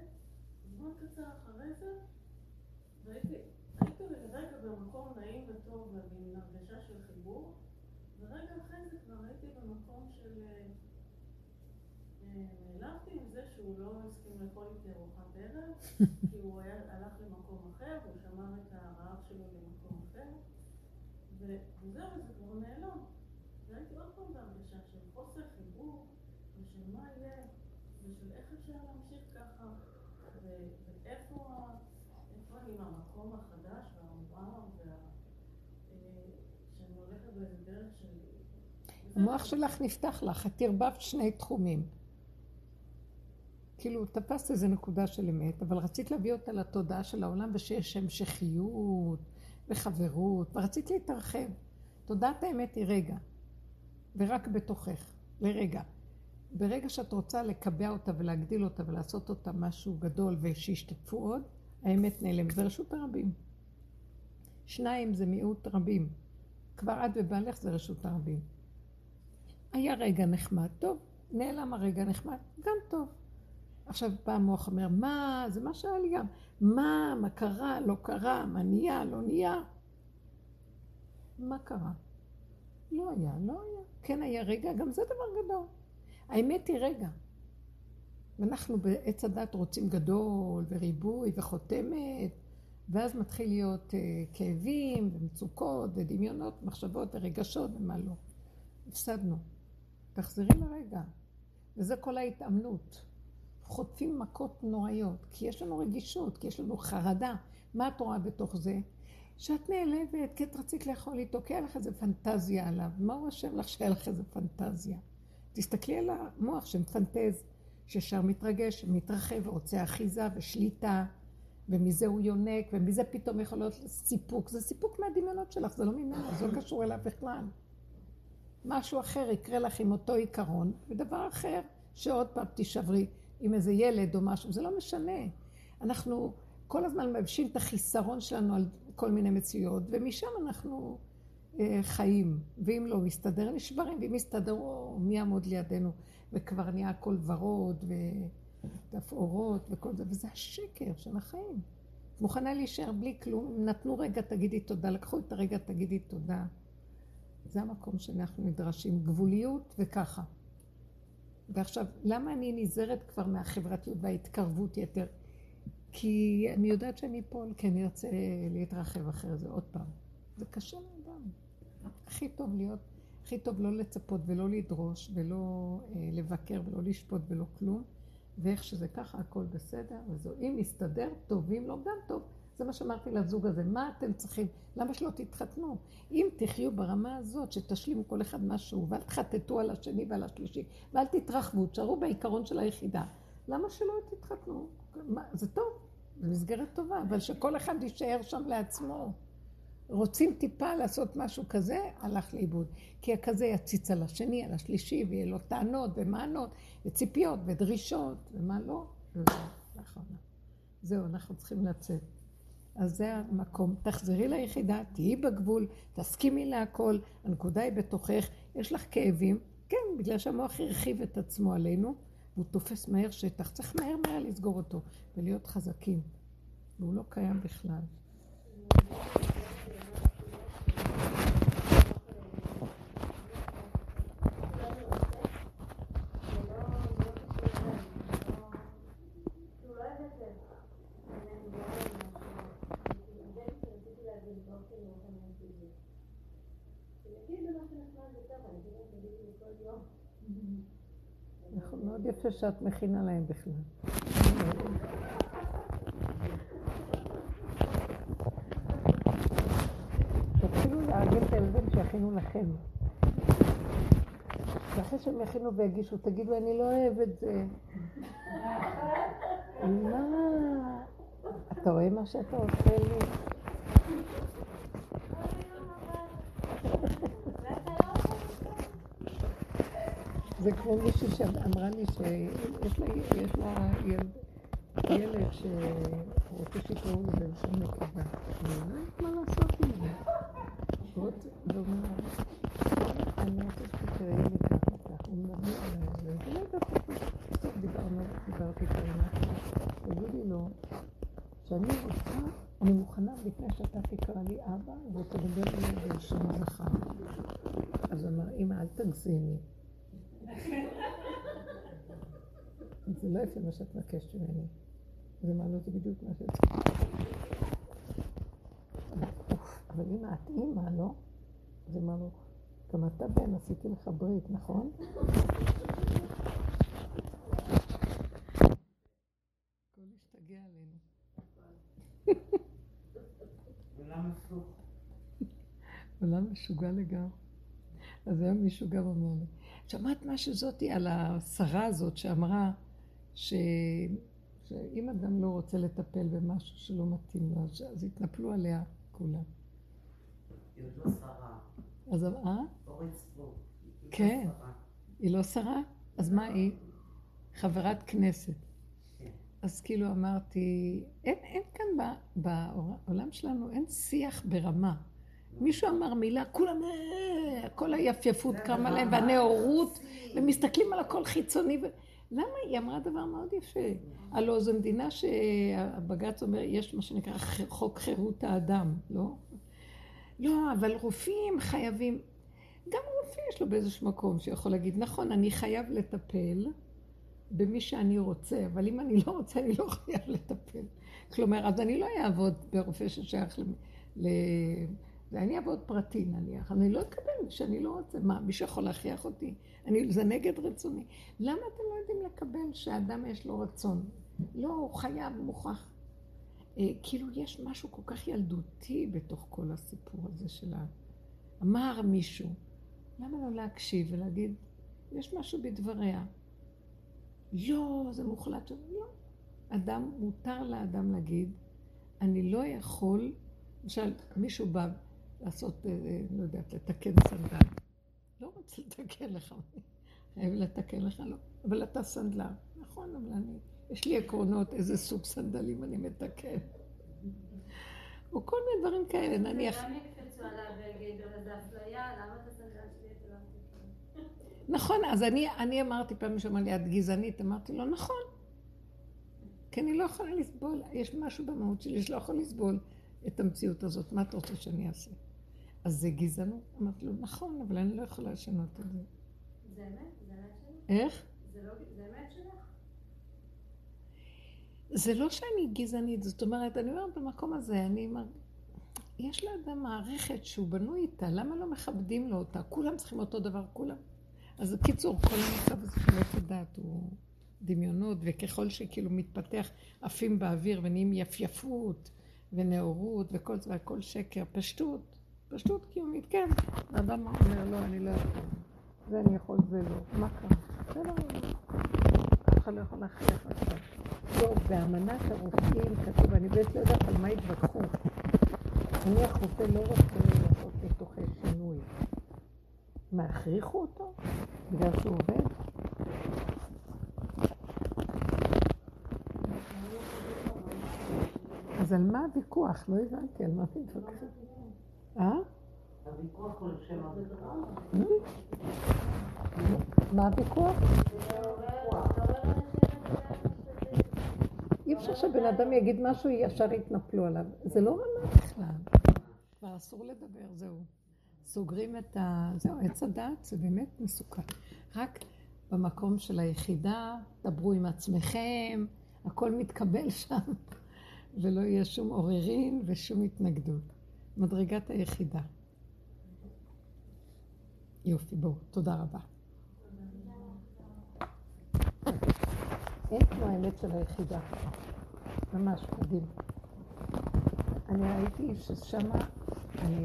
זמן קצר אחרי זה, והייתי הייתי רגע במקום נעים וטוב ועם הרגשה של חיבור, ורגע אחרי זה כבר הייתי במקום של... אה, אה, נעלבתי מזה שהוא לא הסכים לאכול איתי ארוחת ערב, כי הוא היה, הלך למקום אחר, והוא שמר את הרעב שלו למקום אחר. וזהו, זה כבר נעלם. והייתי עוד פעם בהרגשה של חוסר חיבור, ושל מה יהיה, ושל איך אפשר להמשיך ככה, ו- ואיפה ה- איפה אני עם המקום החדש והמואר, וה... אה, שאני הולכת באיזה דרך של... המוח שלך נפתח לך, את ערבבת שני תחומים. כאילו, תפסת איזה נקודה של אמת, אבל רצית להביא אותה לתודעה של העולם ושיש המשכיות וחברות, ורצית להתרחב. תודעת האמת היא רגע, ורק בתוכך, לרגע. ברגע שאת רוצה לקבע אותה ולהגדיל אותה ולעשות אותה משהו גדול ושישתתפו עוד, האמת נעלמת. זה רשות הרבים. שניים זה מיעוט רבים. כבר את ובעלך זה רשות הרבים. היה רגע נחמד, טוב, נעלם הרגע נחמד, גם טוב. עכשיו בא המוח אומר, מה, זה מה שהיה לי גם, מה, מה קרה, לא קרה, מה נהיה, לא נהיה. מה קרה? לא היה, לא היה. כן היה רגע, גם זה דבר גדול. האמת היא רגע. ואנחנו בעץ הדת רוצים גדול וריבוי וחותמת, ואז מתחיל להיות uh, כאבים ומצוקות ודמיונות, מחשבות ורגשות ומה לא. הפסדנו. תחזרי לרגע. וזה כל ההתאמנות. חוטפים מכות נוראיות, כי יש לנו רגישות, כי יש לנו חרדה. מה את רואה בתוך זה? שאת נעלבת, כי את רצית לאכול איתו, כי היה לך איזה פנטזיה עליו. מה הוא אשם לך שהיה לך איזה פנטזיה? תסתכלי על המוח שמפנטז, שישר מתרגש, מתרחב, ורוצה אחיזה ושליטה, ומזה הוא יונק, ומזה פתאום יכול להיות סיפוק. זה סיפוק מהדמיונות שלך, זה לא ממנו, זה לא קשור אליו בכלל. משהו אחר יקרה לך עם אותו עיקרון, ודבר אחר, שעוד פעם תישברי עם איזה ילד או משהו, זה לא משנה. אנחנו כל הזמן מבשים את החיסרון שלנו על כל מיני מציאות, ומשם אנחנו אה, חיים. ואם לא מסתדר, נשברים, ואם יסתדרו, מי יעמוד לידינו? וכבר נהיה הכל ורוד ותפאורות וכל זה, וזה השקר של החיים. מוכנה להישאר בלי כלום, נתנו רגע תגידי תודה, לקחו את הרגע תגידי תודה. זה המקום שאנחנו נדרשים, גבוליות וככה. ועכשיו, למה אני נזהרת כבר מהחברתיות וההתקרבות יתר? כי אני יודעת שאני אפול, כי אני ארצה להתרחב אחרי זה עוד פעם. זה קשה לאדם. הכי טוב להיות, הכי טוב לא לצפות ולא לדרוש ולא אה, לבקר ולא לשפוט ולא כלום. ואיך שזה ככה, הכל בסדר, וזהו. אם מסתדר, טוב, ואם לא, גם טוב. זה מה שאמרתי לזוג הזה, מה אתם צריכים? למה שלא תתחתנו? אם תחיו ברמה הזאת, שתשלימו כל אחד משהו, ואל תחטטו על השני ועל השלישי, ואל תתרחבו, תשארו בעיקרון של היחידה. למה שלא תתחתנו? מה, זה טוב, זו מסגרת טובה, אבל שכל אחד יישאר שם לעצמו. רוצים טיפה לעשות משהו כזה, הלך לאיבוד. כי הכזה יציץ על השני, על השלישי, ויהיה לו טענות ומענות, וציפיות ודרישות, ומה לא. נכון. זהו, אנחנו צריכים לצאת. אז זה המקום. תחזרי ליחידה, תהיי בגבול, תסכימי להכל, הנקודה היא בתוכך. יש לך כאבים, כן, בגלל שהמוח הרחיב את עצמו עלינו, והוא תופס מהר שטח. צריך מהר מהר לסגור אותו ולהיות חזקים. והוא לא קיים בכלל. נכון, מאוד יפה שאת מכינה להם בכלל. תתחילו להגיד את הילדים שיכינו לכם. ואחרי שהם יכינו והגישו, תגידו, אני לא אוהב את זה. מה? אתה רואה מה שאתה עושה לי? זה כמו מישהי שאמרה לי שיש לה, יש לה ילד, ילד שרוצה שיקראו לו בלשון נקבה. אני לא יודעת מה לעשות עם זה. ואומר, אני רוצה שתקראי לי ככה וככה. הוא מדבר זה, ולא יודעת. בסוף דיברנו, דיברתי איתה עם. תגידי לו שאני רוצה, אני מוכנה לפני שאתה תקרא לי אבא, ותדבר אליי בלשון זכר. אז הוא אמר, אמא, אל תגזימי. זה לא יפה מה שאת מבקשת ממני. זה מעלות זה בדיוק מה שאת אבל אם את אימא, לא? זה מה לא? גם אתה בן, עשיתי לך ברית, נכון? הכל השתגע עלינו. עולם משוגע לגמרי. אז היום מישהו גם אומר לי, שמעת משהו זאתי על השרה הזאת שאמרה ש... שאם אדם לא רוצה לטפל במשהו שלא מתאים לו, אז, יתנפלו עליה כולם. היא עוד לא שרה. אז אה? אורית. היא לא כן. היא לא שרה? אז מה היא? חברת כנסת. כן. אז כאילו אמרתי, אין, אין כאן בעולם שלנו, אין שיח ברמה. מישהו אמר מילה, כולם, אה, כל היפייפות קמה להם, והנאורות. ומסתכלים על הכל חיצוני. ו... למה? היא אמרה דבר מאוד יפה. הלוא זו מדינה שהבג"ץ אומר, יש מה שנקרא חוק חירות האדם, לא? לא, אבל רופאים חייבים, גם רופא יש לו באיזשהו מקום שיכול להגיד, נכון, אני חייב לטפל במי שאני רוצה, אבל אם אני לא רוצה, אני לא חייב לטפל. כלומר, אז אני לא אעבוד ברופא ששייך ל... ואני אעבוד פרטי נניח, אני לא אקבל שאני לא רוצה. מה, מישהו יכול להכריח אותי? אני, זה נגד רצוני. למה אתם לא יודעים לקבל שאדם יש לו רצון? לא, הוא חייב, מוכרח. אה, כאילו יש משהו כל כך ילדותי בתוך כל הסיפור הזה של ה... אמר מישהו, למה לא להקשיב ולהגיד, יש משהו בדבריה. לא, זה מוחלט. לא. אדם, מותר לאדם להגיד, אני לא יכול, למשל, מישהו בא לעשות, אה, אה, לא יודעת, לתקן סנדל. לא רוצה לתקן לך, חייב לתקן לך, לא. אבל אתה סנדלר. נכון, אבל אני, יש לי עקרונות איזה סוג סנדלים אני מתקן. או כל מיני דברים כאלה, נניח. את? נכון, אז אני, אני אמרתי פעם מישהו אמר לי, את גזענית, אמרתי לו, נכון. כי אני לא יכולה לסבול, יש משהו במהות שלי שלא יכול לסבול את המציאות הזאת, מה אתה רוצה שאני אעשה? אז זה גזענות? אמרתי לו, נכון, אבל אני לא יכולה לשנות את זה. זה אמת? זה אמת שלך? איך? זה לא- זה אמת שלך? זה לא שאני גזענית, זאת אומרת, אני אומרת במקום הזה, אני מר... יש לאדם מערכת שהוא בנוי איתה, למה לא מכבדים לו אותה? כולם צריכים אותו דבר, כולם. אז בקיצור, כל המצב הזה של עץ הדת הוא דמיונות, וככל שכאילו מתפתח עפים באוויר ונהיים יפייפות ונאורות וכל זה, והכל שקר, פשטות, פשטות קיומית, כן. האדם אומר, לא, אני לא יכול. זה אני יכול, זה לא. מה קרה? זה לא, אף אחד לא יכול להכריח עכשיו. לא, באמנת הרופאים כתוב, אני באמת לא יודעת על מה התווכחו. נניח רופא לא רוצה לעשות ניתוחי שינוי. מה, הכריחו אותו? בגלל שהוא עובד? אז על מה הוויכוח? לא הבנתי, על מה מתווכחים. אה? לשם הוויכוח. מה הוויכוח? אי אפשר שבן אדם יגיד משהו, ישר יתנפלו עליו. זה לא רמה בכלל. כבר אסור לדבר, זהו. סוגרים את ה... זהו, עץ הדעת זה באמת מסוכן. רק במקום של היחידה, דברו עם עצמכם, הכל מתקבל שם, ולא יהיה שום עוררין ושום התנגדות. מדרגת היחידה. יופי, בואו, תודה רבה. אין כמו האמת של היחידה. ממש מדהים. אני ראיתי ששמה, אני,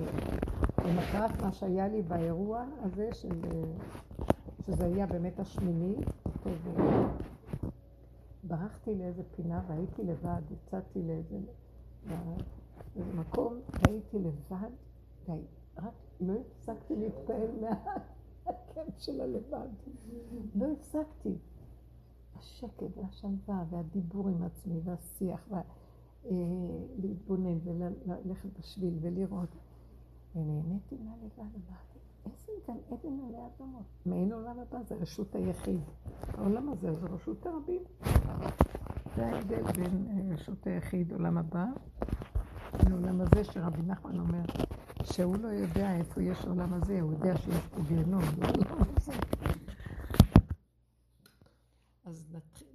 למטרת מה שהיה לי באירוע הזה, של, שזה היה באמת השמיני, טוב, ברחתי לאיזה פינה והייתי לבד, יצאתי לאיזה, לאיזה מקום, והייתי לבד, ורק לא הפסקתי להתפעל מהכיף של הלבד. לא הפסקתי. השקט והשלווה והדיבור עם עצמי והשיח ולהתבונן וללכת בשביל ולראות. ונהניתי מהלבד, אמרתי, איזה גן עדן עלי אדמות. מעין עולם הבא, זה רשות היחיד. העולם הזה זה רשות הרבים. זה ההבדל בין רשות היחיד, עולם הבא, לעולם הזה שרבי נחמן אומר, שהוא לא יודע איפה יש עולם הזה, הוא יודע שיש פה גיהנום. אז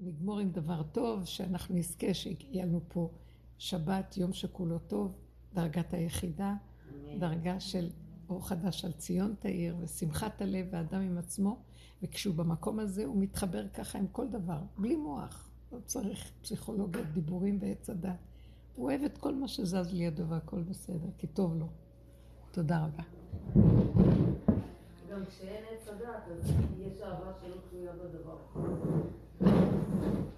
נגמור עם דבר טוב, שאנחנו נזכה שיהיה לנו פה שבת, יום שכולו טוב, דרגת היחידה, דרגה של אור חדש על ציון תאיר, ושמחת הלב והאדם עם עצמו, וכשהוא במקום הזה הוא מתחבר ככה עם כל דבר, בלי מוח, לא צריך פסיכולוגיה, דיבורים ועץ הדת. הוא אוהב את כל מה שזז לידו והכל בסדר, כי טוב לו. תודה רבה. גם כשאין עץ הדת, אז יש אהבה שלא תלויה בדבר.